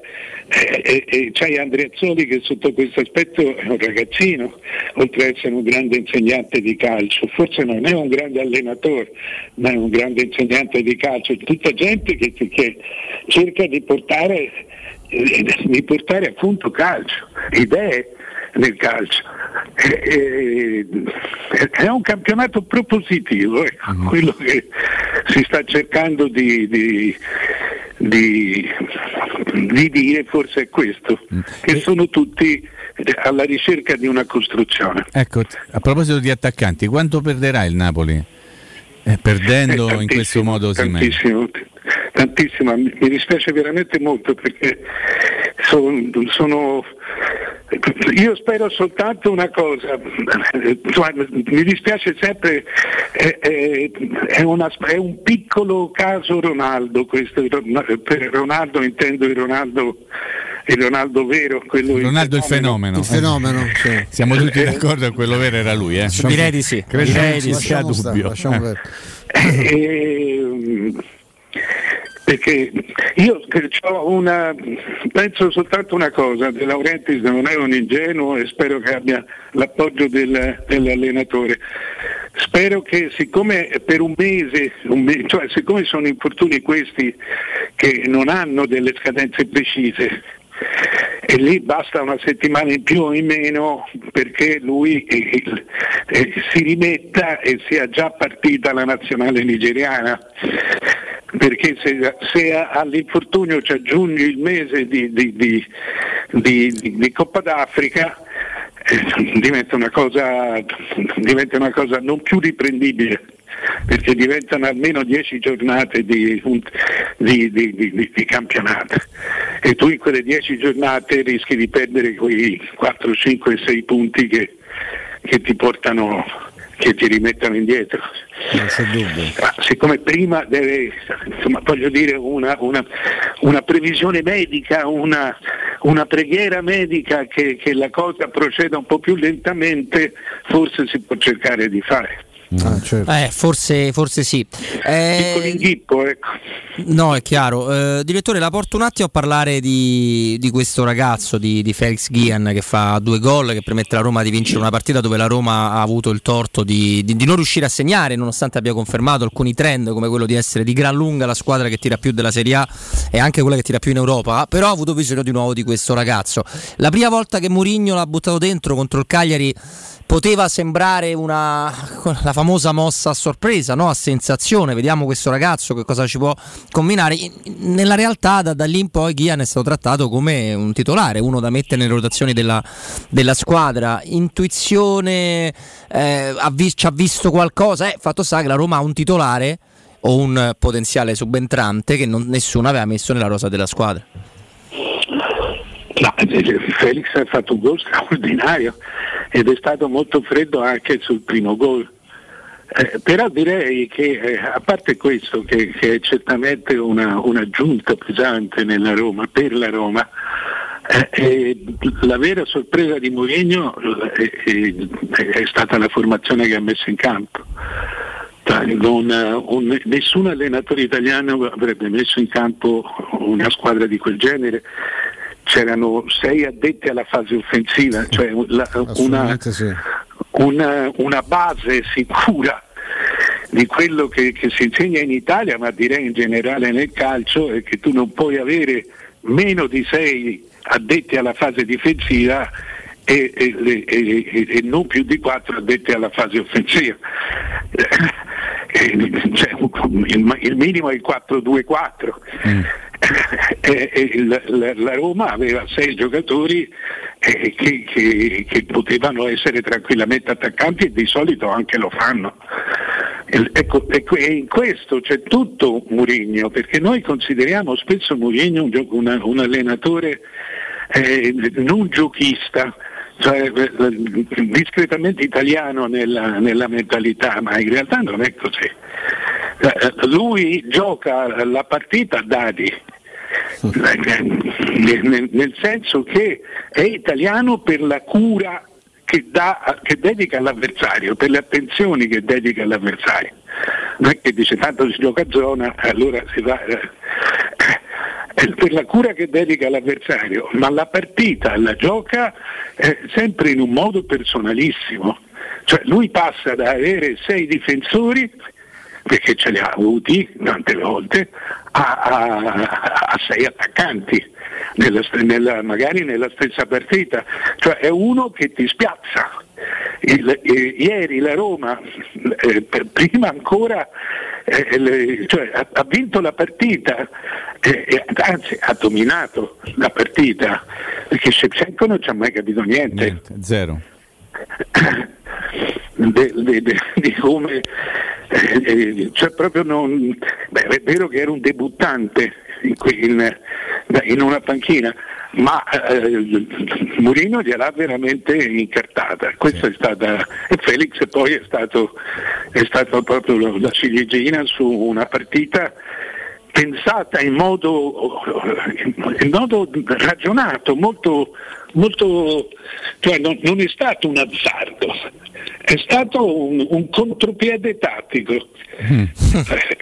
eh, e c'hai Andreazzoli che sotto questo aspetto è un ragazzino, oltre ad essere un grande insegnante di calcio, forse non è un grande allenatore, ma è un grande insegnante di calcio, tutta gente che, che cerca di portare di portare appunto calcio, idee nel calcio. è un campionato propositivo, ecco, mm. quello che si sta cercando di, di, di, di dire forse è questo, mm. che sono tutti alla ricerca di una costruzione. Ecco, a proposito di attaccanti, quanto perderà il Napoli? Eh, perdendo eh, in questo modo tantissimo, tantissimo, mi dispiace veramente molto perché sono, sono io spero soltanto una cosa, mi dispiace sempre, è, è, è, una, è, un piccolo caso Ronaldo, questo, per Ronaldo intendo il Ronaldo, il Ronaldo vero, quello Ronaldo il fenomeno. Il fenomeno sì. Siamo tutti d'accordo che quello vero era lui, eh? Direi di sì. Credo Direi di sì. dubbio. Sta, eh perché io una, penso soltanto una cosa, De Laurentiis non è un ingenuo e spero che abbia l'appoggio del, dell'allenatore. Spero che siccome per un mese, un mese, cioè siccome sono infortuni questi che non hanno delle scadenze precise, e lì basta una settimana in più o in meno perché lui eh, eh, si rimetta e sia già partita la nazionale nigeriana. Perché se, se, all'infortunio ci aggiungi il mese di, di, di, di Coppa d'Africa eh, diventa, una cosa, diventa una cosa non più riprendibile perché diventano almeno 10 giornate di, di, di, di, campionato e tu in quelle 10 giornate rischi di perdere quei 4, 5, 6 punti che, che ti portano che ti rimettano indietro. siccome prima deve, insomma, voglio dire, una, una, una previsione medica, una, una preghiera medica che, che, la cosa proceda un po' più lentamente, forse si può cercare di fare. Ah, certo. Eh, forse, forse sì. Eh, Inghippo, ecco. No, è chiaro. Eh, direttore, la porto un attimo a parlare di, di questo ragazzo, di, di Felix Gian, che fa due gol, che permette alla Roma di vincere una partita dove la Roma ha avuto il torto di, di- di non riuscire a segnare, nonostante abbia confermato alcuni trend, come quello di essere di gran lunga la squadra che tira più della Serie A e anche quella che tira più in Europa, però ha avuto bisogno di nuovo di questo ragazzo. La prima volta che Mourinho l'ha buttato dentro contro il Cagliari poteva sembrare una, la famosa mossa a sorpresa, no? a sensazione, vediamo questo ragazzo che cosa ci può combinare. In- Nella realtà da, da lì in poi Ghian è stato trattato come un titolare, uno da mettere nelle rotazioni della, della squadra. Intuizione, eh, ha vis- ci ha visto qualcosa, eh, fatto sta che la Roma ha un titolare o un potenziale subentrante che non- nessuno aveva messo nella rosa della squadra. No, eh, Felix ha fatto un gol *laughs* straordinario ed è stato molto freddo anche sul primo gol. Eh, però direi che eh, a parte questo, che, che è certamente una, un'aggiunta pesante nella Roma, per la Roma, eh, la vera sorpresa di Mourinho eh, eh, è stata la formazione che ha messo in campo. Eh, un- nessun allenatore italiano avrebbe messo in campo una squadra di quel genere. C'erano sei addetti alla fase offensiva, cioè la- una, sì. una, una base sicura di quello che, che si insegna in Italia, ma direi in generale nel calcio, è che tu non puoi avere meno di sei addetti alla fase difensiva e, e- e- e- non più di quattro addetti alla fase offensiva. Eh, cioè, il, minimo è il 4-2-4. Eh, eh, il- la, la Roma aveva sei giocatori eh, che, che- che potevano essere tranquillamente attaccanti e di solito anche lo fanno. Ecco, e in questo c'è tutto Mourinho, perché noi consideriamo spesso Mourinho un, un allenatore eh, non giochista, cioè eh, discretamente italiano nella, nella mentalità, ma in realtà non è così. Eh, Lui gioca la partita a dadi, nel senso che è italiano per la cura che, dà- che dedica all'avversario, per le attenzioni che dedica all'avversario. Non è che dice tanto si gioca a zona, allora si va. Per la cura che dedica all'avversario, ma la partita la gioca eh, sempre in un modo personalissimo. Cioè lui passa da avere sei difensori, perché ce li ha avuti tante volte, a, a- a sei attaccanti, nella nella- magari nella stessa partita. Cioè è uno che ti spiazza. Il- eh, ieri la Roma, eh, prima ancora, eh, le- cioè, ha, ha vinto la partita, eh, eh, anzi ha dominato la partita, perché Shevchenko non ci ha mai capito niente Niente, zero. *coughs* de- de- de- di come eh, eh, cioè proprio non beh, è vero che era un debuttante in, in- in una panchina ma eh, Murino gliel'ha veramente incartata. Questa è stata e Felix poi è stato, è stato proprio la ciliegina su una partita pensata in modo, in modo ragionato, molto, molto cioè non, non è stato un azzardo, è stato un, un contropiede tattico. Eh,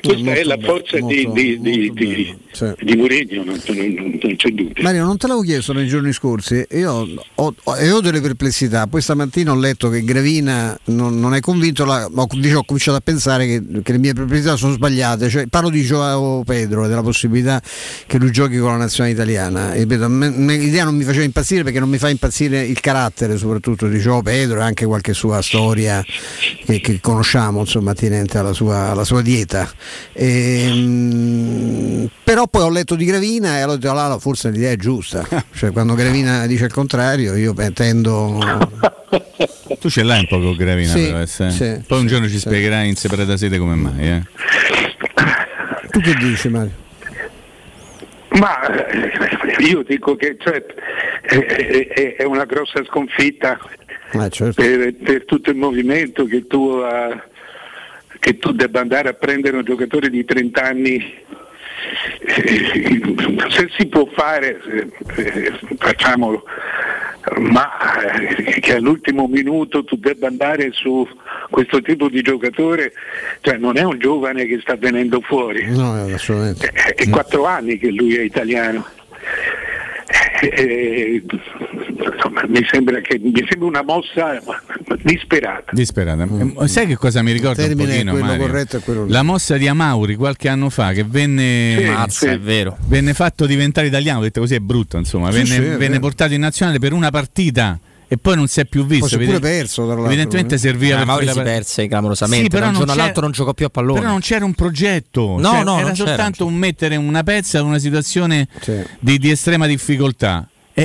Questa è la forza di, di, di, di, di Mourinho, non, non- non c'è dubbio. Mario, non te l'avevo chiesto nei giorni scorsi, io ho, ho- ho delle perplessità. Poi stamattina ho letto che Gravina non, non è convinto, la- ho, dice- ho cominciato a pensare che, che le mie perplessità sono sbagliate. Cioè, parlo di Joao Pedro e della possibilità che lui giochi con la nazionale italiana. E ripeto, me- me- l'idea non mi faceva impazzire perché non mi fa impazzire il carattere soprattutto di Joao Pedro e anche qualche sua storia che, che conosciamo, insomma, attinente alla sua, alla sua dieta. Ehm, però poi ho letto di Gravina e ho detto "Ah, forse l'idea è giusta. *laughs* Cioè, quando Gravina dice il contrario, io tendo. *laughs* Tu ce l'hai un po' con Gravina, Sì, però, eh? sì, Poi un giorno ci spiegherai in separata sede come mai. Eh? Tu che dici, Mario? Ma eh, io dico che cioè, è, è- è una grossa sconfitta Eh, certo. per, per tutto il movimento che tu, eh, che tu debba andare a prendere un giocatore di 30 anni. Eh, Se si può fare, facciamolo. ma che all'ultimo minuto tu debba andare su questo tipo di giocatore, cioè non è un giovane che sta venendo fuori, No, assolutamente. è, è quattro anni che lui è italiano. Eh, insomma, mi sembra che mi sembra una mossa disperata. Disperata. Eh, Sai che cosa mi ricorda un pochino. La mossa di Amauri qualche anno fa che venne, Sì, Mazza, sì. è vero. venne fatto diventare italiano, detto così è brutto, insomma, Sì, venne, sì, è venne portato in nazionale per una partita e poi non si è più visto. Poi si è pure perso, Evidentemente eh. serviva Eh, per Mauri si perse clamorosamente. Sì, però da un non giorno all'altro non giocò più a pallone. Però non c'era un progetto, No, Cioè, no, era non c'era, soltanto un mettere una pezza ad una situazione Sì. di, di estrema difficoltà. E,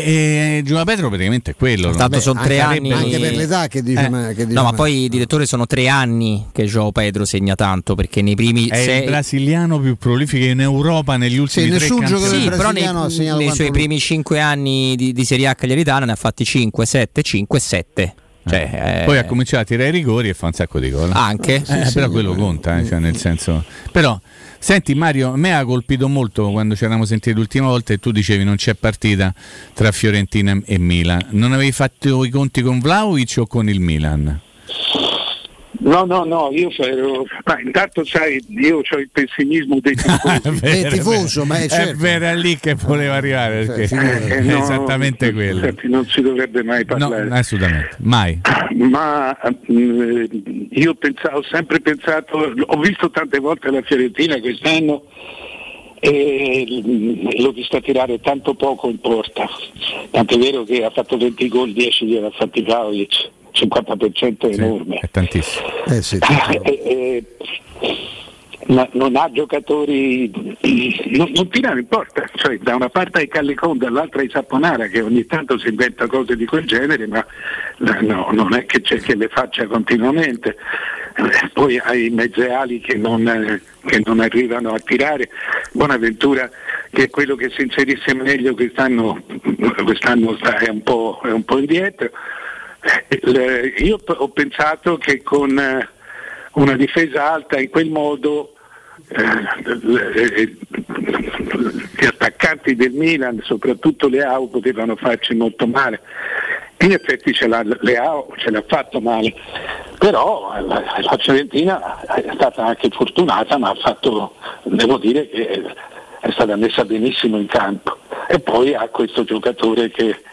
e Giova Pedro praticamente è quello. Tanto no? sono tre anni. Anche per l'età che dice, Eh. ma- che dice No, ma ma- poi direttore sono tre anni che Joao Pedro segna tanto perché nei primi È sei il brasiliano più prolifico in Europa negli ultimi tre nessun campionati. giocatore Sì, però nei, brasiliano ha segnato nei suoi lui. primi 5 anni di, di Serie A Cagliaritana ne ha fatti 5, 7, 5, 7. Cioè, eh, Poi ha cominciato a tirare i rigori e fa un sacco di gol. Anche? Eh, Sì, sì. però quello conta, eh, cioè nel senso. Però, senti Mario, a me ha colpito molto quando ci eravamo sentiti l'ultima volta e tu dicevi non c'è partita tra Fiorentina e Milan. Non avevi fatto i conti con Vlaovic o con il Milan? No, no, no, io ero. Ma intanto sai, io ho il pessimismo dei *laughs* tifosi. È tifoso, ma è certo. È vero, è lì che voleva arrivare, perché figurati. è Eh, no, esattamente quello. senti, Non si dovrebbe mai No, parlare. assolutamente, mai. *clears throat* Ma eh, io pensavo, ho sempre pensato, ho visto tante volte la Fiorentina quest'anno e l'ho vista tirare tanto poco in porta. Tant'è vero che ha fatto 20 gol, 10 li aveva fatti Vlaovic, 50% è enorme. È tantissimo. Eh sì, Eh, *laughs* eh, non ha giocatori, non, non tirano in porta, cioè da una parte hai Callicon, dall'altra hai Saponara che ogni tanto si inventa cose di quel genere, ma eh, no, non è che, c'è, che le faccia continuamente. Eh, Poi hai mezzeali che non, eh, che non arrivano a tirare, Bonaventura che è quello che si inserisse meglio quest'anno, quest'anno sta- è, un po', è un po' indietro. Eh, Io ho pensato che con eh, una difesa alta in quel modo eh, gli attaccanti del Milan, soprattutto Leao, potevano farci molto male. In effetti ce l'ha, Leao ce l'ha fatto male, però la, la Fiorentina è stata anche fortunata, ma ha fatto, devo dire che è stata messa benissimo in campo. E poi ha questo giocatore che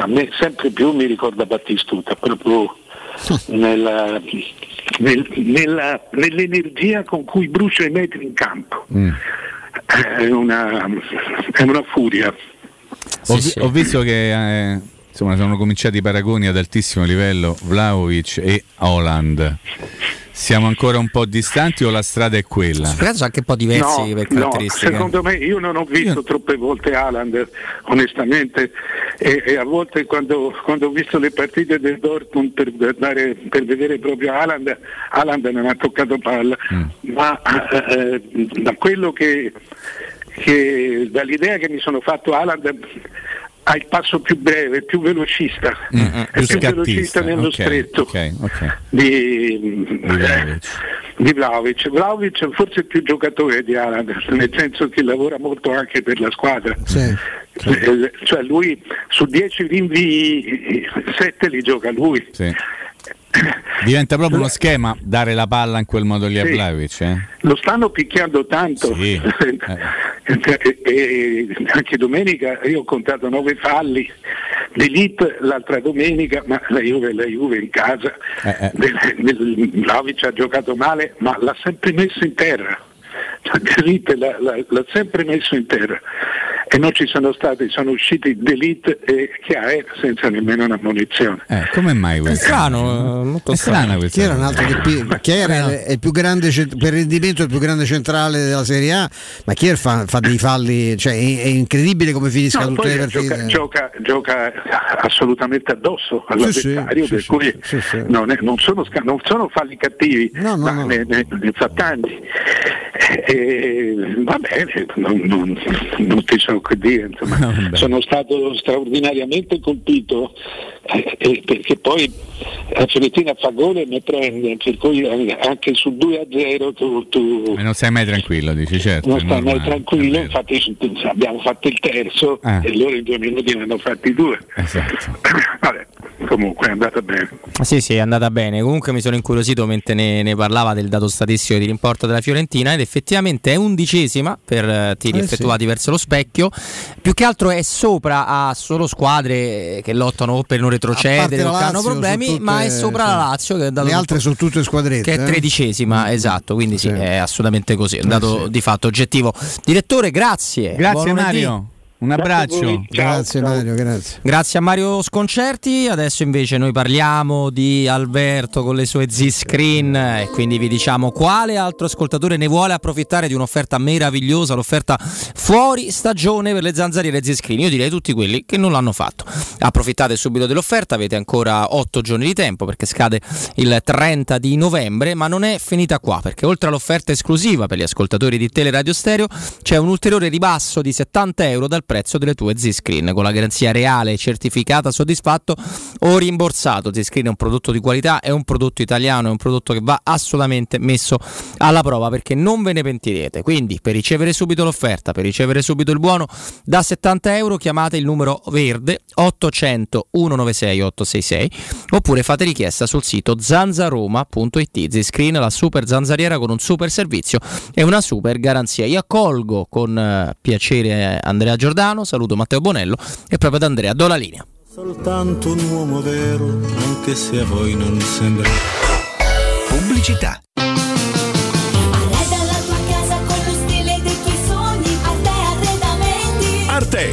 a me sempre più mi ricorda Battistuta, proprio *laughs* nella- nel- nella- nell'energia con cui brucia i metri in campo. È, una, è una furia. Ho, vi- ho visto che eh, insomma, sono cominciati i paragoni ad altissimo livello Vlaovic e Holland. Siamo ancora un po' distanti o la strada è quella? Sono anche un po' diversi No, per no, caratteristiche. secondo me io non ho visto troppe volte Haaland onestamente e, e a volte quando, quando ho visto le partite del Dortmund per, dare- per vedere proprio Haaland, Haaland non ha toccato palla, ma eh, eh, da quello che, che- dall'idea che mi sono fatto Haaland ha il passo più breve, più velocista, è più più scattista, velocista nello ok, stretto ok, ok. di, di Vlaovic. Vlaovic è forse più giocatore di Haaland, nel senso che lavora molto anche per la squadra. Eh, Cioè lui su 10 rinvii 7 li gioca lui. Sì. Diventa proprio uno schema dare la palla in quel modo lì a Sì. Vlaovic. Eh? Lo stanno picchiando tanto. Sì. *laughs* E- e anche domenica io ho contato 9 falli d'elite l'altra domenica, ma la Juve è la Juve in casa. Eh, del- Vlahovic ha giocato male, ma l'ha sempre messo in terra. L'ha- l'ha sempre messo in terra e non ci sono stati, sono usciti D'Elite e Chiae senza nemmeno una munizione. Eh, come mai questo? È strano, eh, molto È strana questa Chi era un altro che, pi- *laughs* chi era è il più grande per rendimento il più grande centrale della Serie A, ma Chier fa, fa dei falli, cioè è, è incredibile come finisca No, tutte le partite. gioca, gioca- gioca assolutamente addosso all'avversario, Sì, sì, per sì, cui sì, sì. Non, è- non sono, non sono falli cattivi, ma Ne, ne- ne fa tanti. E, va bene, non, non- non ti so che dire, insomma, *laughs* sono stato straordinariamente colpito eh, eh, perché poi la Fiorentina fa gol e ne prende, per cui anche su 2 a 0 tu, tu non sei mai tranquillo, dici certo. non stai mai tranquillo, infatti abbiamo fatto il terzo Ah. e loro in due minuti ne hanno fatti due. Esatto. *laughs* Vabbè, comunque è andata bene. Sì, sì, è andata bene. Comunque mi sono incuriosito mentre ne, ne parlava del dato statistico di rimporto della Fiorentina ed effettivamente è undicesima per eh, tiri Eh, effettuati verso lo specchio. Più che altro è sopra a solo squadre che lottano o per non retrocedere che hanno problemi, tutte- ma è sopra sì. la Lazio che è dato Le altre sono tutte squadrette. che è eh? tredicesima, esatto, quindi sì, è assolutamente così, è un dato di fatto oggettivo. Direttore, grazie. Grazie Buon lunedì. Un abbraccio. Grazie Mario, grazie. Grazie a Mario Sconcerti, adesso invece noi parliamo di Alberto con le sue Z-Screen e quindi vi diciamo quale altro ascoltatore ne vuole approfittare di un'offerta meravigliosa, l'offerta fuori stagione per le zanzariere Z-Screen. Io direi tutti quelli che non l'hanno fatto. Approfittate subito dell'offerta, avete ancora 8 giorni di tempo perché scade il 30 di novembre, ma non è finita qua perché oltre all'offerta esclusiva per gli ascoltatori di Teleradio Stereo c'è un ulteriore ribasso di 70 euro dal prezzo delle tue Z-Screen con la garanzia reale, certificata, soddisfatto o rimborsato. Z-Screen è un prodotto di qualità, è un prodotto italiano, è un prodotto che va assolutamente messo alla prova perché non ve ne pentirete. Quindi per ricevere subito l'offerta, per ricevere subito il buono, da 70 euro chiamate il numero verde 800 196 866 oppure fate richiesta sul sito zanzaroma.it. Z-Screen, la super zanzariera con un super servizio e una super garanzia. Io accolgo con eh, piacere Andrea Giordano, saluto Matteo Bonello e proprio ad Andrea do la linea. Soltanto un uomo vero, anche se a voi non sembra. Pubblicità.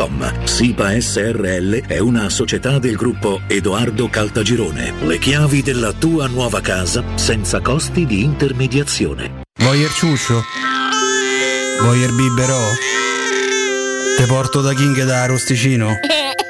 www.keicalt.com. SIPA SRL è una società del gruppo Edoardo Caltagirone. Le chiavi della tua nuova casa senza costi di intermediazione. Voyer ciuscio? Voyer biberò? Te porto da King da Arosticino? *laughs*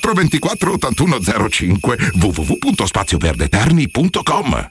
24 81 05 www.spazioverdeterni.com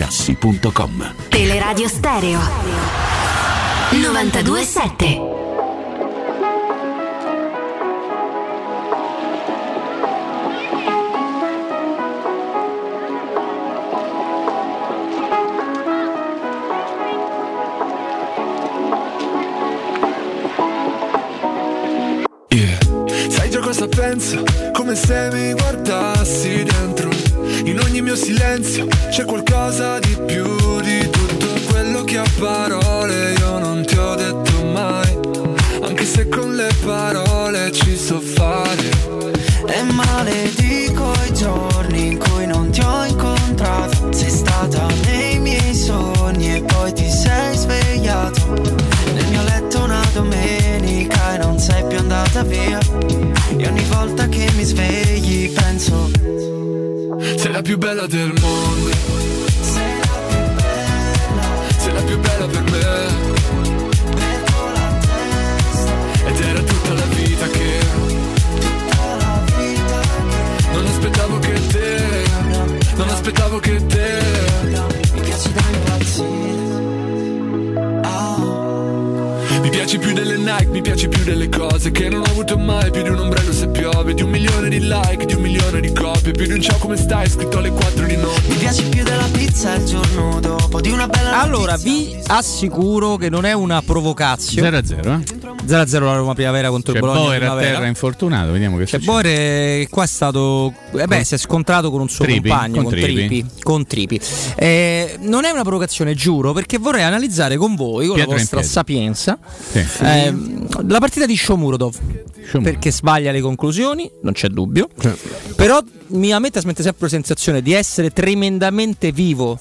Teleradio Stereo 927 Sai già cosa penso? Come se mi guardassi dentro. In ogni mio silenzio c'è qualcosa di più di tutto quello che a parole io non ti ho detto mai. Anche se con le parole ci so fare. E maledico i giorni in cui non ti ho incontrato Sei stata nei miei sogni e poi ti sei svegliato Nel mio letto una domenica e non sei più andata via E ogni volta che Sei la più bella del mondo. Sei la più bella per me. Ed era tutta la vita che non aspettavo che te, non aspettavo che te. Piaci più delle Nike, mi piaci più delle cose che non ho avuto mai, più di un ombrello se piove, di un milione di like, di un milione di copie, più di un ciao come stai scritto alle 4 di notte. Mi piaci più della pizza il giorno dopo Di una bella Allora, vi assicuro che non è una provocazione. 0-0, eh? 0-0 la Roma Primavera contro Cioè, il Bologna. Boer a terra infortunato, vediamo che Cioè, succede. Boer eh, qua è stato. Eh beh, si è scontrato con un suo Tripi? compagno, Con con, Tripi? Tripi. Con Tripi. Eh, non è una provocazione, giuro, perché vorrei analizzare con voi, con Pietra la vostra sapienza, Sì. ehm, la partita di Shomurodov. Perché sbaglia le conclusioni, non c'è dubbio. Però mi, a me trasmette sempre la sensazione di essere tremendamente vivo.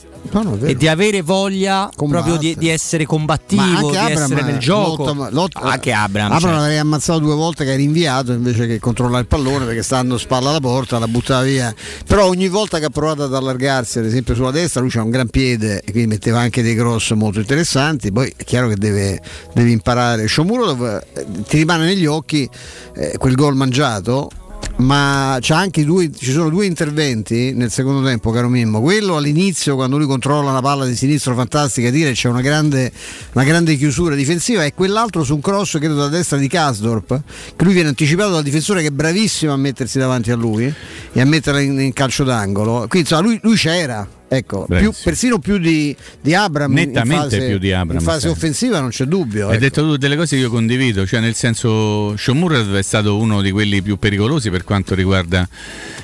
E di avere voglia proprio di, di essere combattivo, di Abram essere nel gioco. lotta- lotta- anche Abram. Abram certo. l'avrei ammazzato due volte che era inviato invece che controllare il pallone perché stando spalla alla porta la buttava via. Però ogni volta che ha provato ad allargarsi, ad esempio sulla destra, lui c'ha un gran piede e quindi metteva anche dei cross molto interessanti. Poi è chiaro che deve, deve imparare. Shomurodov eh, ti rimane negli occhi eh, quel gol mangiato. Ma c'ha anche due, ci sono due interventi nel secondo tempo, caro Mimmo. Quello all'inizio, quando lui controlla una palla di sinistro fantastica, dire c'è una grande, una grande chiusura difensiva, e quell'altro su un cross, credo da destra di Kasdorp, che lui viene anticipato dal difensore che è bravissimo a mettersi davanti a lui e a metterla in, in calcio d'angolo. Quindi insomma, lui, lui c'era. Ecco, più- persino più di, di Abram. Nettamente fase- più di Abram, In fase offensiva non c'è dubbio. Hai ecco. detto tu delle cose che io condivido, cioè nel senso Shomurad è stato uno di quelli più pericolosi per quanto riguarda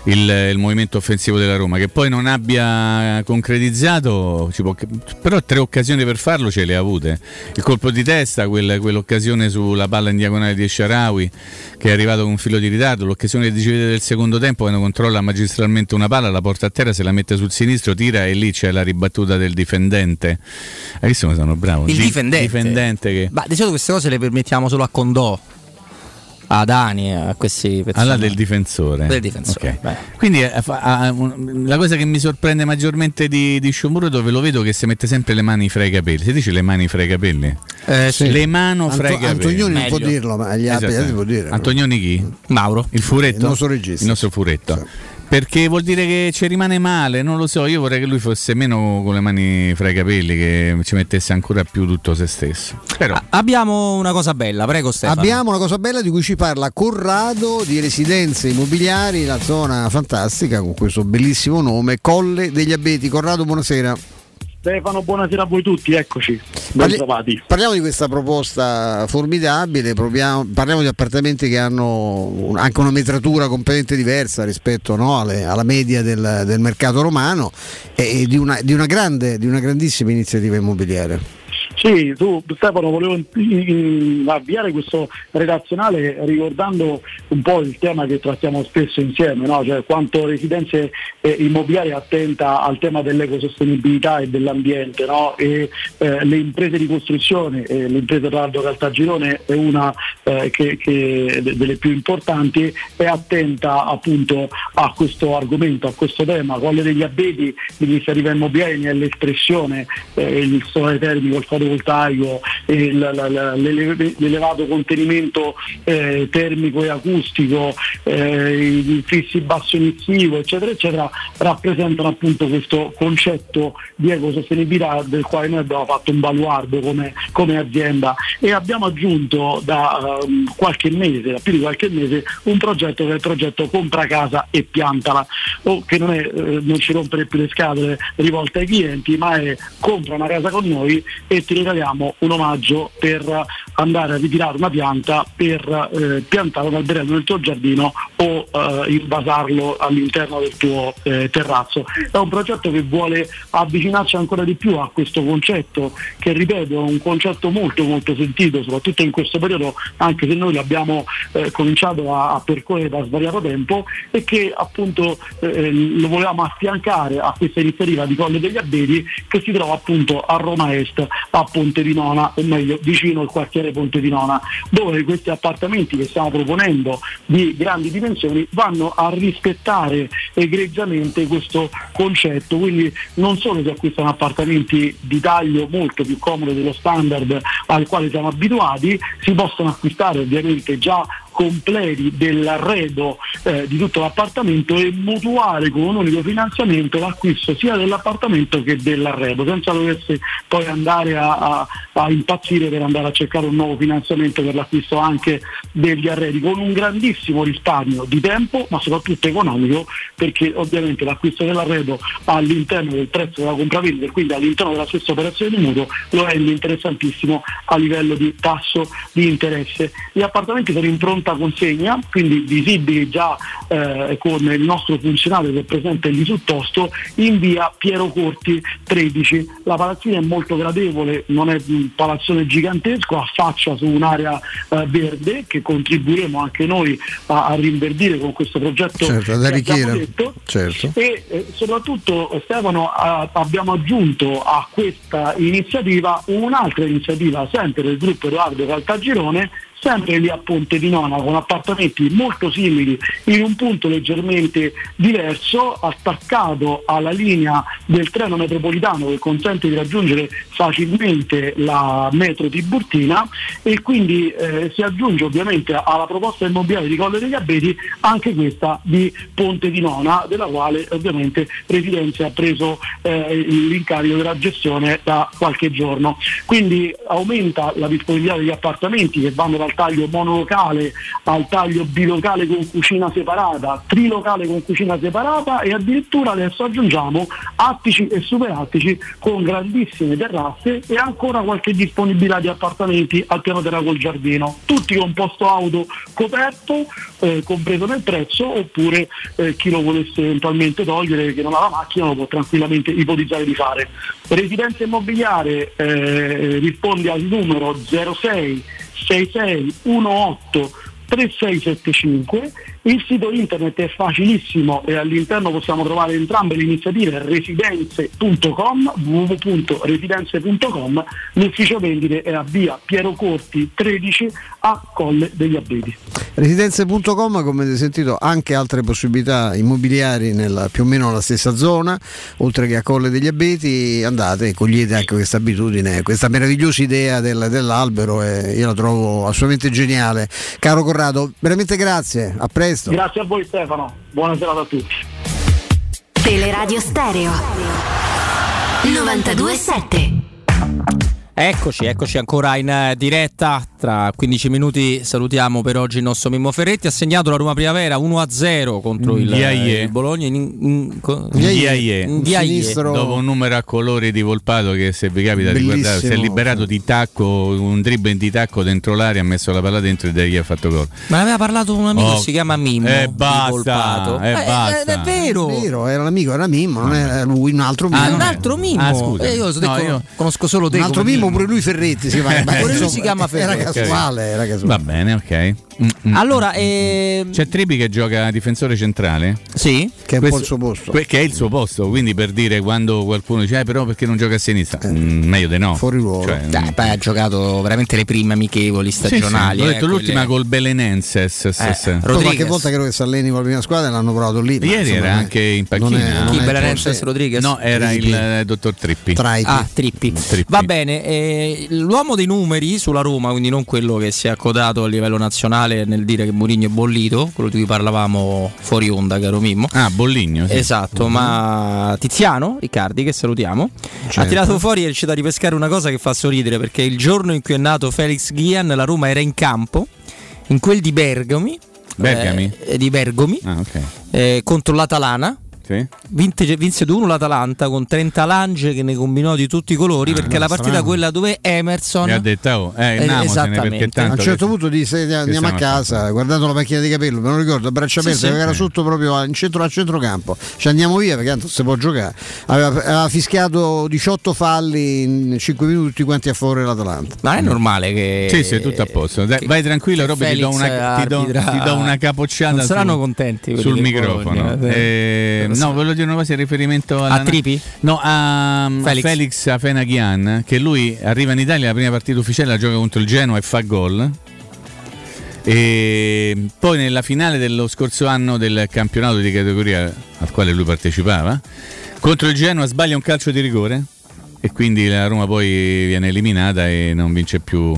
il, il movimento offensivo della Roma, che poi non abbia concretizzato, può- però tre occasioni per farlo ce le ha avute. Il colpo di testa, quel- quell'occasione sulla palla in diagonale di Sharawi che è arrivato con un filo di ritardo, l'occasione di decidere del secondo tempo quando controlla magistralmente una palla, la porta a terra, se la mette sul sinistro, tira e lì c'è la ribattuta del difendente. Hai visto come sono bravo? Il Di- difendente. difendente che... Ma di solito queste cose le permettiamo solo a Condò, a Dani, a questi personaggi. Alla del difensore. Del difensore, Ok. beh. Quindi eh, fa- ha un- la cosa che mi sorprende maggiormente di, di Sciomuro dove lo vedo che si mette sempre le mani fra i capelli. Si dice le mani fra i capelli? Eh, sì. Le mano fra Anto- i capelli. Antonioni non può Meglio. dirlo, ma gli altri Esatto. può dire. Antonioni chi? Mauro. Il furetto? Il nostro regista. Il nostro furetto. Perché vuol dire che ci rimane male, non lo so, io vorrei che lui fosse meno con le mani fra i capelli, che ci mettesse ancora più tutto se stesso. Però Abbiamo una cosa bella, prego Stefano. Abbiamo una cosa bella di cui ci parla Corrado di residenze immobiliari, la zona fantastica con questo bellissimo nome, Colle degli Abeti. Corrado, buonasera. Stefano, buonasera a voi tutti, eccoci, ben trovati. Parliamo di questa proposta formidabile, proviamo- parliamo di appartamenti che hanno anche una metratura completamente diversa rispetto no, alle- alla media del, del mercato romano e, e di, una, di una grande, di una grandissima iniziativa immobiliare. Sì, tu Stefano volevo avviare questo redazionale ricordando un po' il tema che trattiamo spesso insieme, no? cioè quanto residenze eh, immobiliari attenta al tema dell'ecosostenibilità e dell'ambiente no? e eh, le imprese di costruzione, eh, l'impresa Rardo Caltagirone è una eh, che, che- de- delle più importanti, è attenta appunto a questo argomento, a questo tema. Colle degli Abeti, l'iniziativa immobiliare ne è l'espressione, eh, il termico, il fotovoltaico, l'ele- l'elevato contenimento eh, termico e acustico, eh, il fissi basso emissivo, eccetera, eccetera, rappresentano appunto questo concetto di ecosostenibilità del quale noi abbiamo fatto un baluardo come, come azienda. E abbiamo aggiunto da ehm, qualche mese, da più di qualche mese, un progetto che è il progetto Compra casa e piantala, o che non, è, eh, non ci rompere più le scatole rivolte ai clienti, ma è compra una casa con noi e ti regaliamo un omaggio per andare a ritirare una pianta per eh, piantare un alberello nel tuo giardino o eh, invasarlo all'interno del tuo eh, terrazzo. È un progetto che vuole avvicinarci ancora di più a questo concetto, che ripeto è un concetto molto molto sentito, soprattutto in questo periodo, anche se noi l'abbiamo eh, cominciato a, a percorrere da svariato tempo e che appunto eh, lo volevamo affiancare a questa iniziativa di Colle degli Abeti che si trova appunto a Roma Est, a Ponte di Nona, o meglio vicino al quartiere Ponte di Nona, dove questi appartamenti che stiamo proponendo di grandi dimensioni vanno a rispettare egregiamente questo concetto, quindi non solo si acquistano appartamenti di taglio molto più comodo dello standard al quale siamo abituati, si possono acquistare ovviamente già completi dell'arredo eh, di tutto l'appartamento e mutuare con un unico finanziamento l'acquisto sia dell'appartamento che dell'arredo, senza doversi poi andare a, a- a impazzire per andare a cercare un nuovo finanziamento per l'acquisto anche degli arredi, con un grandissimo risparmio di tempo ma soprattutto economico perché ovviamente l'acquisto dell'arredo all'interno del prezzo della compravendita e quindi all'interno della stessa operazione di mutuo lo rende interessantissimo a livello di tasso di interesse. Gli appartamenti sono in pronta consegna, quindi visibili già eh, con il nostro funzionario che è presente lì sul posto, in via Piero Corti 13. La palazzina è molto gradevole, non è un palazzone gigantesco, affaccia su un'area eh, verde che contribuiremo anche noi a, a rinverdire con questo progetto Certo, che abbiamo detto Certo. e eh, soprattutto Stefano a- abbiamo aggiunto a questa iniziativa un'altra iniziativa sempre del gruppo Edoardo Caltagirone sempre lì a Ponte di Nona con appartamenti molto simili in un punto leggermente diverso attaccato alla linea del treno metropolitano che consente di raggiungere facilmente la metro Tiburtina e quindi eh, si aggiunge ovviamente alla proposta immobiliare di Colle degli Abeti anche questa di Ponte di Nona della quale ovviamente Residenza ha preso eh, l'incarico della gestione da qualche giorno. Quindi aumenta la disponibilità degli appartamenti che vanno da dal taglio monolocale al taglio bilocale con cucina separata, trilocale con cucina separata e addirittura adesso aggiungiamo attici e superattici con grandissime terrazze e ancora qualche disponibilità di appartamenti al piano terra col giardino, tutti con posto auto coperto, eh, compreso nel prezzo, oppure eh, chi lo volesse eventualmente togliere, che non ha la macchina, lo può tranquillamente ipotizzare di fare. Residenza immobiliare eh, risponde al numero 06 66 18 3675 il sito internet è facilissimo e all'interno possiamo trovare entrambe le iniziative residenze.com www.residenze.com l'ufficio vendite è a via Piero Corti 13 a Colle degli Abeti Residenze.com, come avete sentito, anche altre possibilità immobiliari nella, più o meno nella stessa zona, oltre che a Colle degli Abeti, andate e cogliete anche questa abitudine, questa meravigliosa idea del- dell'albero e io la trovo assolutamente geniale. Caro Corrado, veramente grazie, a presto. Grazie a voi Stefano. Buona serata a tutti. Teleradio Stereo. 927 Eccoci, eccoci ancora in eh, diretta. Tra 15 minuti salutiamo per oggi il nostro Mimmo Ferretti. Ha segnato la Roma Primavera 1-0 contro il, Ndiaye. il Bologna. In, dopo un numero a colori di Volpato che se vi capita di guardare si è liberato di tacco un dribbling di tacco dentro l'area ha messo la palla dentro e da lì ha fatto gol Ma ne aveva parlato un amico Oh. che si chiama Mimmo. Eh, di basta, Volpato. eh, basta. È vero. È vero, era l'amico, era Mimmo, non era lui, un altro Mimmo. Ah, un altro Mimmo. Ah, scusa. Eh, io, No, io- conosco solo te. Un altro come Mimmo, pure lui Ferretti si chiama. ma Pure lui si chiama Era Ferretti. casuale, era casuale. va bene ok Mm, mm. Allora, ehm, c'è Trippi che gioca difensore centrale sì che è un po' il suo posto que- che è il suo posto quindi per dire quando qualcuno dice "Eh, però perché non gioca a sinistra Mm, meglio di no fuori ruolo Cioè, Dai, poi ha giocato veramente le prime amichevoli sì, sì, stagionali. l'ho eh, detto l'ultima quelle- col Belenenses s- Poi qualche volta credo che si alleni con la prima squadra e l'hanno provato lì. Ieri insomma, era anche in panchina. Chi, è- Belenenses. Rodriguez? No, era Trippi. il eh, dottor Trippi. Traipi. Ah, Trippi. Va bene, eh, l'uomo dei numeri sulla Roma, quindi non quello che si è accodato a livello nazionale nel dire che Mourinho è bollito, quello di cui parlavamo fuori onda, caro Mimmo. Ah, Bolligno. sì. Esatto, ma Tiziano Riccardi, che salutiamo, ha Certo. tirato fuori e è riuscito a ripescare una cosa che fa sorridere perché il giorno in cui è nato Felix Ghian, la Roma era in campo, in quel di Bergami, Bergami? eh, di Bergomi, Ah, ok. eh, contro l'Atalana. Sì. Vinse 2-1 l'Atalanta con 30 lange che ne combinò di tutti i colori perché no, la partita strano. quella dove Emerson Mi ha detto, oh, eh, Eh, esattamente. perché A tanto un certo che- punto disse andiamo a casa, guardando la macchina di capello, me lo ricordo, a braccia Sì, aperte, sì. era sotto proprio in centro, a centrocampo. Ci andiamo via perché tanto si può giocare. Aveva, aveva fischiato 18 falli in 5 minuti tutti quanti a favore dell'Atalanta. Ma è normale che Sì, sì, tutto a posto. Dai, vai tranquillo, Roby, ti do, una, ti, do, ti do una capocciata Non saranno sul, contenti sul microfono. Eh, eh. No, volevo dire una cosa in riferimento alla, A Tripi? No, a Felix. Felix, Afenaghian, che lui arriva in Italia, la prima partita ufficiale la gioca contro il Genoa e fa gol. E poi nella finale dello scorso anno del campionato di categoria al quale lui partecipava, contro il Genoa sbaglia un calcio di rigore e quindi la Roma poi viene eliminata e non vince più,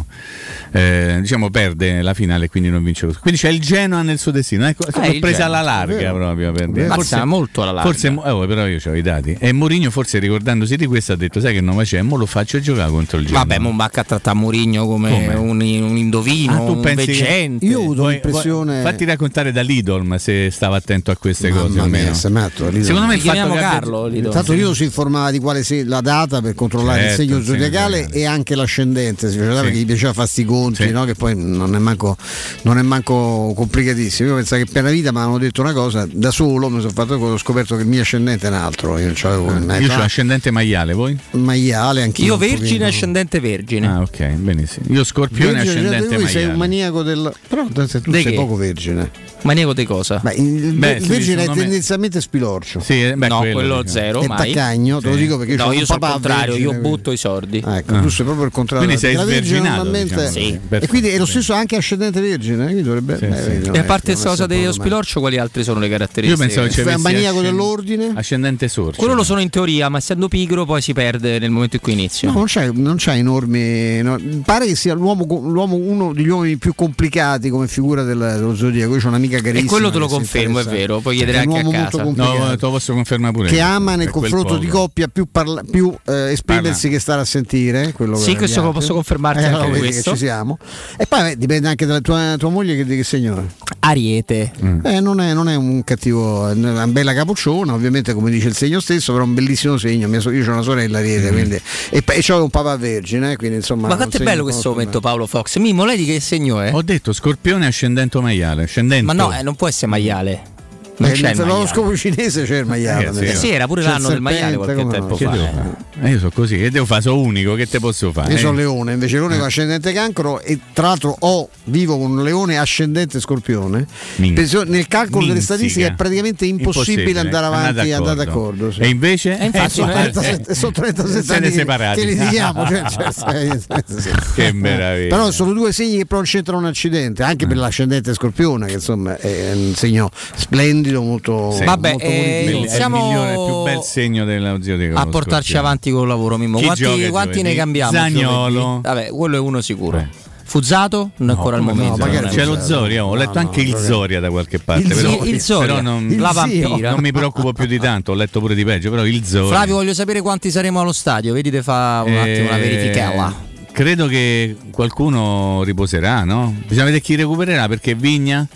eh, diciamo perde la finale e quindi non vince lo Quindi c'è il Genoa nel suo destino, ecco, Eh, presa alla larga vero. proprio per dire. Mazza, molto alla larga. Forse, eh, oh, però io ho i dati. E Mourinho forse ricordandosi di questo ha detto sai che non c'è, mo lo faccio giocare contro il Genoa. Vabbè, Mombacca tratta Mourinho come, Come? Un, un indovino, Ah, tu un pensi che- veggente. Io ho avuto l'impressione. Fatti raccontare da Lidolm se stava attento a queste Mamma cose mia, matto. Secondo me il fatto chiamiamo che abbia- Carlo, Lidl. Intanto io si informava di quale se- la data per controllare Certo, il segno segno zodiacale e anche l'ascendente, si faceva Sì. perché gli piaceva fare sti conti, Sì. no? che poi non è, manco, non è manco complicatissimo. Io pensavo che per la vita mi avevano detto una cosa, da solo mi sono fatto ho scoperto che il mio ascendente è un altro. Io, non c'avevo in Io mezzo ho a- ascendente maiale, voi? maiale anche Io vergine ascendente vergine. Ah, ok, benissimo. Io scorpione Vergine, ascendente lui sei maiale. un maniaco del. Però tu sei Di che? poco vergine. Maniaco di cosa? Beh, il, Beh, il vergine è me- tendenzialmente spilorcio. Sì, eh, beh, no, quello, diciamo. zero, È mai. taccagno, te lo dico perché No, io un sono il contrario, io vergine, butto i soldi. Ah, ecco, Ah. tu sei proprio il contrario. Quindi sei sverginato, diciamo. Sì. E quindi è lo stesso anche ascendente vergine, quindi dovrebbe Sì, beh, sì. E a parte questa cosa dello spilorcio, quali altre sono le Io caratteristiche? pensavo c'è Fai un maniaco dell'ordine? Ascendente sorcio. Quello lo sono in teoria, ma essendo pigro poi si perde nel momento in cui inizio. No, non c'è, c'è enormi. no, pare che sia l'uomo, l'uomo uno degli uomini più complicati come figura del- dello zodiaco. Io ho un'amica carissima. E quello te lo confermo, è vero, puoi chiedere anche a casa. No, te lo posso confermare pure. che ama nel confronto di coppia più, parla- più, eh, esprimersi che stare a sentire. quello Sì, questo abbiamo. posso confermarti Eh, anche no, questo. Che ci siamo. E poi beh, dipende anche dalla tua, tua moglie che di che segno è. Ariete. Eh, non, è, non è un cattivo, è una bella capocciona, ovviamente come dice il segno stesso, però un bellissimo segno. Mia io ho una sorella Ariete, quindi, e, poi c'ho un papà vergine, eh, quindi insomma. Ma quanto è bello questo momento, Paolo Fox. Mimmo, lei di che segno è? Ho detto scorpione ascendente maiale. Ascendente. Ma no, eh, non può essere maiale. Non Eh, c'è l'oroscopo cinese c'è il maiale. Ragazzi, nel- io- Sì, era pure c'è l'anno del maiale qualche tempo fa. eh. Eh, io sono così, che devo fare? Sono unico, che te posso fare? Io Eh? sono leone, invece leone con ascendente cancro e tra l'altro ho, vivo con un leone ascendente scorpione. Penso- nel calcolo delle Minzica. statistiche è praticamente impossibile, andare avanti e andare d'accordo. sì. E invece? E infatti sono Eh, 37, sono 37 siete anni che- separati. che litighiamo. cioè, *laughs* cioè, sì, sì. Che meraviglia. Però sono due segni che però c'entrano un accidente, anche per l'ascendente scorpione, che insomma è un segno splendido, molto, Sì. Vabbè, molto eh, voluminoso. è il iniziamo- migliore, il più bel segno dello zio di a portarci avanti col lavoro, Mimmo. Chi Quanti, gioca quanti ne cambiamo? Giovedì? Vabbè, quello è uno sicuro. Eh. Fuzzato? Non ancora al come no, momento. magari non è c'è lo. Zoria, ho letto No, anche no, il. Zoria da qualche parte. Il però, Zoria. Il Zoria, però non, la zio. vampira. non mi preoccupo più di tanto, ho letto pure di peggio, però il Zoria. Flavio, voglio sapere quanti saremo allo stadio. Vedi, te fa un attimo una Eh, verificella. Credo che qualcuno riposerà, no? Bisogna vedere chi recupererà perché Vigna,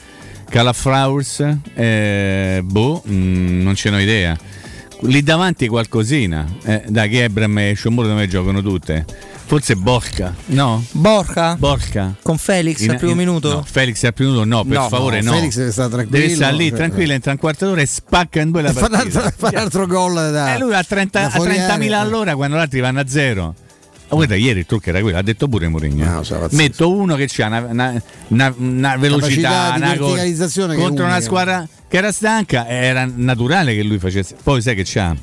Calafraurs, eh, boh, mm, non ce n'ho idea. Lì davanti qualcosina. Eh, dai, che Ebram e Sciomuro da me giocano tutte. Forse Borca, no? Borca? Borca. Con Felix In- al primo in- minuto? No, Felix al primo minuto no, per No, favore no. Felix deve stare tranquillo. Deve stare lì cioè, tranquillo, entra un quarto d'ora e spacca in due la partita. fa un altro gol da, E lui a, 30 da a fuori 30.000 area. all'ora quando gli altri vanno a zero. Ah, guarda, ieri il trucco era quello, ha detto pure Mourinho. No, pazzesco. Metto uno che ha una, una- una- una velocità, una verticalizzazione contro una unica. squadra che era stanca, era naturale che lui facesse. Poi sai che c'ha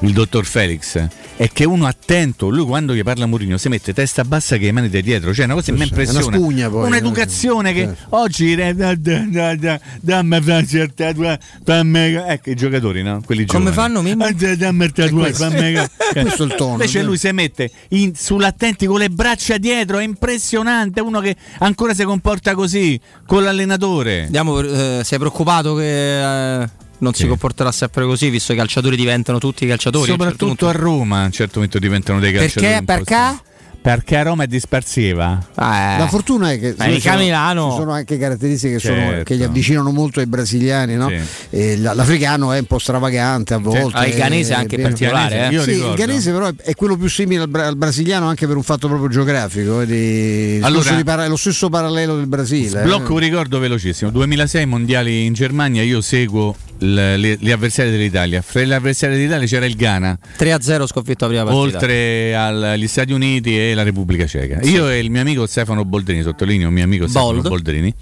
il dottor Felix. È che uno attento, lui quando gli parla Mourinho si mette testa bassa che le mani da dietro, cioè una cosa che mi una impressiona. spugna poi, Un'educazione che certo. oggi eh, da- da- da- da- dammi Francia il tatuaggio, fammi- ecco i giocatori, no? Quelli Come giovani. fanno, Mimmo? Da- Dammi il tatuaggio, questo- fammi- *laughs* questo è il tono, Invece lui si mette in- sull'attenti con le braccia dietro, è impressionante, uno che ancora si comporta così con l'allenatore. Andiamo, eh, sei preoccupato che eh, non si Sì. comporterà sempre così, visto che i calciatori diventano tutti calciatori? a certo Soprattutto punto? a Roma a un certo momento diventano dei calciatori. Perché? Perché? Perché a Roma è dispersiva. Eh, La fortuna è che mica sono, Milano. ci sono anche caratteristiche che, sono- Certo. che li avvicinano molto ai brasiliani. No? Sì. E l'africano è un po' stravagante a volte. Ah, il ghanese anche è- particolare, eh. Io Sì, il ghanese però è, è quello più simile al, bra- al brasiliano anche per un fatto proprio geografico. eh, di- Allora- para- è lo stesso parallelo del Brasile. eh. Blocco un ricordo velocissimo. 2006 mondiali in Germania, io seguo le- gli avversari dell'Italia. Fra gli avversari dell'Italia c'era il Ghana, 3-0 sconfitto la prima partita. oltre al- agli Stati Uniti e la Repubblica Ceca. Io e il mio amico Stefano Boldrini, sottolineo il mio amico Stefano Bold. Boldrini,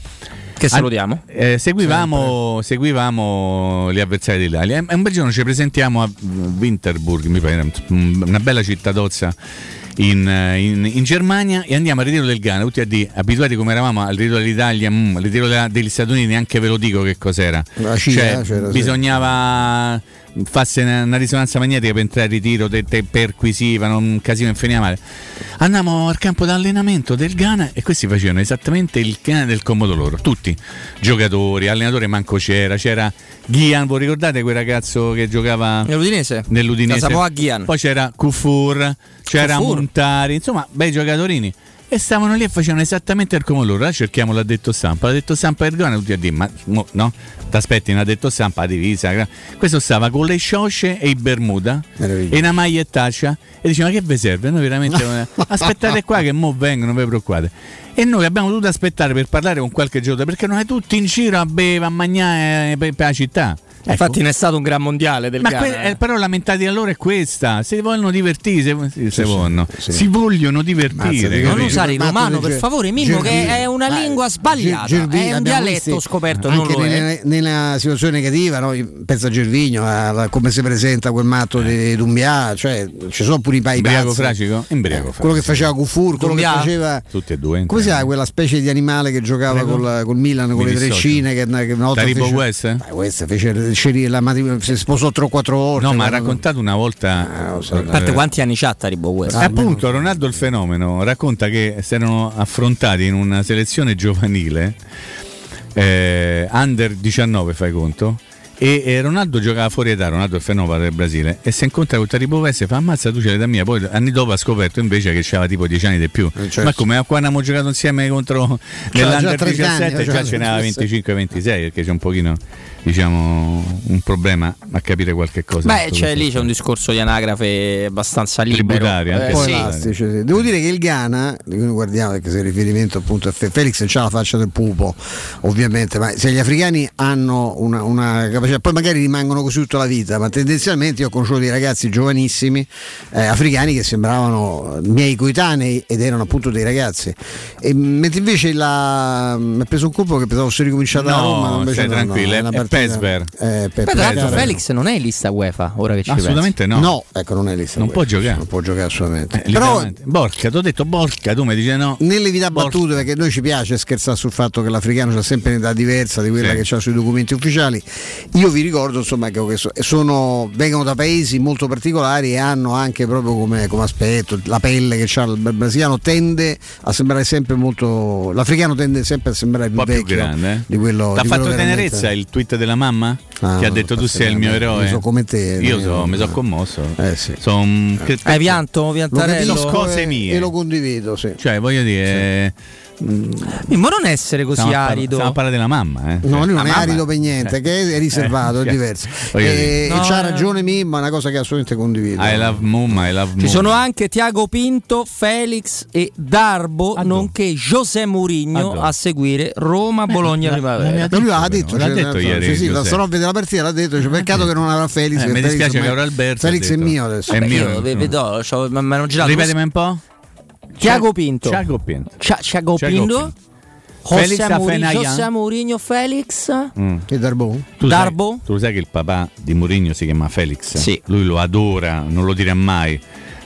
Che salutiamo. eh, seguivamo, seguivamo gli avversari dell'Italia e un bel giorno ci presentiamo a Winterburg, mi pare, una bella città d'Ozza in, in- in Germania e andiamo al ritiro del Ghana, tutti a dire, abituati come eravamo al ritiro dell'Italia, mm, al ritiro della- degli Stati Uniti, neanche ve lo dico che cos'era. CIA, Cioè, c'era, sì. Farsi una, una risonanza magnetica per entrare al ritiro, te, te perquisivano, un casino infiniva male. Andiamo al campo d'allenamento del Ghana e questi facevano esattamente il cane del comodo loro, tutti, giocatori, allenatore manco c'era, c'era Ghian, voi ricordate quel ragazzo che giocava Nell'Udinese? nell'Udinese? Poi c'era Kufur, c'era Kufur. Montari, insomma, bei giocatori. E stavano lì e facevano esattamente come loro. Allora cerchiamo l'addetto stampa. L'addetto stampa Ghana tutti a dire, ma mo, no? T'aspetti un addetto stampa, la divisa. Questo stava con le sciosce e i Bermuda e una magliettaccia e diceva che vi serve? Noi veramente *laughs* non- aspettate qua che mo vengono, non vi preoccupate. E noi abbiamo dovuto aspettare per parlare con qualche giorno perché noi tutti in giro a bere, a mangiare per, per la città. Ecco. Infatti non è stato un gran mondiale del Ma Ghana. que- eh. eh, però la mentalità di allora è questa: se vogliono divertirsi, se, sì, se sì, vogliono, sì. si vogliono Mazza, divertire. dico, non usare il romano per favore, Mimmo, che è una lingua sbagliata. Ge- Gervini, è un abbiamo dialetto scoperto, non anche nelle- nella situazione negativa, no? pensa a Gervigno, a come si presenta quel matto di Dumbia, cioè ci sono pure i pai Imbriaco fracico? Imbriaco fracico. Quello che faceva Kufur, quello che Dumbia? faceva Tutti e due. come si chiama quella specie di animale che giocava col, col Milan con le treccine che, che una volta Taribo fece, West? Eh, West fece si sposò 3 o 4 volte No, ma ha raccontato una volta. Ah, so. A parte eh, quanti anni c'ha Taribo West? Ah, appunto, Ronaldo il fenomeno racconta che si erano affrontati in una selezione giovanile, eh, under 19, fai conto. E, e Ronaldo giocava fuori età, Ronaldo è il fenomeno del Brasile, e si incontra con Taribo Vesse e fa ammazza tu c'è l'età mia, poi anni dopo ha scoperto invece che c'aveva tipo 10 anni di più. certo. Ma come quando abbiamo giocato insieme contro nell'Under già 30 anni, 17 già già ce 27. 25-26 perché c'è un pochino diciamo un problema a capire qualche cosa. Beh, c'è, lì c'è un discorso di anagrafe abbastanza libero. Tributaria, Eh, sì. elastici, sì. Devo dire che il Ghana, di cui noi guardiamo perché se il riferimento appunto a Fe- Felix non c'ha la faccia del pupo, ovviamente, ma se gli africani hanno una, una capacità, poi magari rimangono così tutta la vita, ma tendenzialmente io ho conosciuto dei ragazzi giovanissimi eh, africani che sembravano miei coetanei ed erano appunto dei ragazzi. E, mentre invece la, mi ha preso un colpo che pensavo fosse ricominciata a No, Roma, ma invece no, no, tranquillo, è- una è partita- Pesver. Eh, pe- Beh, tra l'altro Pesver. Felix non è in lista UEFA, ora che ci Assolutamente penso. no. No, ecco, non è lista. Non può giocare. Non può giocare assolutamente. Eh, Però. Borca, ti ho detto Borca, tu mi dici no. nelle vita Borca. battute, perché noi ci piace scherzare sul fatto che l'africano ha sempre un'età diversa di quella Sì. che ha sui documenti ufficiali. Io vi ricordo insomma che che so- sono, vengono da paesi molto particolari e hanno anche proprio come, come aspetto la pelle che ha il brasiliano tende a sembrare sempre molto. L'africano tende sempre a sembrare più Un po' più vecchio grande. eh? di quello. T'ha di fatto tenerezza il tweet della mamma? Ah, che ha detto tu sei il mio eroe. Io so come te, Io io- so- mi sono eh. commosso. Eh sì. Son- che- Hai pianto, Lo Piantarello? capisco cose e- mie. e lo condivido, sì. Cioè, voglio dire. Ma non essere così stiamo arido. Stiamo a parlare della mamma, eh. No, lui non La è mamma- arido per niente, Eh. che è riservato, Eh, è cioè, *laughs* diverso. voglio E, e No, c'ha eh. ragione Mimma, è una cosa che assolutamente condivido. I love Mumma, I love Ci sono anche Tiago Pinto, Felix e Darbo, nonché José Mourinho Addo. a seguire Roma, Bologna, la- Primavera. Ma lui l'ha detto, l'ha cioè, detto ieri, Sì, sì, la stanotte della partita l'ha detto, dice, peccato che non avrà Felix. Eh, mi Felix dispiace che ora Alberto Felix è mio adesso. È mio, ma hanno girato. Ripetimi un po'. Tiago Pinto. Tiago Pinto. Tiago Pinto. Pinto. José Felix Mourinho, Afenayan. José Mourinho, Felix. Mm. E Darbo? Tu Darbo? Sai, tu lo sai che il papà di Mourinho si chiama Felix? Sì. Lui lo adora, non lo dirà mai,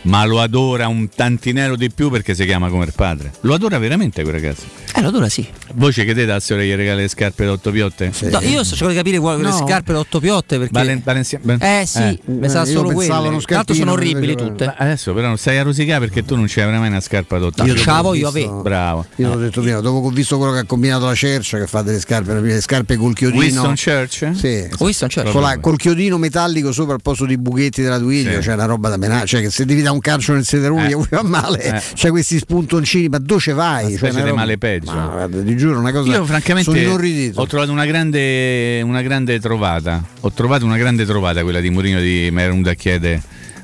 ma lo adora un tantinello di più perché si chiama come il padre. Lo adora veramente quel ragazzo. Eh, allora sì. Voi ci chiedete a Sore gli regala le scarpe da otto piotte? No, io sto cercando di capire quali le No. scarpe da otto piotte perché. Valen- Valencia- ben- Eh sì, io solo pensavo uno quelle. Tra l'altro scarpino, sono orribili tutte. Ma adesso però non stai a rosicare perché tu non ci avrai mai una scarpa da otto piotte. ce la voglio avere. Bravo. Io l'ho detto prima, dopo che ho visto quello che ha combinato la Cercia, che fa delle scarpe, le scarpe col chiodino. Winston Church? Sì, Winston Churchill. con la- col chiodino metallico sopra al posto di buchetti della Duiglio, Sì. cioè una roba da menare, cioè che se devi dare un calcio nel sederuno Eh. *laughs* gli fa male, Eh. c'è questi spuntoncini, ma dove vai? Una Cioè, una roba- male peggio. Ma guarda, ti giuro, una cosa Io francamente ho trovato una grande, una grande trovata. Ho trovato una grande trovata quella di Mourinho di mi era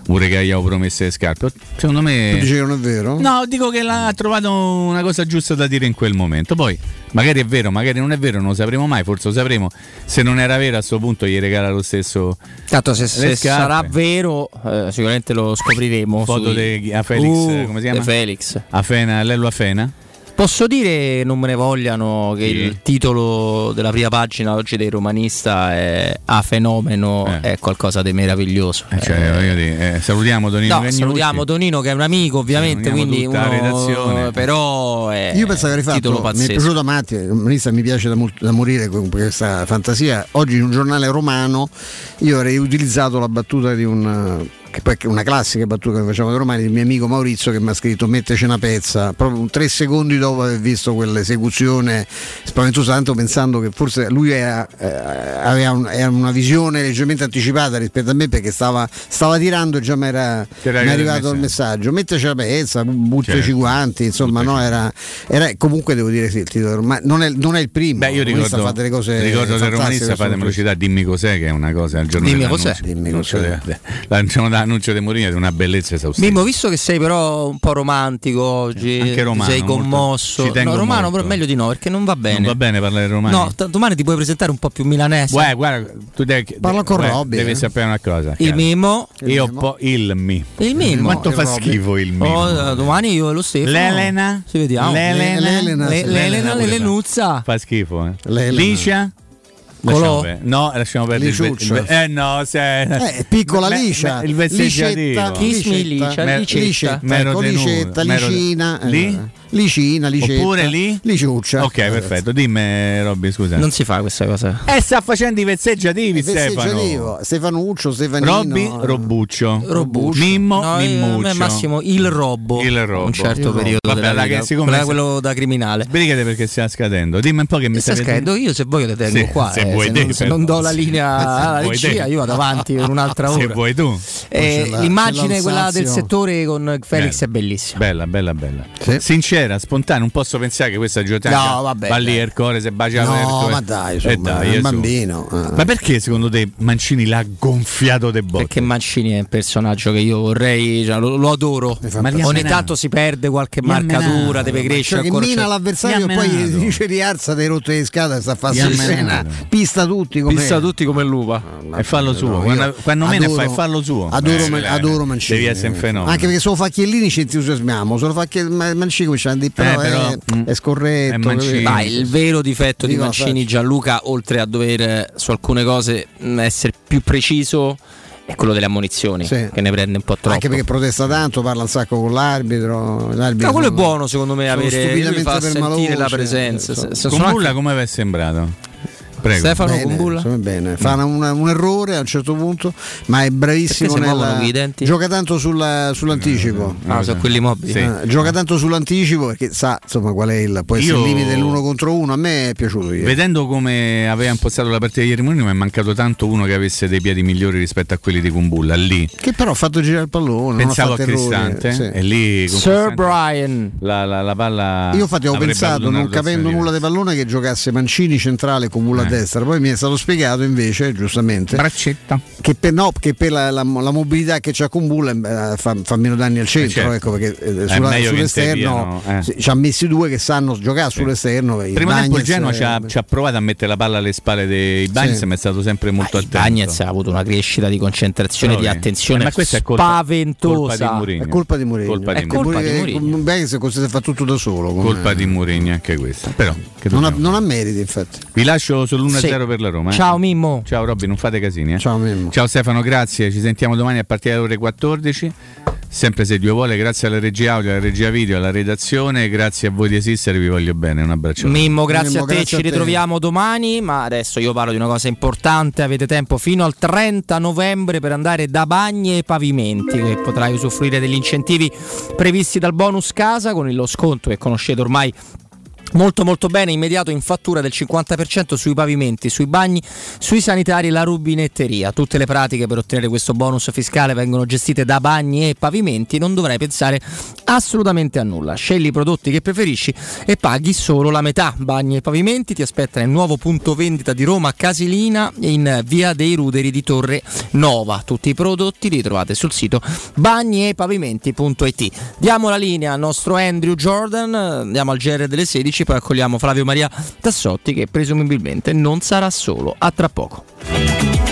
venuto a chiedere un regalo promesse le scarpe. Secondo Tu me dici che non è vero? No, dico che l'ha trovato una cosa giusta da dire in quel momento. Poi magari è vero, magari non è vero, non lo sapremo mai, forse lo sapremo. Se non era vero a questo punto gli regala lo stesso Tanto se, se sarà vero, eh, sicuramente lo scopriremo. Foto sui- di a Felix, Uh, come si chiama? Felix. Afena, Lello Afena. Posso dire, non me ne vogliano, che Sì. il titolo della prima pagina oggi dei romanista è A fenomeno, Eh. è qualcosa di meraviglioso. Eh, cioè, Eh, dire, eh, salutiamo Donino No, salutiamo Tonino che è un amico ovviamente, quindi uno, redazione. però è Io penso che fatto, mi è pazzesco. piaciuto matti, il Manista mi piace da, da morire con questa fantasia. Oggi in un giornale romano io avrei utilizzato la battuta di un che poi è una classica battuta che facciamo da romani, del mio amico Maurizio che mi ha scritto metteci una pezza, proprio un tre secondi dopo aver visto quell'esecuzione spaventosa, tanto pensando che forse lui era, eh, aveva un- era una visione leggermente anticipata rispetto a me perché stava, stava tirando e già mi era, arrivato il il messaggio, metteci la pezza, buttaci Certo. guanti, insomma no, era, era- comunque devo dire sì, il titolo, ma non è, non è il primo. Beh, io il ricordo, fa delle cose ricordo del romanista, fate velocità, dimmi cos'è, che è una cosa al giorno Dimmi cos'è. Dimmi cos'è. de- l'annuncio *laughs* l'annuncio di Mourinho è una bellezza esaustiva. Mimmo, visto che sei però un po' romantico oggi, Anche romano, sei commosso. No, romano molto. però meglio di no, perché non va bene. Non va bene parlare romano. No, t- domani ti puoi presentare un po' più milanese. Guarda, guarda, tu devi, Parla con Robby, Devi eh. sapere una cosa. il. Mimmo. Io po' il mi. Il Mimmo. Quanto il fa Robby. schifo il mi? Oh, domani io e lo Stefano. L'Elena? Ci vediamo. L'Elena? L'Elena, l'Elenuzza. Fa schifo, eh. L'Elena. Licia? Colò? No, lasciamo perdere Liciuccio. il- Eh no, se, Eh, piccola me- Licia, me- il vezzeggiativo. Licetta, Kiss me, Licia, Me- Licetta. Ecco, Licetta, Licina, eh, Lì? Licina, Licetta, Oppure lì? Liciuccia. Ok, perfetto. Dimmi, Robby, scusa. Non si fa questa cosa. Eh, sta facendo i vezzeggiativi, Eh, Stefano. Vezzeggiativo, Stefanuccio, Stefanino. Robby, Robuccio. Robuccio. Mimmo, No, io- Mimmuccio. Massimo il Robbo. Il Robbo. Un certo Il periodo Robbo. della Vabbè, vita. che siccome se- quello da criminale. Sbrigate perché stia scadendo. Dimmi un po' che mi Sta stai scadendo io se voglio te tengo Sì, qua. sì, eh, vuoi se, te, non, se non do la linea *laughs* alla regia io vado avanti per un'altra *laughs* Se ora. vuoi tu. Eh, l'immagine quella del settore con Felix è bellissima. Bella, bella, bella. Sincera, spontanea, non posso pensare che questa giocata No, vabbè, va lì il cuore se bacia No, aperto. ma eh. dai, Eh, insomma, dai, è un eh, bambino. eh. Ma perché secondo te Mancini l'ha gonfiato de botte? Perché Mancini è un personaggio che io vorrei, cioè, lo, lo adoro. Ma Ogni tanto si perde qualche ha marcatura, deve crescere Cioè che mina c'è- l'avversario Gli e poi dice rialza dei rotte di scala e sta a fare Gli ha scena. Pista tutti come Pissa tutti come lupa. E fallo suo. No, quando, quando meno adoro- fai fallo suo. Adoro, Eh, Man- eh, adoro Mancini. Devi essere un fenomeno. Anche perché solo Facchiellini ci entusiasmiamo, solo Facchi- Ma- Mancini comincia dire però, Eh, però, è, mm, è scorretto. è? Ma il vero difetto di Dico, Mancini Gianluca, oltre a dover eh, su alcune cose mh, essere più preciso, è quello delle ammonizioni, Sì. che ne prende un po' troppo. Anche perché protesta tanto, parla un sacco con l'arbitro. l'arbitro No, quello è insomma, buono secondo me avere lui fa sentire la presenza. eh, Se- so- se Con Bulla anche- come vi è sembrato? Prego. Stefano Bene, Kumbulla? bene. Fa una- un errore a un certo punto, ma è bravissimo. Nella-? Gioca tanto sulla- sull'anticipo. Ah, sono quelli mobili. Sì. Eh, gioca tanto sull'anticipo perché sa insomma qual è il, può essere Io- il limite dell'uno contro uno. A me è piaciuto ieri. Vedendo come aveva impostato la partita di ieri Mourinho mi è mancato tanto uno che avesse dei piedi migliori rispetto a quelli di Kumbulla lì. Che però ha fatto girare il pallone. Pensavo non a ha fatto errori, Cristante sì. e lì Sir Brian. la, la, la palla Io infatti ho pensato, non capendo nulla di pallone, che giocasse Mancini centrale con Mulla a Eh. Destra. Poi mi è stato spiegato invece, giustamente, Braccetta. che per, no, che per la, la- la mobilità che c'ha con Bulla eh, fa, fa meno danni al centro. certo. ecco, perché eh, È sulla- sull'esterno eh. sì, ci ha messi due che sanno giocare sull'esterno. i Primo tempo il Bagnez, Genoa eh, ci ha, ci ha provato a mettere la palla alle spalle dei Bagnets Sì. ma è stato sempre molto attento. Bagnez ha avuto una crescita di concentrazione, Trovi? di attenzione Eh, ma questa è colpa- spaventosa. colpa di Mourinho. È colpa di Mourinho. Colpa di È colpa di Mourinho. Bagnez è costretto a fare tutto da solo. Colpa di Mourinho anche questa. Però che non, ha, non ha meriti, infatti. Vi lascio sull'1-0 Sì. per la Roma. eh. Ciao Mimmo. Ciao Robby, non fate casini. eh. Ciao Mimmo. Ciao Stefano, grazie. Ci sentiamo domani a partire dalle ore 14. Sempre se Dio vuole, grazie alla regia audio, alla regia video, alla redazione. Grazie a voi di esistere, vi voglio bene. Un abbraccio. Mimmo, grazie Mimmo, a te, grazie ci a te. ritroviamo domani, ma adesso io parlo di una cosa importante, avete tempo fino al 30 novembre per andare da bagni e pavimenti, che potrai usufruire degli incentivi previsti dal bonus casa con lo sconto che conoscete ormai Molto molto bene, immediato in fattura del 50% sui pavimenti, sui bagni, sui sanitari e la rubinetteria. Tutte le pratiche per ottenere questo bonus fiscale vengono gestite da bagni e pavimenti, non dovrai pensare assolutamente a nulla. Scegli i prodotti che preferisci e paghi solo la metà. Bagni e pavimenti ti aspetta nel nuovo punto vendita di Roma Casilina in via dei Ruderi di Torre Nova. Tutti i prodotti li trovate sul sito bagniepavimenti.it. Diamo la linea al nostro Andrew Jordan, andiamo al GR delle 16, poi accogliamo Flavio Maria Tassotti che presumibilmente non sarà solo. A tra poco.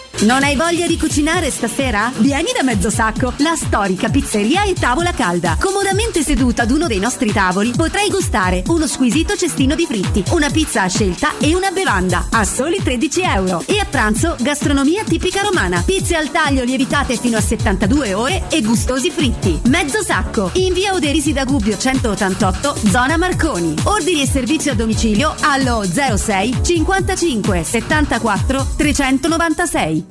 Non hai voglia di cucinare stasera? Vieni da Mezzo Sacco, la storica pizzeria e tavola calda. Comodamente seduta ad uno dei nostri tavoli potrai gustare uno squisito cestino di fritti, una pizza a scelta e una bevanda a soli 13 euro. E a pranzo gastronomia tipica romana, pizze al taglio lievitate fino a 72 ore e gustosi fritti. Mezzo Sacco, in via Oderisi da Gubbio 188, zona Marconi. Ordini e servizio a domicilio allo 06 55 74 396.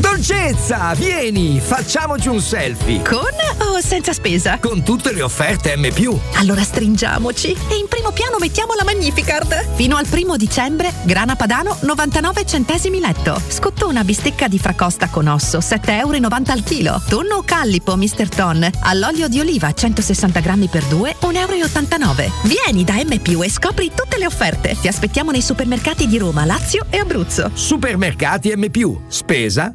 Dolcezza, vieni, facciamoci un selfie. Con o senza spesa? Con tutte le offerte M. Allora stringiamoci e in primo piano mettiamo la Magnificard. Fino al primo dicembre, grana padano 99 centesimi letto. Scottona bistecca di fracosta con osso 7,90 euro al chilo. Tonno callipo Mr. Ton all'olio di oliva 160 grammi per 2 1,89 euro. Vieni da M e scopri tutte le offerte. Ti aspettiamo nei supermercati di Roma, Lazio e Abruzzo. Supermercati M. Spesa,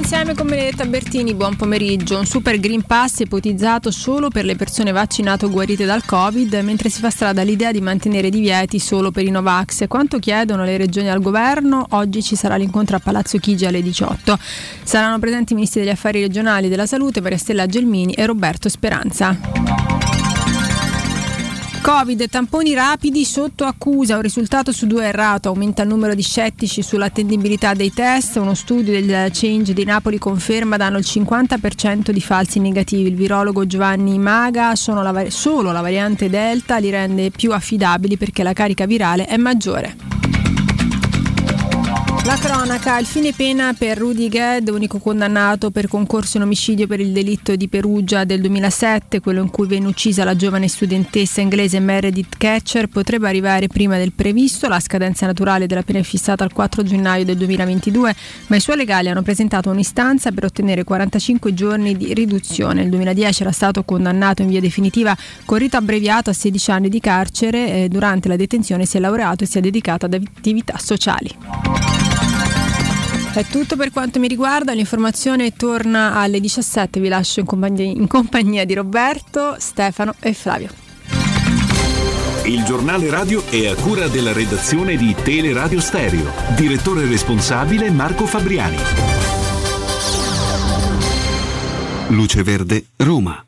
Insieme con Benedetta Bertini, buon pomeriggio. Un super Green Pass ipotizzato solo per le persone vaccinate o guarite dal Covid, mentre si fa strada l'idea di mantenere divieti solo per i Novax. Quanto chiedono le regioni al governo? Oggi ci sarà l'incontro a Palazzo Chigi alle 18. Saranno presenti i ministri degli affari regionali e della salute, Maria Stella Gelmini e Roberto Speranza. Covid, tamponi rapidi sotto accusa, un risultato su due errato, aumenta il numero di scettici sull'attendibilità dei test, uno studio del Change di Napoli conferma danno il 50% di falsi negativi, il virologo Giovanni Maga la, solo la variante Delta li rende più affidabili perché la carica virale è maggiore. La cronaca, il fine pena per Rudy Ged, unico condannato per concorso in omicidio per il delitto di Perugia del 2007, quello in cui venne uccisa la giovane studentessa inglese Meredith Catcher, potrebbe arrivare prima del previsto. La scadenza naturale della pena è fissata al 4 gennaio del 2022, ma i suoi legali hanno presentato un'istanza per ottenere 45 giorni di riduzione. Nel 2010 era stato condannato in via definitiva con rito abbreviato a 16 anni di carcere. durante la detenzione si è laureato e si è dedicato ad attività sociali. È tutto per quanto mi riguarda, l'informazione torna alle 17, vi lascio in compagnia, in compagnia di Roberto, Stefano e Flavio. Il giornale radio è a cura della redazione di Teleradio Stereo. Direttore responsabile Marco Fabriani. Luce Verde, Roma.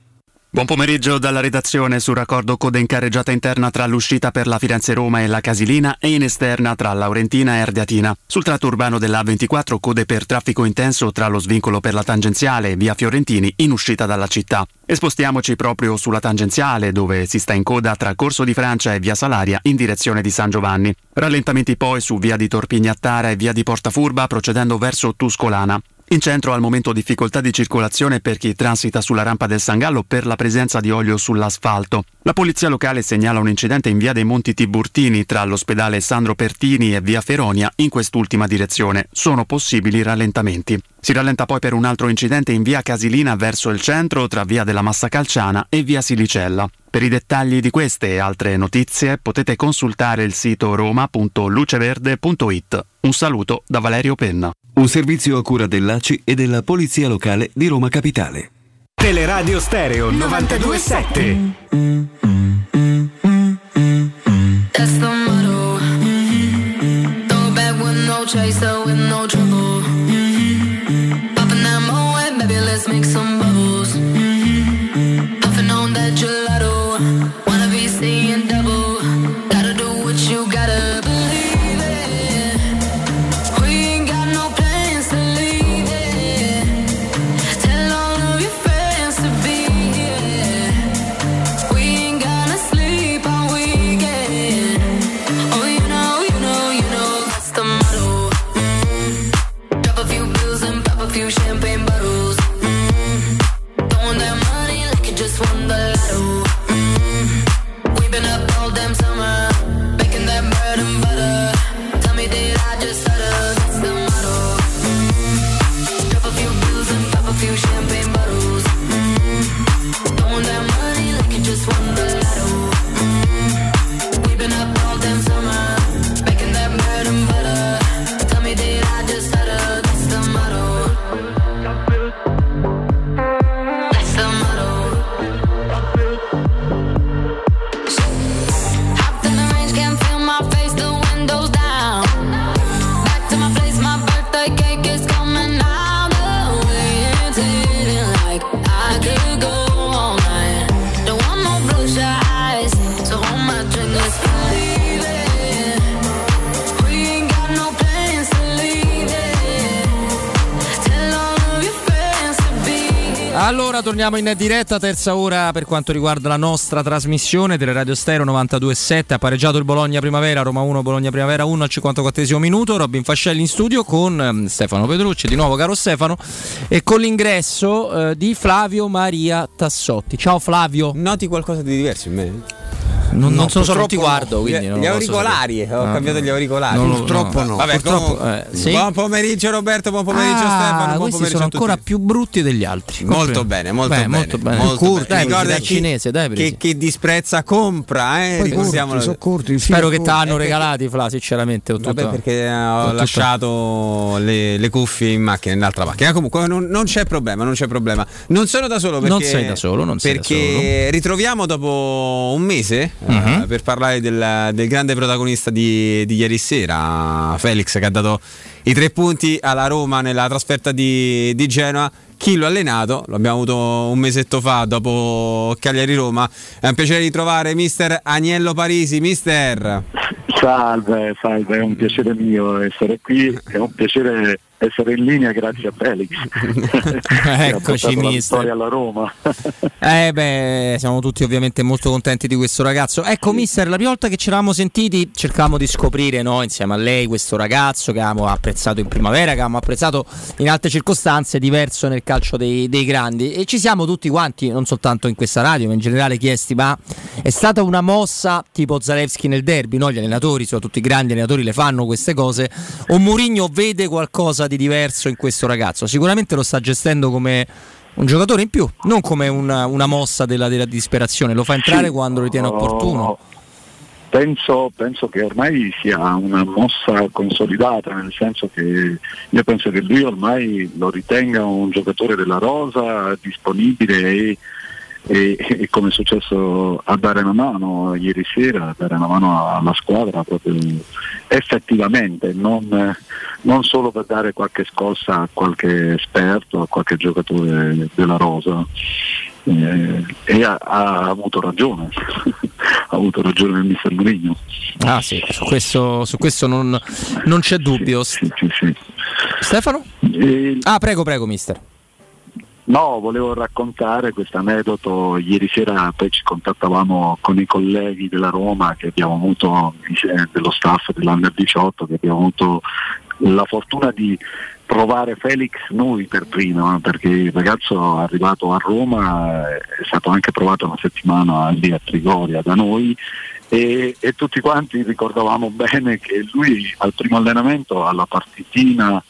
Buon pomeriggio dalla redazione sul raccordo code in carreggiata interna tra l'uscita per la Firenze-Roma e la Casilina e in esterna tra Laurentina e Ardiatina. Sul tratto urbano della A24 code per traffico intenso tra lo svincolo per la tangenziale e via Fiorentini in uscita dalla città. E spostiamoci proprio sulla tangenziale dove si sta in coda tra Corso di Francia e via Salaria in direzione di San Giovanni. Rallentamenti poi su via di Torpignattara e via di Portafurba procedendo verso Tuscolana. In centro al momento difficoltà di circolazione per chi transita sulla rampa del Sangallo per la presenza di olio sull'asfalto. La polizia locale segnala un incidente in via dei Monti Tiburtini tra l'ospedale Sandro Pertini e via Feronia in quest'ultima direzione. Sono possibili rallentamenti. Si rallenta poi per un altro incidente in via Casilina verso il centro tra via della Massa Calciana e via Silicella. Per i dettagli di queste e altre notizie potete consultare il sito roma.luceverde.it. Un saluto da Valerio Penna. Un servizio a cura dell'ACI e della Polizia Locale di Roma Capitale. Teleradio Stereo 927. That's the motto. Throw back with Torniamo in diretta, terza ora per quanto riguarda la nostra trasmissione delle Radio Stereo 92.7. Ha pareggiato il Bologna Primavera, Roma 1, Bologna Primavera 1 al 54 minuto. Robin Fascelli in studio con ehm, Stefano Petrucci, di nuovo caro Stefano, e con l'ingresso eh, di Flavio Maria Tassotti. Ciao Flavio. Noti qualcosa di diverso in me? Non, non sono solo ti guardo, no. quindi Gli- auricolari, ho Ah, cambiato gli auricolari. Purtroppo no. Vabbè, Purtroppo, comunque- eh, sì? Buon pomeriggio Roberto, buon pomeriggio Ah, Stefano, buon questi pomeriggio sono ancora più brutti degli altri. Molto bene, molto Beh, bene. molto bene. molto Curti, bene. Ricorda chi- cinese, dai, che, chi disprezza compra, eh? Poi ricordiamolo. curti, sono curti, Spero che ti hanno Eh, regalati, Fla, sinceramente. ho Vabbè, perché ho lasciato le, cuffie in macchina, nell'altra macchina. Comunque non, c'è problema, non c'è problema. Non sono da solo perché, Non sei da solo, non sei da perché ritroviamo dopo un mese Mhm. per parlare del, del grande protagonista di, di ieri sera, Felix, che ha dato i tre punti alla Roma nella trasferta di, di Genoa. Chi lo ha allenato? Lo abbiamo avuto un mesetto fa dopo Cagliari-Roma. È un piacere ritrovare mister Agnello Parisi. Mister. Salve, salve, è un piacere mio essere qui, è un piacere essere in linea grazie a Felix. *laughs* Eccoci, mister. alla Roma. Eh beh, siamo tutti ovviamente molto contenti di questo ragazzo. Ecco, mister, la prima volta che ci eravamo sentiti cercavamo di scoprire no, insieme a lei questo ragazzo che avevamo apprezzato in primavera, che avevamo apprezzato in altre circostanze, diverso nel calcio dei, dei grandi. E ci siamo tutti quanti, non soltanto in questa radio, ma in generale chiesti, ma è stata una mossa tipo Zalewski nel derby, no? Gli allenatori, soprattutto i grandi allenatori, le fanno queste cose. O Mourinho vede qualcosa di diverso in questo ragazzo? Sicuramente lo sta gestendo come un giocatore in più, non come una, una mossa della, della disperazione, lo fa entrare quando ritiene Oh, opportuno. Penso, penso che ormai sia una mossa consolidata, nel senso che io penso che lui ormai lo ritenga un giocatore della rosa disponibile e, e- e come è successo a dare una mano ieri sera, a dare una mano alla squadra proprio effettivamente, non, non solo per dare qualche scossa a qualche esperto, a qualche giocatore della rosa. Eh, e ha, ha avuto ragione, *laughs* ha avuto ragione il mister Mourinho. Ah sì, su questo, su questo non, non c'è dubbio. Stefano? Ah, prego, prego, mister. No, volevo raccontare questo aneddoto. Ieri sera poi ci contattavamo con i colleghi della Roma che abbiamo avuto, eh, dello staff dell'Under 18, che abbiamo avuto la fortuna di provare Felix noi per prima, perché il ragazzo arrivato a Roma eh, è stato anche provato una settimana lì a Trigoria da noi e, e tutti quanti ricordavamo bene che lui al primo allenamento, alla partitina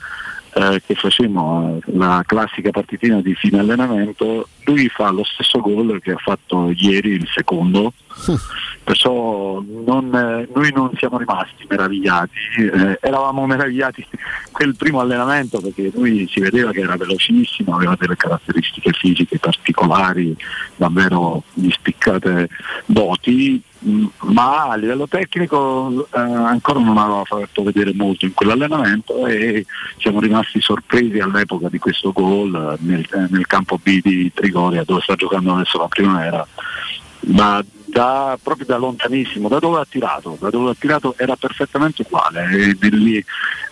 eh, che facemmo, eh, la classica partitina di fine allenamento, lui fa lo stesso gol che ha fatto ieri il secondo, perciò non, eh, noi non siamo rimasti meravigliati, eh, eravamo meravigliati quel primo allenamento perché lui si vedeva che era velocissimo, aveva delle caratteristiche fisiche particolari, davvero di spiccate doti, ma a livello tecnico eh, ancora non aveva fatto vedere molto in quell'allenamento e siamo rimasti sorpresi all'epoca di questo gol nel, eh, nel campo B di Trigoria dove sta giocando adesso la primavera. Ma da, proprio da lontanissimo, da dove ha tirato, da dove ha tirato era perfettamente uguale, e negli-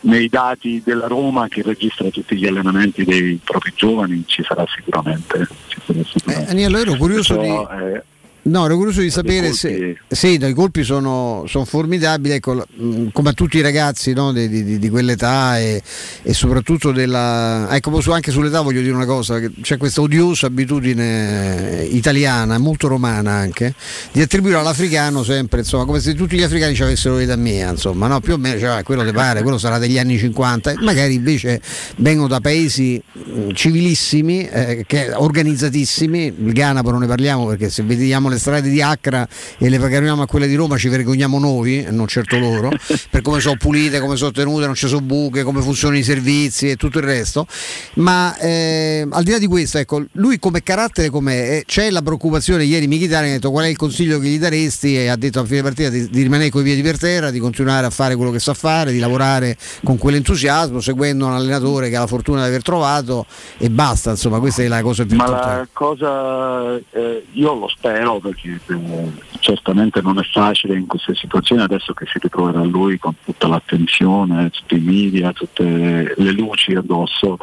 nei dati della Roma che registra tutti gli allenamenti dei propri giovani ci sarà sicuramente. Ci sarà sicuramente. Aniello, ero curioso Perciò, di- eh, No, ero curioso di sapere se no, i colpi sono, sono formidabili, ecco, mh, come a tutti i ragazzi no, di, di- di quell'età e, e soprattutto della. Ecco, anche sull'età voglio dire una cosa: che c'è questa odiosa abitudine italiana, molto romana anche, di attribuire all'africano sempre, insomma, come se tutti gli africani ci avessero l'età mia, insomma, no? più o meno cioè, quello ti pare, quello sarà degli anni 50, e magari invece vengono da paesi mh, civilissimi, eh, che- organizzatissimi, il Ghana poi non ne parliamo perché se vediamo le strade di Accra e le paragoniamo a quelle di Roma ci vergogniamo noi, e non certo loro, *laughs* per come sono pulite, come sono tenute, non ci sono buche, come funzionano i servizi e tutto il resto. Ma eh, al di là di questo, ecco, lui come carattere com'è? Eh, C'è la preoccupazione, ieri Michitani ha detto qual è il consiglio che gli daresti e ha detto a fine partita di, di rimanere coi piedi per terra, di continuare a fare quello che sa fare, di lavorare con quell'entusiasmo, seguendo un allenatore che ha la fortuna di aver trovato e basta, insomma, questa è la cosa più Ma importante. la cosa, eh, io lo spero perché eh, certamente non è facile in queste situazioni adesso che si ritroverà lui con tutta l'attenzione, tutti i media, tutte le luci addosso.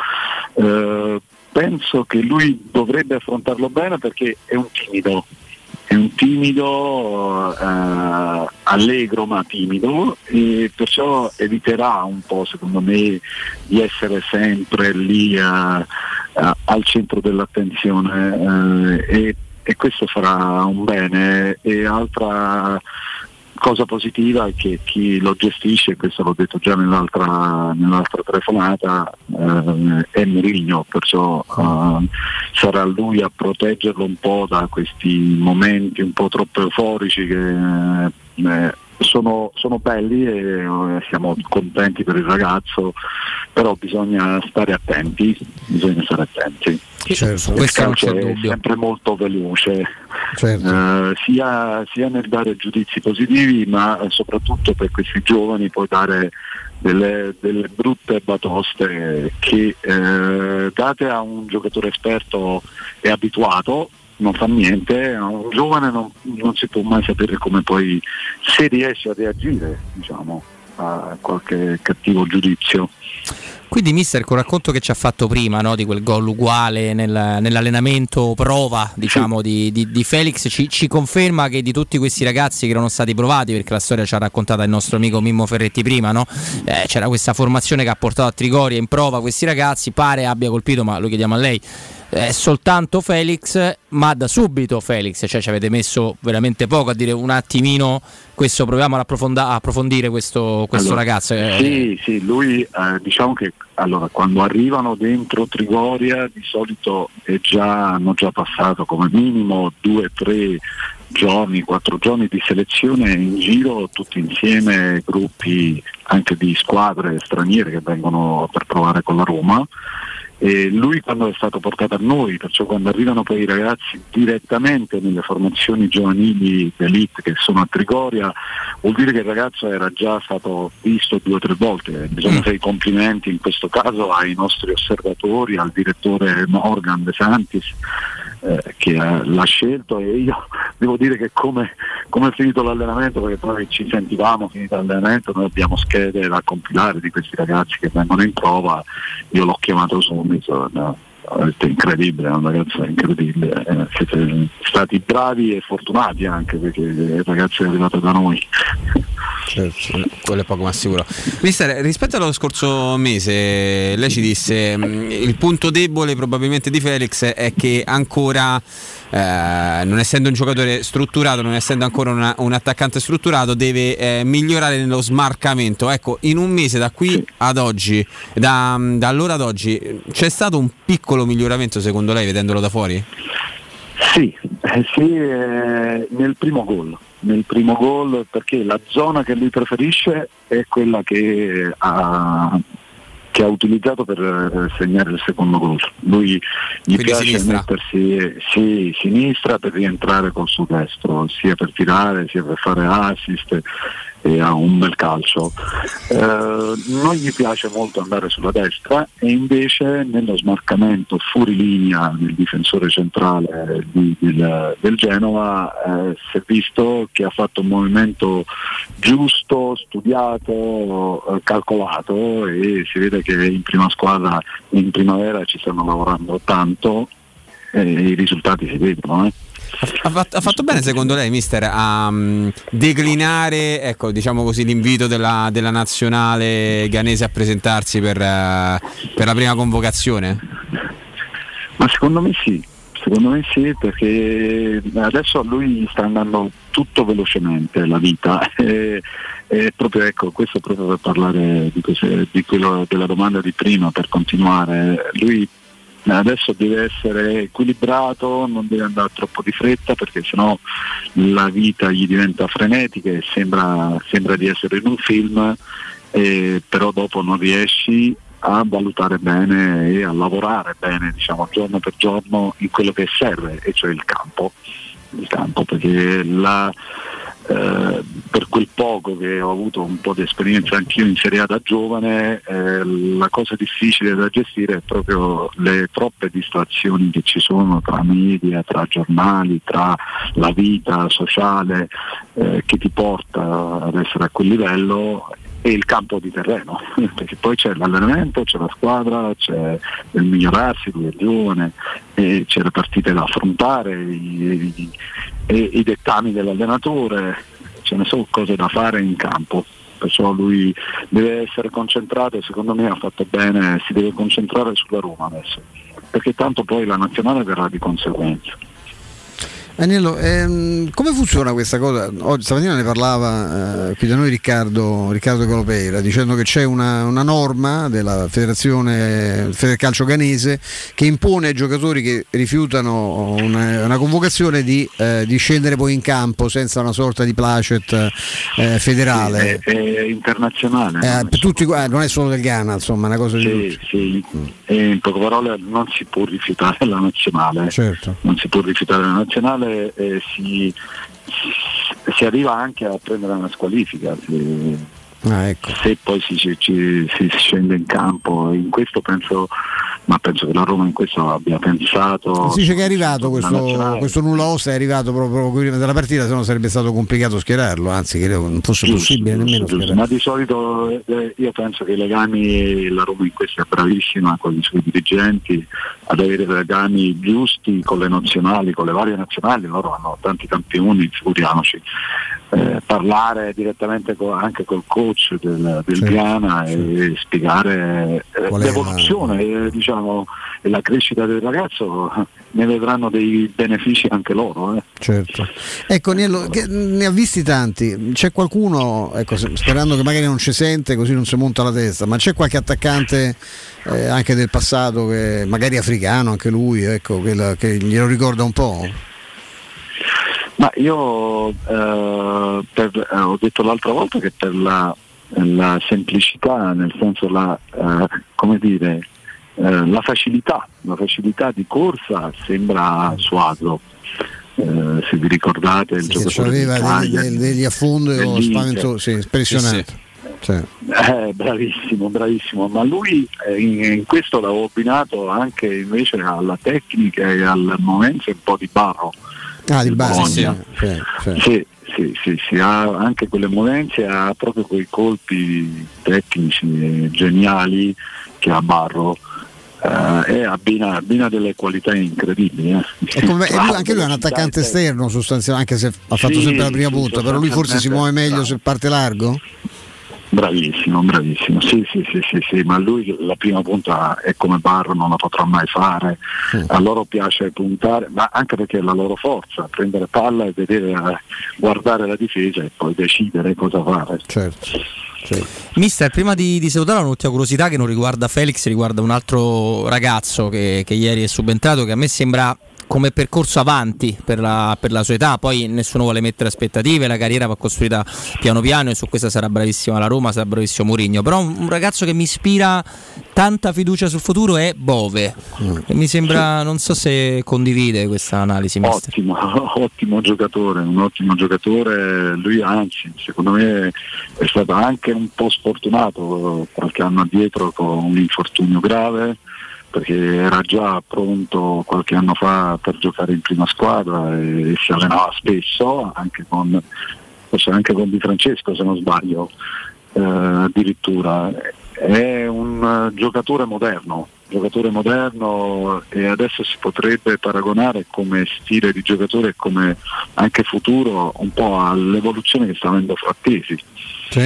Eh, penso che lui dovrebbe affrontarlo bene perché è un timido, è un timido eh, allegro ma timido e perciò eviterà un po' secondo me di essere sempre lì eh, eh, al centro dell'attenzione eh, e, e questo farà un bene. E altra cosa positiva è che chi lo gestisce, questo l'ho detto già nell'altra, nell'altra telefonata, eh, è Mourinho, perciò eh, sarà lui a proteggerlo un po' da questi momenti un po' troppo euforici che eh, sono, sono belli e eh, siamo contenti per il ragazzo, però bisogna stare attenti, bisogna stare attenti. Certo, Il questo non calcio c'è è dubbio. sempre molto veloce, Certo. eh, sia, sia nel dare giudizi positivi, ma soprattutto per questi giovani poi dare delle, delle brutte batoste che eh, date a un giocatore esperto e abituato non fa niente, un giovane non, non si può mai sapere come poi se riesce a reagire diciamo, a qualche cattivo giudizio. Quindi mister, col racconto che ci ha fatto prima no, di quel gol uguale nel- nell'allenamento prova diciamo, di, di- di Felix, ci, ci conferma che di tutti questi ragazzi che erano stati provati, perché la storia ci ha raccontata il nostro amico Mimmo Ferretti prima, no? Eh, c'era questa formazione che ha portato a Trigoria in prova questi ragazzi, pare abbia colpito, ma lo chiediamo a lei, è soltanto Felix, ma da subito Felix, cioè ci avete messo veramente poco a dire un attimino questo, proviamo ad approfonda- approfondire questo, questo Allora, ragazzo. eh, Sì, sì, lui eh, diciamo che allora, quando arrivano dentro Trigoria di solito è già, hanno già passato come minimo due, tre giorni, quattro giorni di selezione in giro tutti insieme, gruppi anche di squadre straniere che vengono per provare con la Roma. E lui quando è stato portato a noi, perciò quando arrivano poi i ragazzi direttamente nelle formazioni giovanili d'elite che sono a Trigoria, vuol dire che il ragazzo era già stato visto due o tre volte. Bisogna fare i complimenti in questo caso ai nostri osservatori, al direttore Morgan De Santis eh, che l'ha scelto e io *laughs* devo dire che come, come è finito l'allenamento, perché poi ci sentivamo finito l'allenamento, noi abbiamo schede da compilare di questi ragazzi che vengono in prova, io l'ho chiamato subito. no, detto incredibile, è un ragazzo incredibile, eh, siete stati bravi e fortunati anche perché il ragazzo è arrivato da noi. Certo, quello è poco ma sicuro. Mister, rispetto allo scorso mese, lei ci disse mh, il punto debole probabilmente di Felix è che ancora, eh, non essendo un giocatore strutturato, non essendo ancora una- un attaccante strutturato, deve eh, migliorare nello smarcamento. Ecco, in un mese da qui ad oggi, da, da allora ad oggi, c'è stato un piccolo miglioramento secondo lei vedendolo da fuori? Sì, eh, sì eh, nel primo gol, nel primo gol perché la zona che lui preferisce è quella che ha, che ha utilizzato per eh, segnare il secondo gol. Lui gli Quindi piace sinistra? mettersi sì, sinistra per rientrare col suo destro, sia per tirare sia per fare assist e ha un bel calcio. Eh, non gli piace molto andare sulla destra e invece nello smarcamento fuori linea del difensore centrale di- del, del Genova eh, si è visto che ha fatto un movimento giusto, studiato, eh, calcolato e si vede che in prima squadra in primavera ci stanno lavorando tanto e i risultati si vedono. eh. Ha fatto, ha fatto bene secondo lei, mister, a mm, declinare ecco, diciamo così, l'invito della, della nazionale ghanese a presentarsi per, eh, per la prima convocazione? Ma secondo me sì, secondo me sì perché adesso a lui sta andando tutto velocemente la vita. *laughs* E, e proprio ecco, questo proprio per parlare di, queste- di quello della domanda di prima, per continuare, lui adesso deve essere equilibrato, non deve andare troppo di fretta perché sennò la vita gli diventa frenetica e sembra, sembra di essere in un film, eh, però dopo non riesci a valutare bene e a lavorare bene diciamo, giorno per giorno in quello che serve, e cioè il campo. Il campo perché la, eh, per quel poco che ho avuto un po' di esperienza anch'io in Serie A da giovane, eh, la cosa difficile da gestire è proprio le troppe distrazioni che ci sono tra media, tra giornali, tra la vita sociale eh, che ti porta ad essere a quel livello e il campo di terreno, *laughs* perché poi c'è l'allenamento, c'è la squadra, c'è il migliorarsi, lui è giovane, c'è le partite da affrontare, i, i- e i dettami dell'allenatore, ce ne sono cose da fare in campo. Perciò lui deve essere concentrato e secondo me ha fatto bene, si deve concentrare sulla Roma adesso, perché tanto poi la nazionale verrà di conseguenza. Agnello, ehm, come funziona questa cosa? Oggi, stamattina ne parlava eh, qui da noi Riccardo, Riccardo Colopeira dicendo che c'è una, una norma della federazione Federcalcio Ganese che impone ai giocatori che rifiutano una, una convocazione di, eh, di scendere poi in campo senza una sorta di placet eh, federale. È, è internazionale. Eh, per tutti, qua- non è solo del Ghana, insomma, è una cosa di Sì, sì. E in poche parole non si può rifiutare la nazionale. Certo. Non si può rifiutare la nazionale e si, si- si arriva anche a prendere una squalifica se, Ah, ecco. se poi si, ci- si scende in campo. In questo penso, ma penso che la Roma in questo abbia pensato. Si dice che è arrivato questo, questo nulla ossa, è arrivato proprio prima della partita, se no sarebbe stato complicato schierarlo, anzi credo che non fosse Giusto, possibile nemmeno giusto. schierarlo. Ma di solito eh, io penso che i legami, la Roma in questo è bravissima con i suoi dirigenti ad avere legami giusti con le nazionali, con le varie nazionali, loro hanno tanti campioni, figuriamoci. Eh, parlare direttamente co- anche col coach del, del Certo, Ghana e spiegare eh, l'evoluzione eh, diciamo, e la crescita del ragazzo, ne vedranno dei benefici anche loro. eh. Certo. Ecco, Niello, che ne ha visti tanti. C'è qualcuno, ecco, sperando che magari non ci sente, così non si monta la testa, ma c'è qualche attaccante eh, anche del passato, che magari africano, anche lui, ecco, che, che glielo ricorda un po'? Ma io eh, per- eh, ho detto l'altra volta che per la, la semplicità, nel senso la, eh, come dire, eh, la facilità, la facilità di corsa sembra Suazo. Eh, se vi ricordate il Che giocatore aveva di degli, degli- degli affondi o dell'Inter. spavento, sì, impressionante. Sì. Eh, bravissimo, bravissimo, ma lui eh, in, in questo l'avevo abbinato anche invece alla tecnica e al momento un po' di barro. Ah, di base, sì, Bologna. sì, sì. Sì, sì, sì, sì, ha anche quelle movenze, ha proprio quei colpi tecnici eh, geniali che ha Barro eh, e abbina, abbina delle qualità incredibili. eh. E come- e lui- anche lui è un attaccante esterno sostanzialmente, anche se ha fatto Sì, sempre la prima punta, però lui forse si muove meglio se parte largo? Bravissimo, bravissimo, sì, sì, sì, sì, sì, ma lui la prima punta è come Barro, non la potrà mai fare, a loro piace puntare, ma anche perché è la loro forza, prendere palla e vedere, eh, guardare la difesa e poi decidere cosa fare. Certo. Mister, prima di, di salutare un'ultima curiosità che non riguarda Felix, riguarda un altro ragazzo che, che ieri è subentrato, che a me sembra come percorso avanti per la, per la sua età, poi nessuno vuole mettere aspettative, la carriera va costruita piano piano e su questa sarà bravissima la Roma, sarà bravissimo Mourinho, però un, un ragazzo che mi ispira tanta fiducia sul futuro è Bove, e mi sembra, non so se condivide questa analisi, mister. Ottimo, *laughs* ottimo giocatore, un ottimo giocatore, lui anzi secondo me è stato anche un po' sfortunato qualche anno addietro con un infortunio grave perché era già pronto qualche anno fa per giocare in prima squadra e si allenava spesso anche con, forse anche con Di Francesco se non sbaglio eh, addirittura. È un giocatore moderno giocatore moderno e adesso si potrebbe paragonare come stile di giocatore e come anche futuro un po' all'evoluzione che sta avendo Frattesi Sì.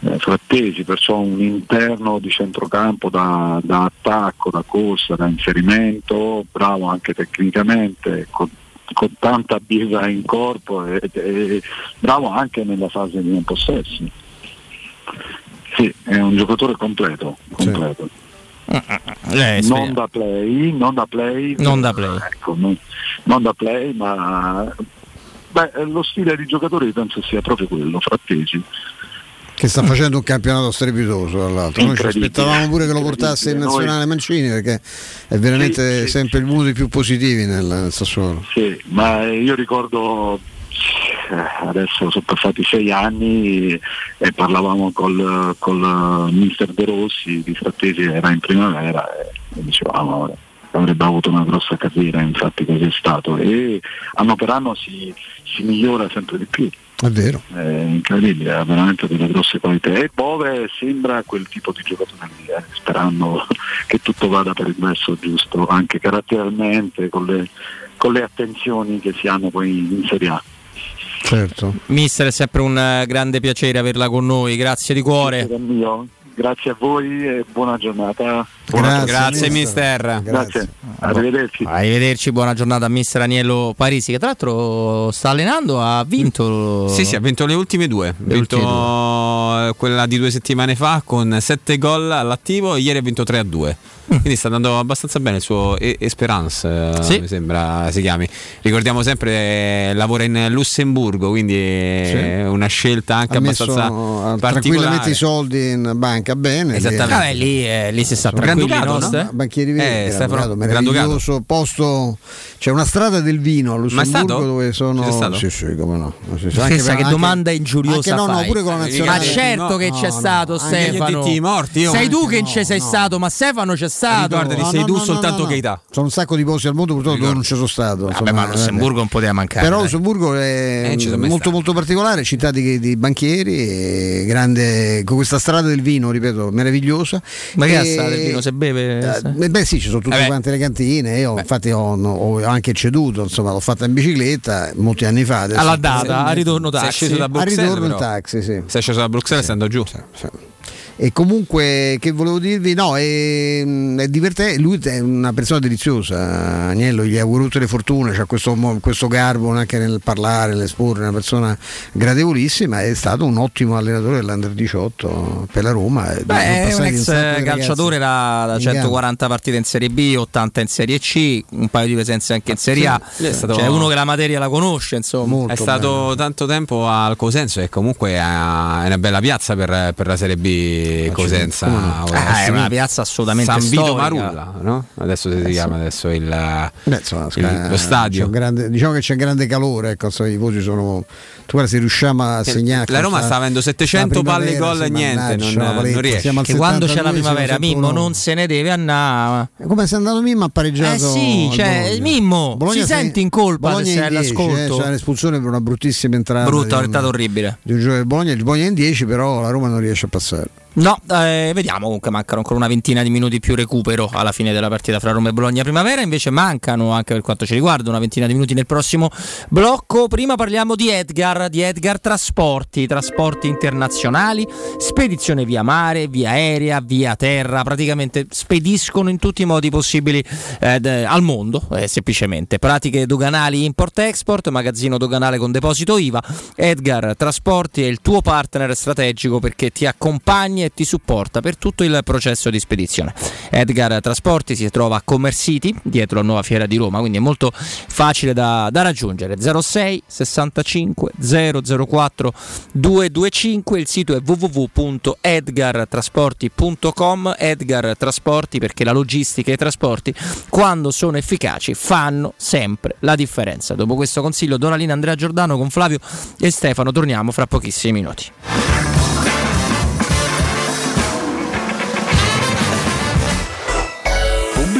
eh, Frattesi, perciò un interno di centrocampo da, da attacco, da corsa, da inserimento, bravo anche tecnicamente, con, con tanta birra in corpo e, e bravo anche nella fase di non possesso. Sì, è un giocatore completo, completo. Eh, non da play, non da play, Non da play. ecco, non, non da play, ma beh, lo stile di giocatore io penso sia proprio quello, Frattesi. Che sta facendo un campionato strepitoso dall'altro. Noi ci aspettavamo pure che lo portasse in nazionale Mancini perché è veramente sempre uno dei più positivi nel, nel Sassuolo. Sì, ma io ricordo adesso sono passati sei anni e parlavamo col, col eh, mister De Rossi di Frattesi era in primavera e, dicevamo "Ora, avrebbe avuto una grossa carriera, infatti così è stato e anno per anno si, si migliora sempre di più. È vero. È incredibile, ha veramente delle grosse qualità e Bove sembra quel tipo di giocatore lì, eh, sperando *laughs* che tutto vada per il verso giusto, anche caratterialmente con le, con le attenzioni che si hanno poi in Serie A. Certo. Mister, è sempre un eh, grande piacere averla con noi, grazie di cuore. Mio. Grazie a voi e buona giornata. Grazie, Grazie, mister. Grazie. Arrivederci. Arrivederci, buona giornata a mister Aniello Parisi che tra l'altro sta allenando, ha vinto. Sì, sì, ha vinto le ultime due. Ha vinto eh, quella di due settimane fa con 7 gol all'attivo e ieri ha vinto 3 a 2. Quindi sta andando abbastanza bene il suo e- Esperance, eh, Sì. mi sembra si chiami. Ricordiamo sempre, eh, lavora in Lussemburgo, quindi è una scelta anche ha messo abbastanza eh, tranquillamente i soldi in banca bene. Esattamente. Vabbè, lì, eh, lì si sta Granducato, no? no? Banchieri Veri, Eh, Stefano Granducato, Granducato. meraviglioso posto. C'è una strada del vino a Lussemburgo dove sono. Sì, sì, come no. Sì, sì, Pensa anche che anche- domanda ingiuriosa anche no, no, pure con la nazionale. Ma certo che No, c'è no, stato Stefano. morti, io- Sei tu che ci sei stato, ma Stefano c'è stato. Ricordati, sei tu soltanto Keita. Sono un sacco di posti al mondo, purtroppo dove non ci sono stato. Vabbè, insomma, ma Lussemburgo non poteva mancare. Però. Lussemburgo è Eh, molto stato. molto particolare, città di, di banchieri, e grande, con questa strada del vino, ripeto, meravigliosa. Ma che E- del vino se beve? Eh, beh sì, ci sono tutte Eh beh. quante le cantine, io infatti ho, ho anche ceduto, insomma l'ho fatta in bicicletta molti anni fa. adesso- Alla data, a ritorno Sei taxi. sceso da A Bruxelles, ritorno in però. taxi, sì. Sei sceso da Bruxelles stando giù. E comunque, che volevo dirvi? No, è, è divertente. Lui è una persona deliziosa. Agnello gli auguro tutte le fortune. C'ha questo, questo garbo anche nel parlare, nell'esporre. Una persona gradevolissima. È stato un ottimo allenatore dell'Under 18 per la Roma. e Beh, è un ex calciatore da, da in 140 partite in Serie B, 80 in Serie C, un paio di presenze anche in Serie A. Sì, è stato- Cioè, uno che la materia la conosce, insomma. è stato tanto tempo al Cosenza e comunque è una bella piazza per, per la Serie B Cosenza. Ah, è una piazza assolutamente San Vito storica. Marulla, no? Adesso si chiama adesso il, Beh, insomma, il- eh, lo stadio. c'è un grande- diciamo che c'è grande calore, ecco, i tifosi sono. Tu guarda se riusciamo a segnare. La Roma sta avendo 700 palle gol e niente, non- non riesce. Che quando c'è la primavera, Mimmo non se ne deve andare. Come se è andato Mimmo ha pareggiato. Eh sì, cioè, Bologna. Mimmo, Bologna si sei- senti in colpa Bologna se sei in 10, all'ascolto. eh, c'è un'espulsione per una bruttissima entrata. Brutta, di un- orribile. Di un giocatore del Bologna, il Bologna è in 10, però la Roma non riesce a passare. No, eh, vediamo comunque mancano ancora una ventina di minuti più recupero alla fine della partita fra Roma e Bologna primavera, invece mancano anche per quanto ci riguarda una ventina di minuti nel prossimo blocco. Prima parliamo di Edgar, di Edgar Trasporti, trasporti internazionali, spedizione via mare, via aerea, via terra, praticamente spediscono in tutti i modi possibili eh, al mondo, eh, semplicemente. Pratiche doganali import-export, magazzino doganale con deposito IVA. Edgar Trasporti è il tuo partner strategico perché ti accompagna ti supporta per tutto il processo di spedizione. Edgar Trasporti si trova a Commerce City, dietro la nuova fiera di Roma, quindi è molto facile da, da raggiungere. 06 65 004 225, il sito è www.edgartrasporti.com. Edgar Trasporti perché la logistica e i trasporti, quando sono efficaci, fanno sempre la differenza. Dopo questo consiglio, Donalina Andrea Giordano con Flavio e Stefano, torniamo fra pochissimi minuti.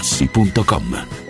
artigianamaterassi.com.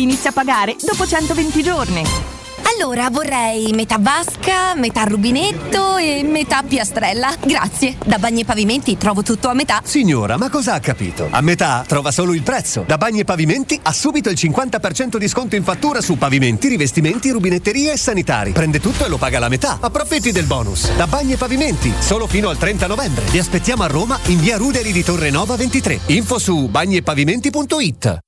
inizia a pagare dopo 120 giorni. Allora vorrei metà vasca, metà rubinetto e metà piastrella. Grazie. Da Bagni e Pavimenti trovo tutto a metà. Signora, ma cosa ha capito? A metà trova solo il prezzo. Da Bagni e Pavimenti ha subito il 50% di sconto in fattura su pavimenti, rivestimenti, rubinetterie e sanitari. Prende tutto e lo paga la metà. Approfitti del bonus. Da Bagni e Pavimenti, solo fino al 30 novembre. Vi aspettiamo a Roma in via Ruderi di Torre Nova 23. Info su bagniepavimenti.it.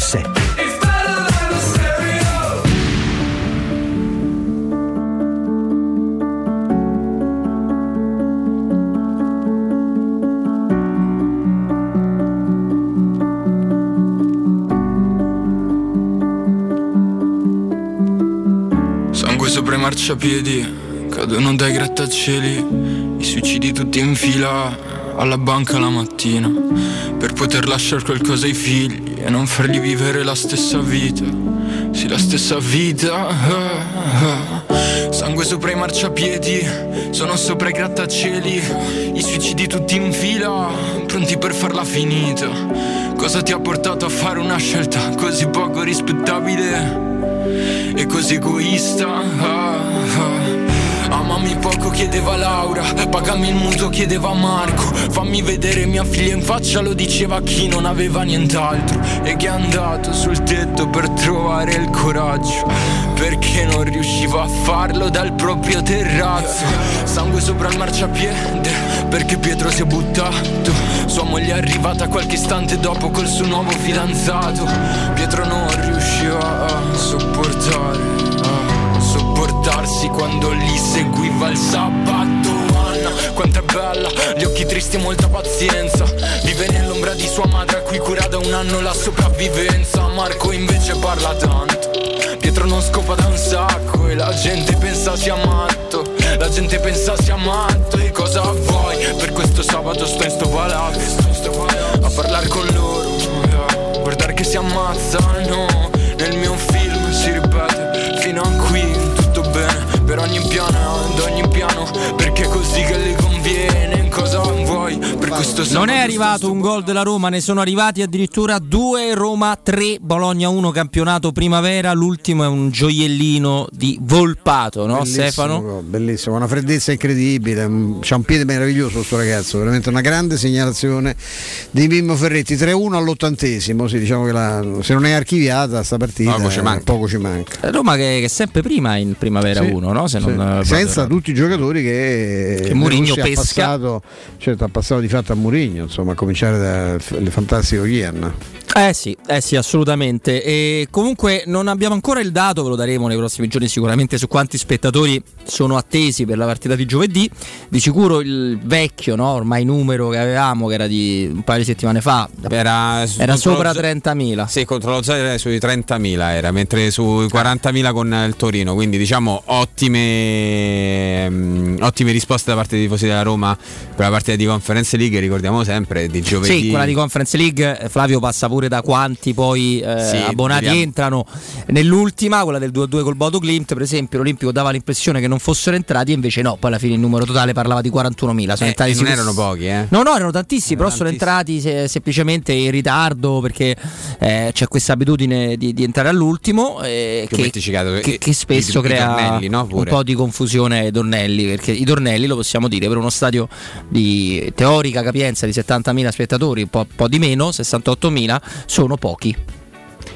92.7 Sangue sopra i marciapiedi, cadono dai grattacieli, i suicidi tutti in fila alla banca la mattina, per poter lasciare qualcosa ai figli e non fargli vivere la stessa vita, sì la stessa vita. Sangue sopra i marciapiedi, sono sopra i grattacieli, i suicidi tutti in fila, pronti per farla finita. Cosa ti ha portato a fare una scelta così poco rispettabile? e così egoista. Amami poco chiedeva Laura, pagami il mutuo chiedeva Marco, fammi vedere mia figlia in faccia lo diceva chi non aveva nient'altro. E che è andato sul tetto per trovare il coraggio, perché non riusciva a farlo dal proprio terrazzo. Sangue sopra il marciapiede, perché Pietro si è buttato, sua moglie è arrivata qualche istante dopo col suo nuovo fidanzato. Pietro non riusciva a sopportare, quando li seguiva il sabato. Anna, quanto è bella, gli occhi tristi e molta pazienza. Vive nell'ombra di sua madre a cui cura da un anno la sopravvivenza. Marco invece parla tanto. Pietro non scopa da un sacco e la gente pensa sia matto. La gente pensa sia matto e cosa vuoi? Per questo sabato sto in sto palazzo a parlare con loro. Guardare che si ammazzano nel mio film si ripete ogni piano ad ogni piano perché così che le Non è arrivato un gol della Roma, ne sono arrivati addirittura due, Roma 3, Bologna 1, campionato primavera, l'ultimo è un gioiellino di Volpato, no Bellissimo Stefano? Bellissimo, una freddezza incredibile, un- c'ha un piede meraviglioso sto ragazzo, veramente una grande segnalazione di Mimmo Ferretti, 3-1 all'ottantesimo, sì, diciamo che la- se non è archiviata sta partita Poco ci eh, manca. poco ci manca. Eh, Roma che, che è sempre prima in primavera Sì, 1, no? Se sì. eh, Senza tutti i giocatori che, Che Mourinho Russia ha pesca. passato, certo, ha passato di fatto a Mourinho, insomma, a cominciare dalle fantastiche Ian. Eh sì, eh sì, assolutamente. E comunque non abbiamo ancora il dato, ve lo daremo nei prossimi giorni sicuramente su quanti spettatori sono attesi per la partita di giovedì. Di sicuro il vecchio, no? ormai numero che avevamo, che era di un paio di settimane fa, Era, era sopra lo- 30.000. Sì, contro lo era sui 30.000 era, mentre sui 40.000 con il Torino, quindi diciamo ottime, mm, ottime risposte da parte dei tifosi della Roma per la partita di Conference League, ricordiamo sempre, di giovedì. Sì, quella di Conference League, eh, Flavio passa pure da quanti poi eh, Sì, abbonati vediamo. entrano. Nell'ultima, quella del 2-2 col Bodo Glimt, per esempio, l'Olimpico dava l'impressione che non fossero entrati, invece no, poi alla fine il numero totale parlava di 41.000. Sono Eh, entrati non erano pochi, eh. No, no, erano tantissimi, Erano però sono entrati se- semplicemente in ritardo perché eh, c'è questa abitudine di, di entrare all'ultimo eh, Che che, che- eh, che spesso i- i crea tornelli, no, un pure. po' di confusione ai tornelli, perché i tornelli lo possiamo dire per uno stadio di teorica capienza di 70.000 spettatori, un po', po' di meno, 68.000, sono pochi.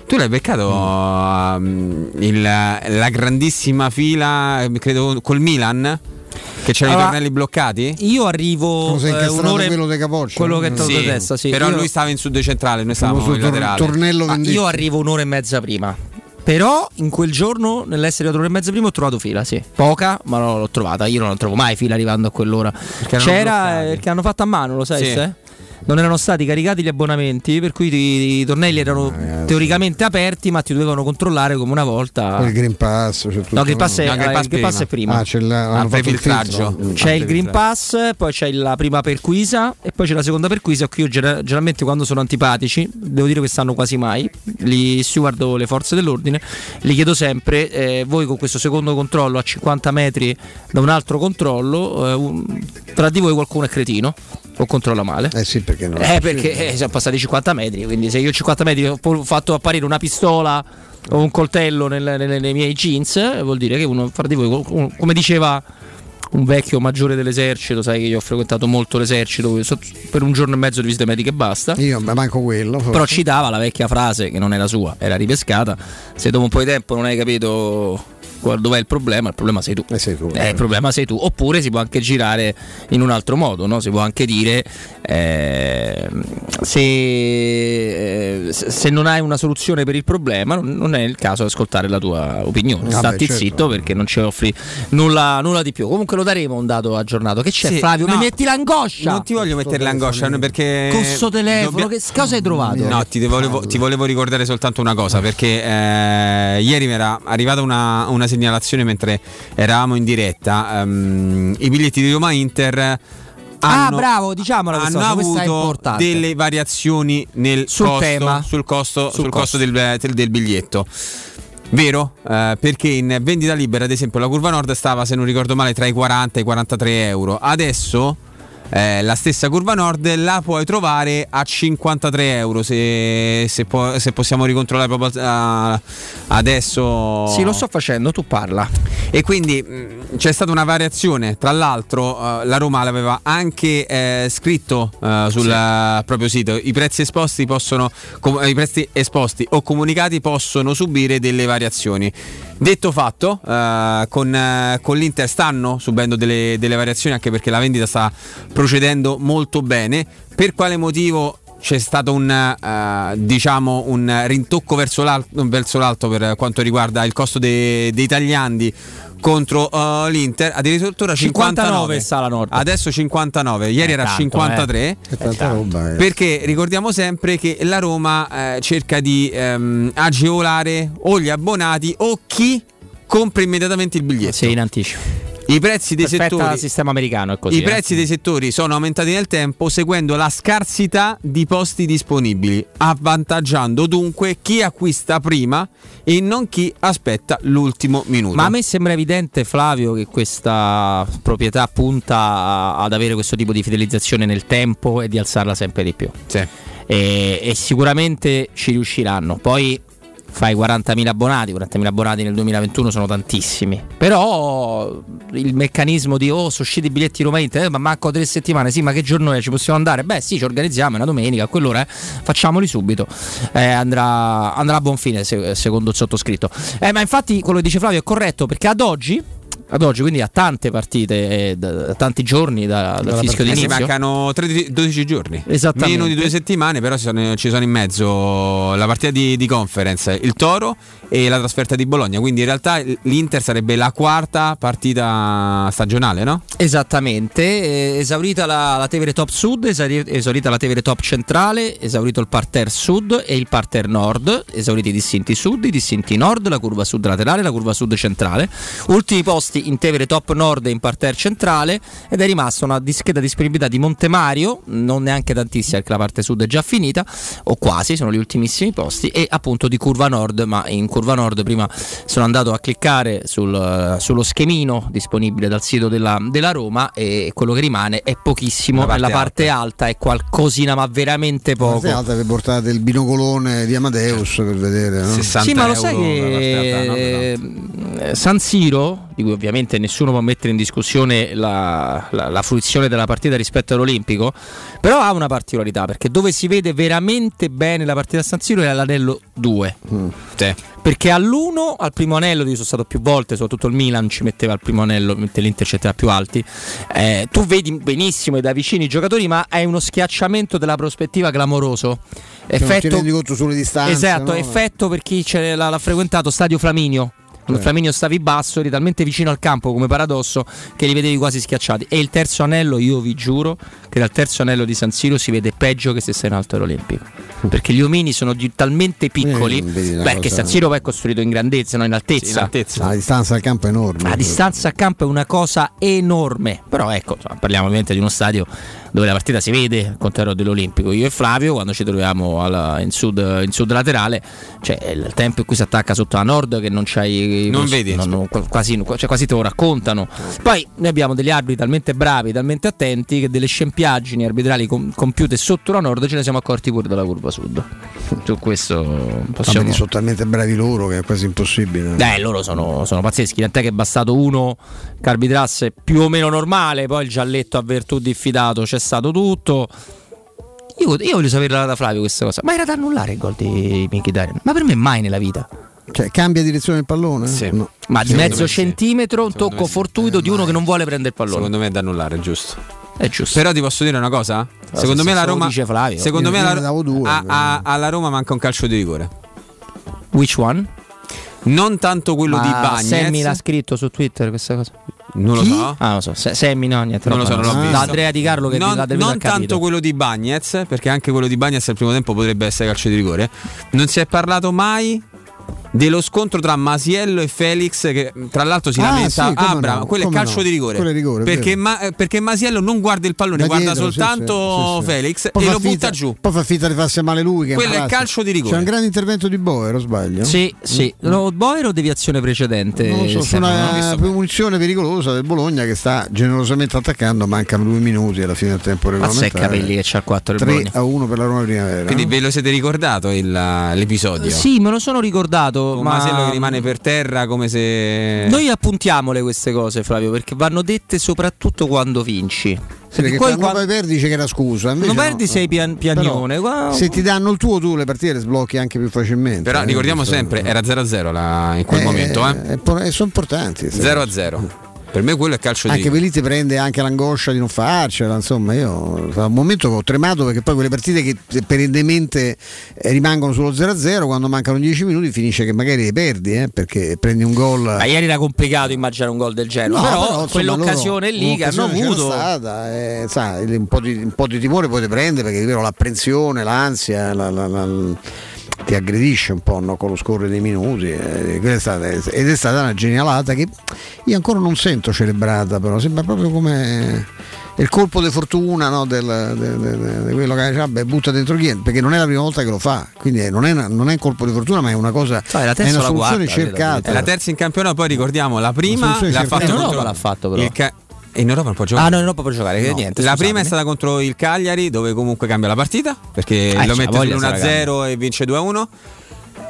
Tu l'hai beccato um, il- la grandissima fila, credo, col Milan? Che c'erano Allora, i tornelli bloccati? Io arrivo eh, un'ora e- quello dei Capoccia? quello che è entrato Sì, testa, sì. Però Io- lui stava in sud centrale, noi stavamo in tor- laterale. tornello Ah, io arrivo un'ora e mezza prima. Però in quel giorno, nell'essere un'ora e mezza prima, ho trovato fila, sì. Poca, ma l'ho, l'ho trovata. Io non trovo mai fila arrivando a quell'ora. erano C'era bloccati. eh, perché hanno fatto a mano, lo sai? Sì. se? Non erano stati caricati gli abbonamenti, per cui i, i tornelli erano teoricamente aperti, ma ti dovevano controllare come una volta. Il Green Pass. Tutto No, il Green Pass è, No, il Green il Pass Green Pass è prima. Ah, c'è la, Ah, il prefiltraggio. filtro. C'è il Green Pass, poi c'è la prima perquisa e poi c'è la seconda perquisa. Qui io gener- generalmente quando sono antipatici, devo dire che stanno quasi mai, gli steward o le forze dell'ordine, gli chiedo sempre, eh, voi con questo secondo controllo a 50 metri da un altro controllo, eh, un- tra di voi qualcuno è cretino o controlla male? Eh sì, perché no? Eh, perché eh, siamo passati 50 metri, quindi se io a 50 metri ho fatto apparire una pistola o un coltello nel- nelle- nei miei jeans, vuol dire che uno fra di voi, come diceva un vecchio maggiore dell'esercito, sai che io ho frequentato molto l'esercito per un giorno e mezzo di visite mediche e basta. Io ma manco quello. forse. Però citava la vecchia frase che non era sua, era ripescata. Se dopo un po' di tempo non hai capito dov'è il problema, il problema sei tu. Eh, sei tu. Eh, il problema sei tu. Oppure si può anche girare in un altro modo, no? si può anche dire eh, se, eh, se non hai una soluzione per il problema non è il caso di ascoltare la tua opinione. Vabbè, Statti certo. zitto perché non ci offri nulla, nulla di più. Comunque lo daremo un dato aggiornato. Che c'è Sì, Flavio? no, Mi metti l'angoscia? Non ti voglio mettere l'angoscia perché. Con sto telefono, dobbia- che cosa hai trovato? No, ti volevo, ti volevo ricordare soltanto una cosa perché eh, ieri mi era arrivata una, una segnalazione mentre eravamo in diretta. ehm, I biglietti di Roma Inter ah, hanno, bravo, diciamola questa hanno cosa, avuto delle variazioni nel Sul costo, tema. sul costo, Sul sul costo costo. del, del- del biglietto. Vero? Eh, perché in vendita libera, ad esempio, la curva nord stava, se non ricordo male, tra i 40 e i 43 euro. Adesso eh, la stessa curva nord la puoi trovare a 53 euro. Se, se po- se possiamo ricontrollare proprio eh, adesso. Sì, lo sto facendo, tu parla. E quindi mh, c'è stata una variazione. Tra l'altro, eh, la Roma l'aveva anche eh, scritto eh, sul eh, proprio sito: i prezzi esposti possono, com- i prezzi esposti o comunicati possono subire delle variazioni. Detto fatto, eh, con, con l'Inter stanno subendo delle, delle variazioni anche perché la vendita sta procedendo molto bene. Per quale motivo? C'è stato un, eh, diciamo un rintocco verso l'alto, verso l'alto per quanto riguarda il costo dei, dei tagliandi contro eh, l'Inter, addirittura 59, 59 sta la Nord. Adesso 59, ieri Eh, era tanto, 53. È tanta roba. eh. Perché ricordiamo sempre che la Roma eh, cerca di ehm, agevolare o gli abbonati o chi compra immediatamente il biglietto. Sì, in anticipo. I prezzi dei settori sistema americano così. i eh. prezzi dei settori sono aumentati nel tempo seguendo la scarsità di posti disponibili, avvantaggiando dunque chi acquista prima e non chi aspetta l'ultimo minuto. Ma a me sembra evidente, Flavio, che questa proprietà punta ad avere questo tipo di fidelizzazione nel tempo e di alzarla sempre di più. Sì. E, e sicuramente ci riusciranno. Poi fai 40.000 abbonati, 40.000 abbonati nel 2021 sono tantissimi. Però il meccanismo di oh, sono usciti i biglietti Roma Inter, eh, ma manco tre settimane, sì, ma che giorno è? Ci possiamo andare? Beh, sì, ci organizziamo, è una domenica, a quell'ora eh, facciamoli subito. Eh, andrà, andrà a buon fine, se- secondo il sottoscritto. Eh, ma infatti quello che dice Flavio è corretto perché ad oggi ad oggi, quindi a tante partite, eh, da, da tanti giorni da- dal fischio di Eh sì, inizio. mancano 13 12 giorni. Esattamente. Meno di due settimane, però ci sono, ci sono in mezzo la partita di, di conference, il Toro e la trasferta di Bologna. Quindi in realtà l'Inter sarebbe la quarta partita stagionale, no? Esattamente, esaurita la, la Tevere Top Sud, esauri- esaurita la Tevere Top Centrale, esaurito il parterre Sud e il parterre Nord, esauriti i distinti Sud, i distinti Nord, la curva Sud laterale, la curva Sud centrale. Ultimi posti in Tevere Top Nord e in parterre centrale ed è rimasta una discreta disponibilità di Montemario, non neanche tantissima perché la parte Sud è già finita, o quasi, sono gli ultimissimi posti, e appunto di curva Nord, ma in curva Nord prima sono andato a cliccare sul, sullo schemino disponibile dal sito della, della Roma e quello che rimane è pochissimo, La parte la parte alta è qualcosina ma veramente La parte poco. alta che portate il binocolone di Amadeus per vedere. No? Sì, ma lo sai che eh, San Siro, di cui ovviamente nessuno può mettere in discussione la, la- la fruizione della partita rispetto all'Olimpico, però ha una particolarità perché dove si vede veramente bene la partita a San Siro è all'anello 2. Perché all'1, al primo anello, io sono stato più volte, soprattutto il Milan ci metteva al primo anello, mentre l'Inter ci metteva più alti. eh, tu vedi benissimo e da vicino i giocatori, ma è uno schiacciamento della prospettiva clamoroso. Che non ti rendi conto sulle distanze, Esatto, no? effetto per chi ce l'ha, l'ha frequentato Stadio Flaminio. Quando Certo. Flaminio stavi basso, eri talmente vicino al campo come paradosso che li vedevi quasi schiacciati. E il terzo anello, io vi giuro che dal terzo anello di San Siro si vede peggio che se sei in alto all'Olimpico. Perché gli omini sono di- talmente piccoli. Eh, Beh, che cosa- San Siro poi è costruito in grandezza, no? in altezza. La distanza dal campo è enorme. La distanza a campo è una cosa enorme. Però ecco, parliamo ovviamente di uno stadio dove la partita si vede, al contrario dell'Olimpico. Io e Flavio, quando ci troviamo alla- in, sud, in sud laterale, c'è il tempo in cui si attacca sotto la nord che non c'hai. Non vedi. non- non- quasi, cioè quasi te lo raccontano. Poi noi abbiamo degli arbitri talmente bravi, talmente attenti che delle scempiaggini arbitrali com- compiute sotto la nord ce ne siamo accorti pure dalla curva sud. *laughs* Su questo possiamo. sono talmente bravi loro che è quasi impossibile. Eh, loro sono, sono pazzeschi, tant'è che è bastato uno che arbitrasse più o meno normale, poi il gialletto a virtù diffidato c'è stato tutto. Io, io voglio saperla da Flavio questa cosa, ma era da annullare il gol di Mkhitaryan? Ma per me mai nella vita. Cioè, cambia direzione del pallone? No. Ma di Secondo mezzo me sì. centimetro, un tocco sì. fortuito di uno che non vuole prendere il pallone. Secondo me è da annullare, giusto. È giusto. Però ti posso dire una cosa? Secondo se- me la Roma. dice Flavio. Secondo Io- me io la, due, a- a- alla Roma manca un calcio di rigore. Which one? Non tanto quello Ma di Bagnez. Sammy l'ha scritto su Twitter questa cosa. Non lo Chi? so. Ah, lo so. Se- Sammy no, niente. Non lo so, non l'ho Da visto. Andrea Di Carlo che non, del non tanto quello di Bagnez, perché anche quello di Bagnez al primo tempo potrebbe essere calcio di rigore. Non si è parlato mai dello scontro tra Masiello e Felix, che tra l'altro si Ah, lamenta. sì, ah, no, quello è calcio no. di rigore. Rigore, perché. Ma- eh, perché Masiello non guarda il pallone, Da guarda dietro, soltanto sì, sì, sì. Felix Poi e lo butta giù. Poi fa finta di farsi male lui. Che Quello è calcio di rigore. C'è un grande intervento di Boer, o sbaglio? Sì, sì. No, Boer o deviazione precedente? Non lo so, su una punizione pericolosa del Bologna che sta generosamente attaccando, mancano due minuti alla fine del tempo Mazza i regolamentare. capelli che c'ha il 4 del 3 Bologna. a 1 per la Roma Primavera. Quindi ve lo siete ricordato il- l'episodio? Sì, me lo sono ricordato. Con ma Masiello che rimane per terra come se. Noi appuntiamole queste cose, Flavio, perché vanno dette soprattutto quando vinci. Sì, perché poi quando qua- poi perdi dice che era scusa. invece Non perdi no. sei pian- piagnone. Però, Qua- se ti danno il tuo tu le partite le sblocchi anche più facilmente. Però eh, ricordiamo questo- sempre, era 0-0 la- in quel Eh, momento, eh? eh, po- eh, sono importanti. sì. 0-0. Per me quello è calcio di Anche rigore. per lì ti prende anche l'angoscia di non farcela, insomma, io da un momento che ho tremato perché poi quelle partite che perennemente eh, rimangono sullo 0-0, quando mancano 10 minuti finisce che magari le perdi, eh, perché prendi un gol. Ma ieri era complicato immaginare un gol del Genoa. No, però, insomma, quell'occasione loro- lì che hanno avuto. stata, eh, sai, un, po di, un po' di timore poi ti prende perché è vero, l'apprensione, l'ansia, la- la- la- ti aggredisce un po' no, con lo scorrere dei minuti eh, è stata- ed è stata una genialata che io ancora non sento celebrata però sembra proprio come il colpo di fortuna no, del, de- de- de- di quello che vabbè, butta dentro chi perché non è la prima volta che lo fa quindi non è, una- non è un colpo di fortuna ma è una cosa la è terza una la soluzione guarda, cercata È la terza in campionato, poi ricordiamo la prima l'ha fatto Europa l'ha fatto, però. il Ca- in Europa non può giocare. Ah, no, in Europa può giocare. che No. niente, la prima è stata contro il Cagliari, dove comunque cambia la partita perché Eh, lo mette voglia sull'1-0 e vince 2-1.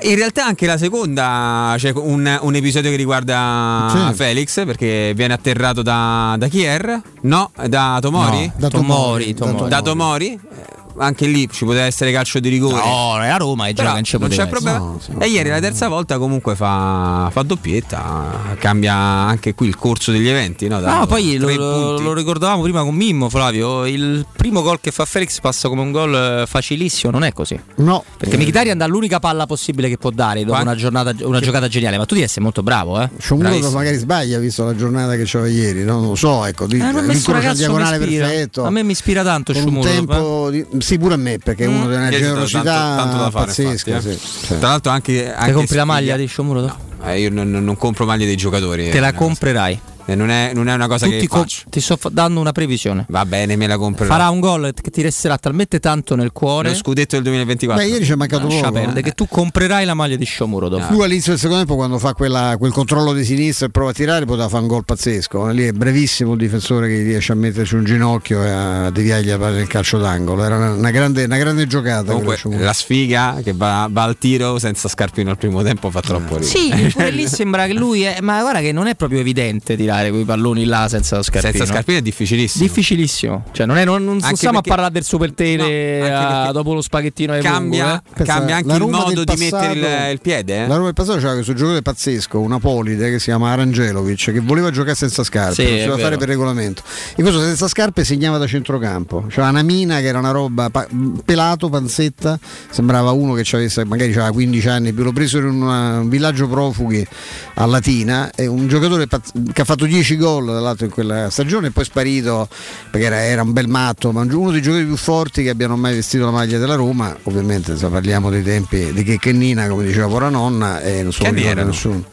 In realtà anche la seconda c'è un, un episodio che riguarda Sì. Felix perché viene atterrato da, da chi era? No, da Tomori? No, da Tomori, Tomori, Tomori. Da Tomori. Eh, anche lì ci poteva essere calcio di rigore. No, è a Roma e gioca in non c'è c'è problema. e ieri la terza volta comunque fa, fa doppietta, cambia anche qui il corso degli eventi. No, No, poi lo, lo- ricordavamo prima con Mimmo, Flavio. Il primo gol che fa Felix passa come un gol eh, facilissimo, non è così. No. Perché Mkhitaryan dà l'unica palla possibile che può dare dopo Qua- una, giornata, una giocata geniale. Ma tu devi essere molto bravo, eh? Sciomuro magari sbaglia visto la giornata che c'aveva ieri, no? non lo so, ecco, di, Eh, messo un l'incrocio ragazzo diagonale perfetto. A me mi ispira tanto con un Sciomuro. tempo di- sì pure a me perché è uno di una Ieri c'è stato generosità tanto- tanto da fare, pazzesca. infatti, eh. sì, sì. Tra l'altro anche, anche compri la maglia di Sciomuro? Eh, io non, non compro maglie dei giocatori. Te la eh, comprerai. eh, non, è, non è una cosa Tu che ti, co- faccio. ti sto dando una previsione. Va bene, me la comprerò. Farà un gol che ti resterà talmente tanto nel cuore. Lo scudetto del 2024. Beh, ieri ci è mancato Lascia poco. perdere, eh. che tu comprerai la maglia di Sciomuro dopo. Lui all'inizio del secondo tempo quando fa quella- quel controllo di sinistra e prova a tirare poteva fare un gol pazzesco. Lì è brevissimo il difensore che riesce a metterci un ginocchio e a deviargli la palla nel calcio d'angolo. Era una, una grande, una grande giocata. Comunque, la sfiga che va, va al tiro senza scarpino al primo tempo fa troppo ridere. Sì, pure lì *laughs* sembra che lui è. Ma guarda che non è proprio evidente tirare quei palloni là senza lo scarpino. Senza scarpino è difficilissimo. Difficilissimo. Cioè, non, è, non, non stiamo perché- a parlare del super tele ah, dopo lo spaghettino ai Cambia, Pongo, eh. cambia anche il modo del di mettere il, passato- il piede. eh? La Roma del passato c'era questo giocatore pazzesco, un Apolide che si chiama Arangelovic, che voleva giocare senza scarpe, Sì, lo fare per regolamento. E questo senza scarpe segnava da centrocampo. C'era una mina che era una roba pa- pelato, panzetta, sembrava uno che avesse, magari aveva 15 anni più. L'ho preso in una- un villaggio profughi a Latina, è un giocatore pazz- che ha fatto 10 gol tra l'altro in quella stagione e poi sparito perché era, era un bel matto, ma uno dei giocatori più forti che abbiano mai vestito la maglia della Roma. Ovviamente insomma, parliamo dei tempi di Checcennina, come diceva pora nonna, e non so nessuno.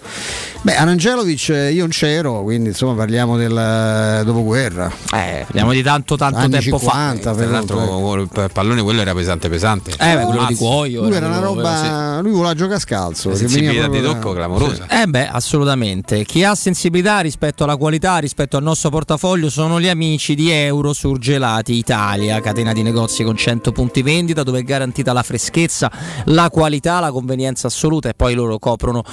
Beh, Arangelovic eh, io non c'ero, quindi insomma parliamo del eh, dopoguerra. Eh, parliamo di tanto tanto Anni tempo 50, fa. Tra l'altro il pallone quello era pesante pesante. Eh, beh, quello di. Cuoio. Lui era una roba, lui voleva giocare a scalzo. La sensibilità di tocco clamorosa. Eh beh, assolutamente. Chi ha sensibilità rispetto alla qualità, rispetto al nostro portafoglio, sono gli amici di Euro Surgelati Italia, catena di negozi con 100 punti vendita dove è garantita la freschezza, la qualità, la convenienza assoluta e poi loro coprono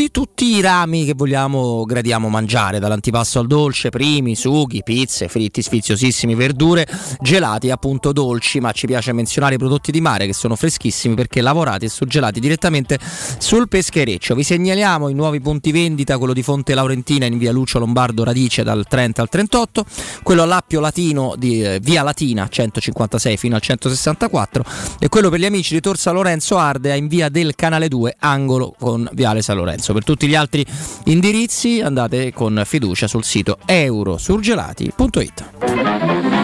tutti, tutti i rami che vogliamo, gradiamo mangiare, dall'antipasto al dolce, primi, sughi, pizze, fritti sfiziosissimi, verdure, gelati appunto dolci, ma ci piace menzionare i prodotti di mare che sono freschissimi perché lavorati e surgelati direttamente sul peschereccio. Vi segnaliamo i nuovi punti vendita, quello di Fonte Laurentina in via Lucio Lombardo Radice dal 30 al 38, quello all'Appio Latino di eh, via Latina 156 fino al 164 e quello per gli amici di Torsa Lorenzo Ardea in via del Canale 2 angolo con viale San Lorenzo. Per tutti gli altri indirizzi andate con fiducia sul sito eurosurgelati.it.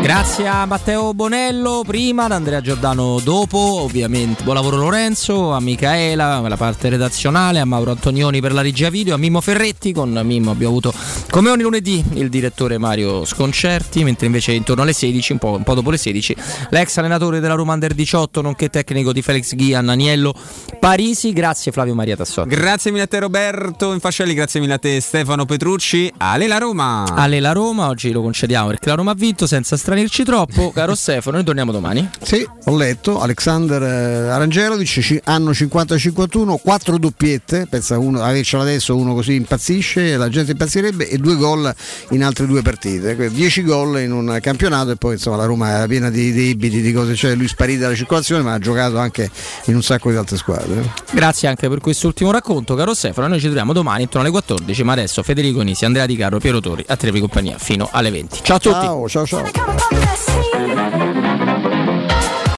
Grazie a Matteo Bonello prima, ad Andrea Giordano dopo, ovviamente buon lavoro Lorenzo, a Micaela per la parte redazionale, a Mauro Antonioni per la regia video, a Mimmo Ferretti, con Mimmo abbiamo avuto come ogni lunedì il direttore Mario Sconcerti, mentre invece intorno alle 16, un po', un po' dopo le 16, l'ex allenatore della Roma Under 18, nonché tecnico di Felix Ghian, Aniello Parisi, grazie Flavio Maria Tassotti. Grazie mille a te Roberto Infascelli, grazie mille a te Stefano Petrucci. Ale la Roma. Ale la Roma, oggi lo concediamo perché la Roma ha vinto senza stranirci troppo, caro *laughs* Stefano, noi torniamo domani. Sì, ho letto, Alexander eh, Arangelovic, ci- anno 50-51, quattro doppiette, pensa uno, avercela adesso uno così impazzisce, la gente impazzirebbe, e due gol in altre due partite, Que- dieci gol in un campionato e poi insomma la Roma era piena di debiti, di cose, cioè lui sparì dalla circolazione ma ha giocato anche in un sacco di altre squadre. Grazie anche per quest'ultimo racconto, caro Stefano. Noi ci troviamo domani intorno alle 14, ma adesso Federico Nisi, Andrea Di Carlo, Piero Tori, a Trevi Compagnia fino alle 20. Ciao a tutti. Ciao, ciao, ciao. of the sea.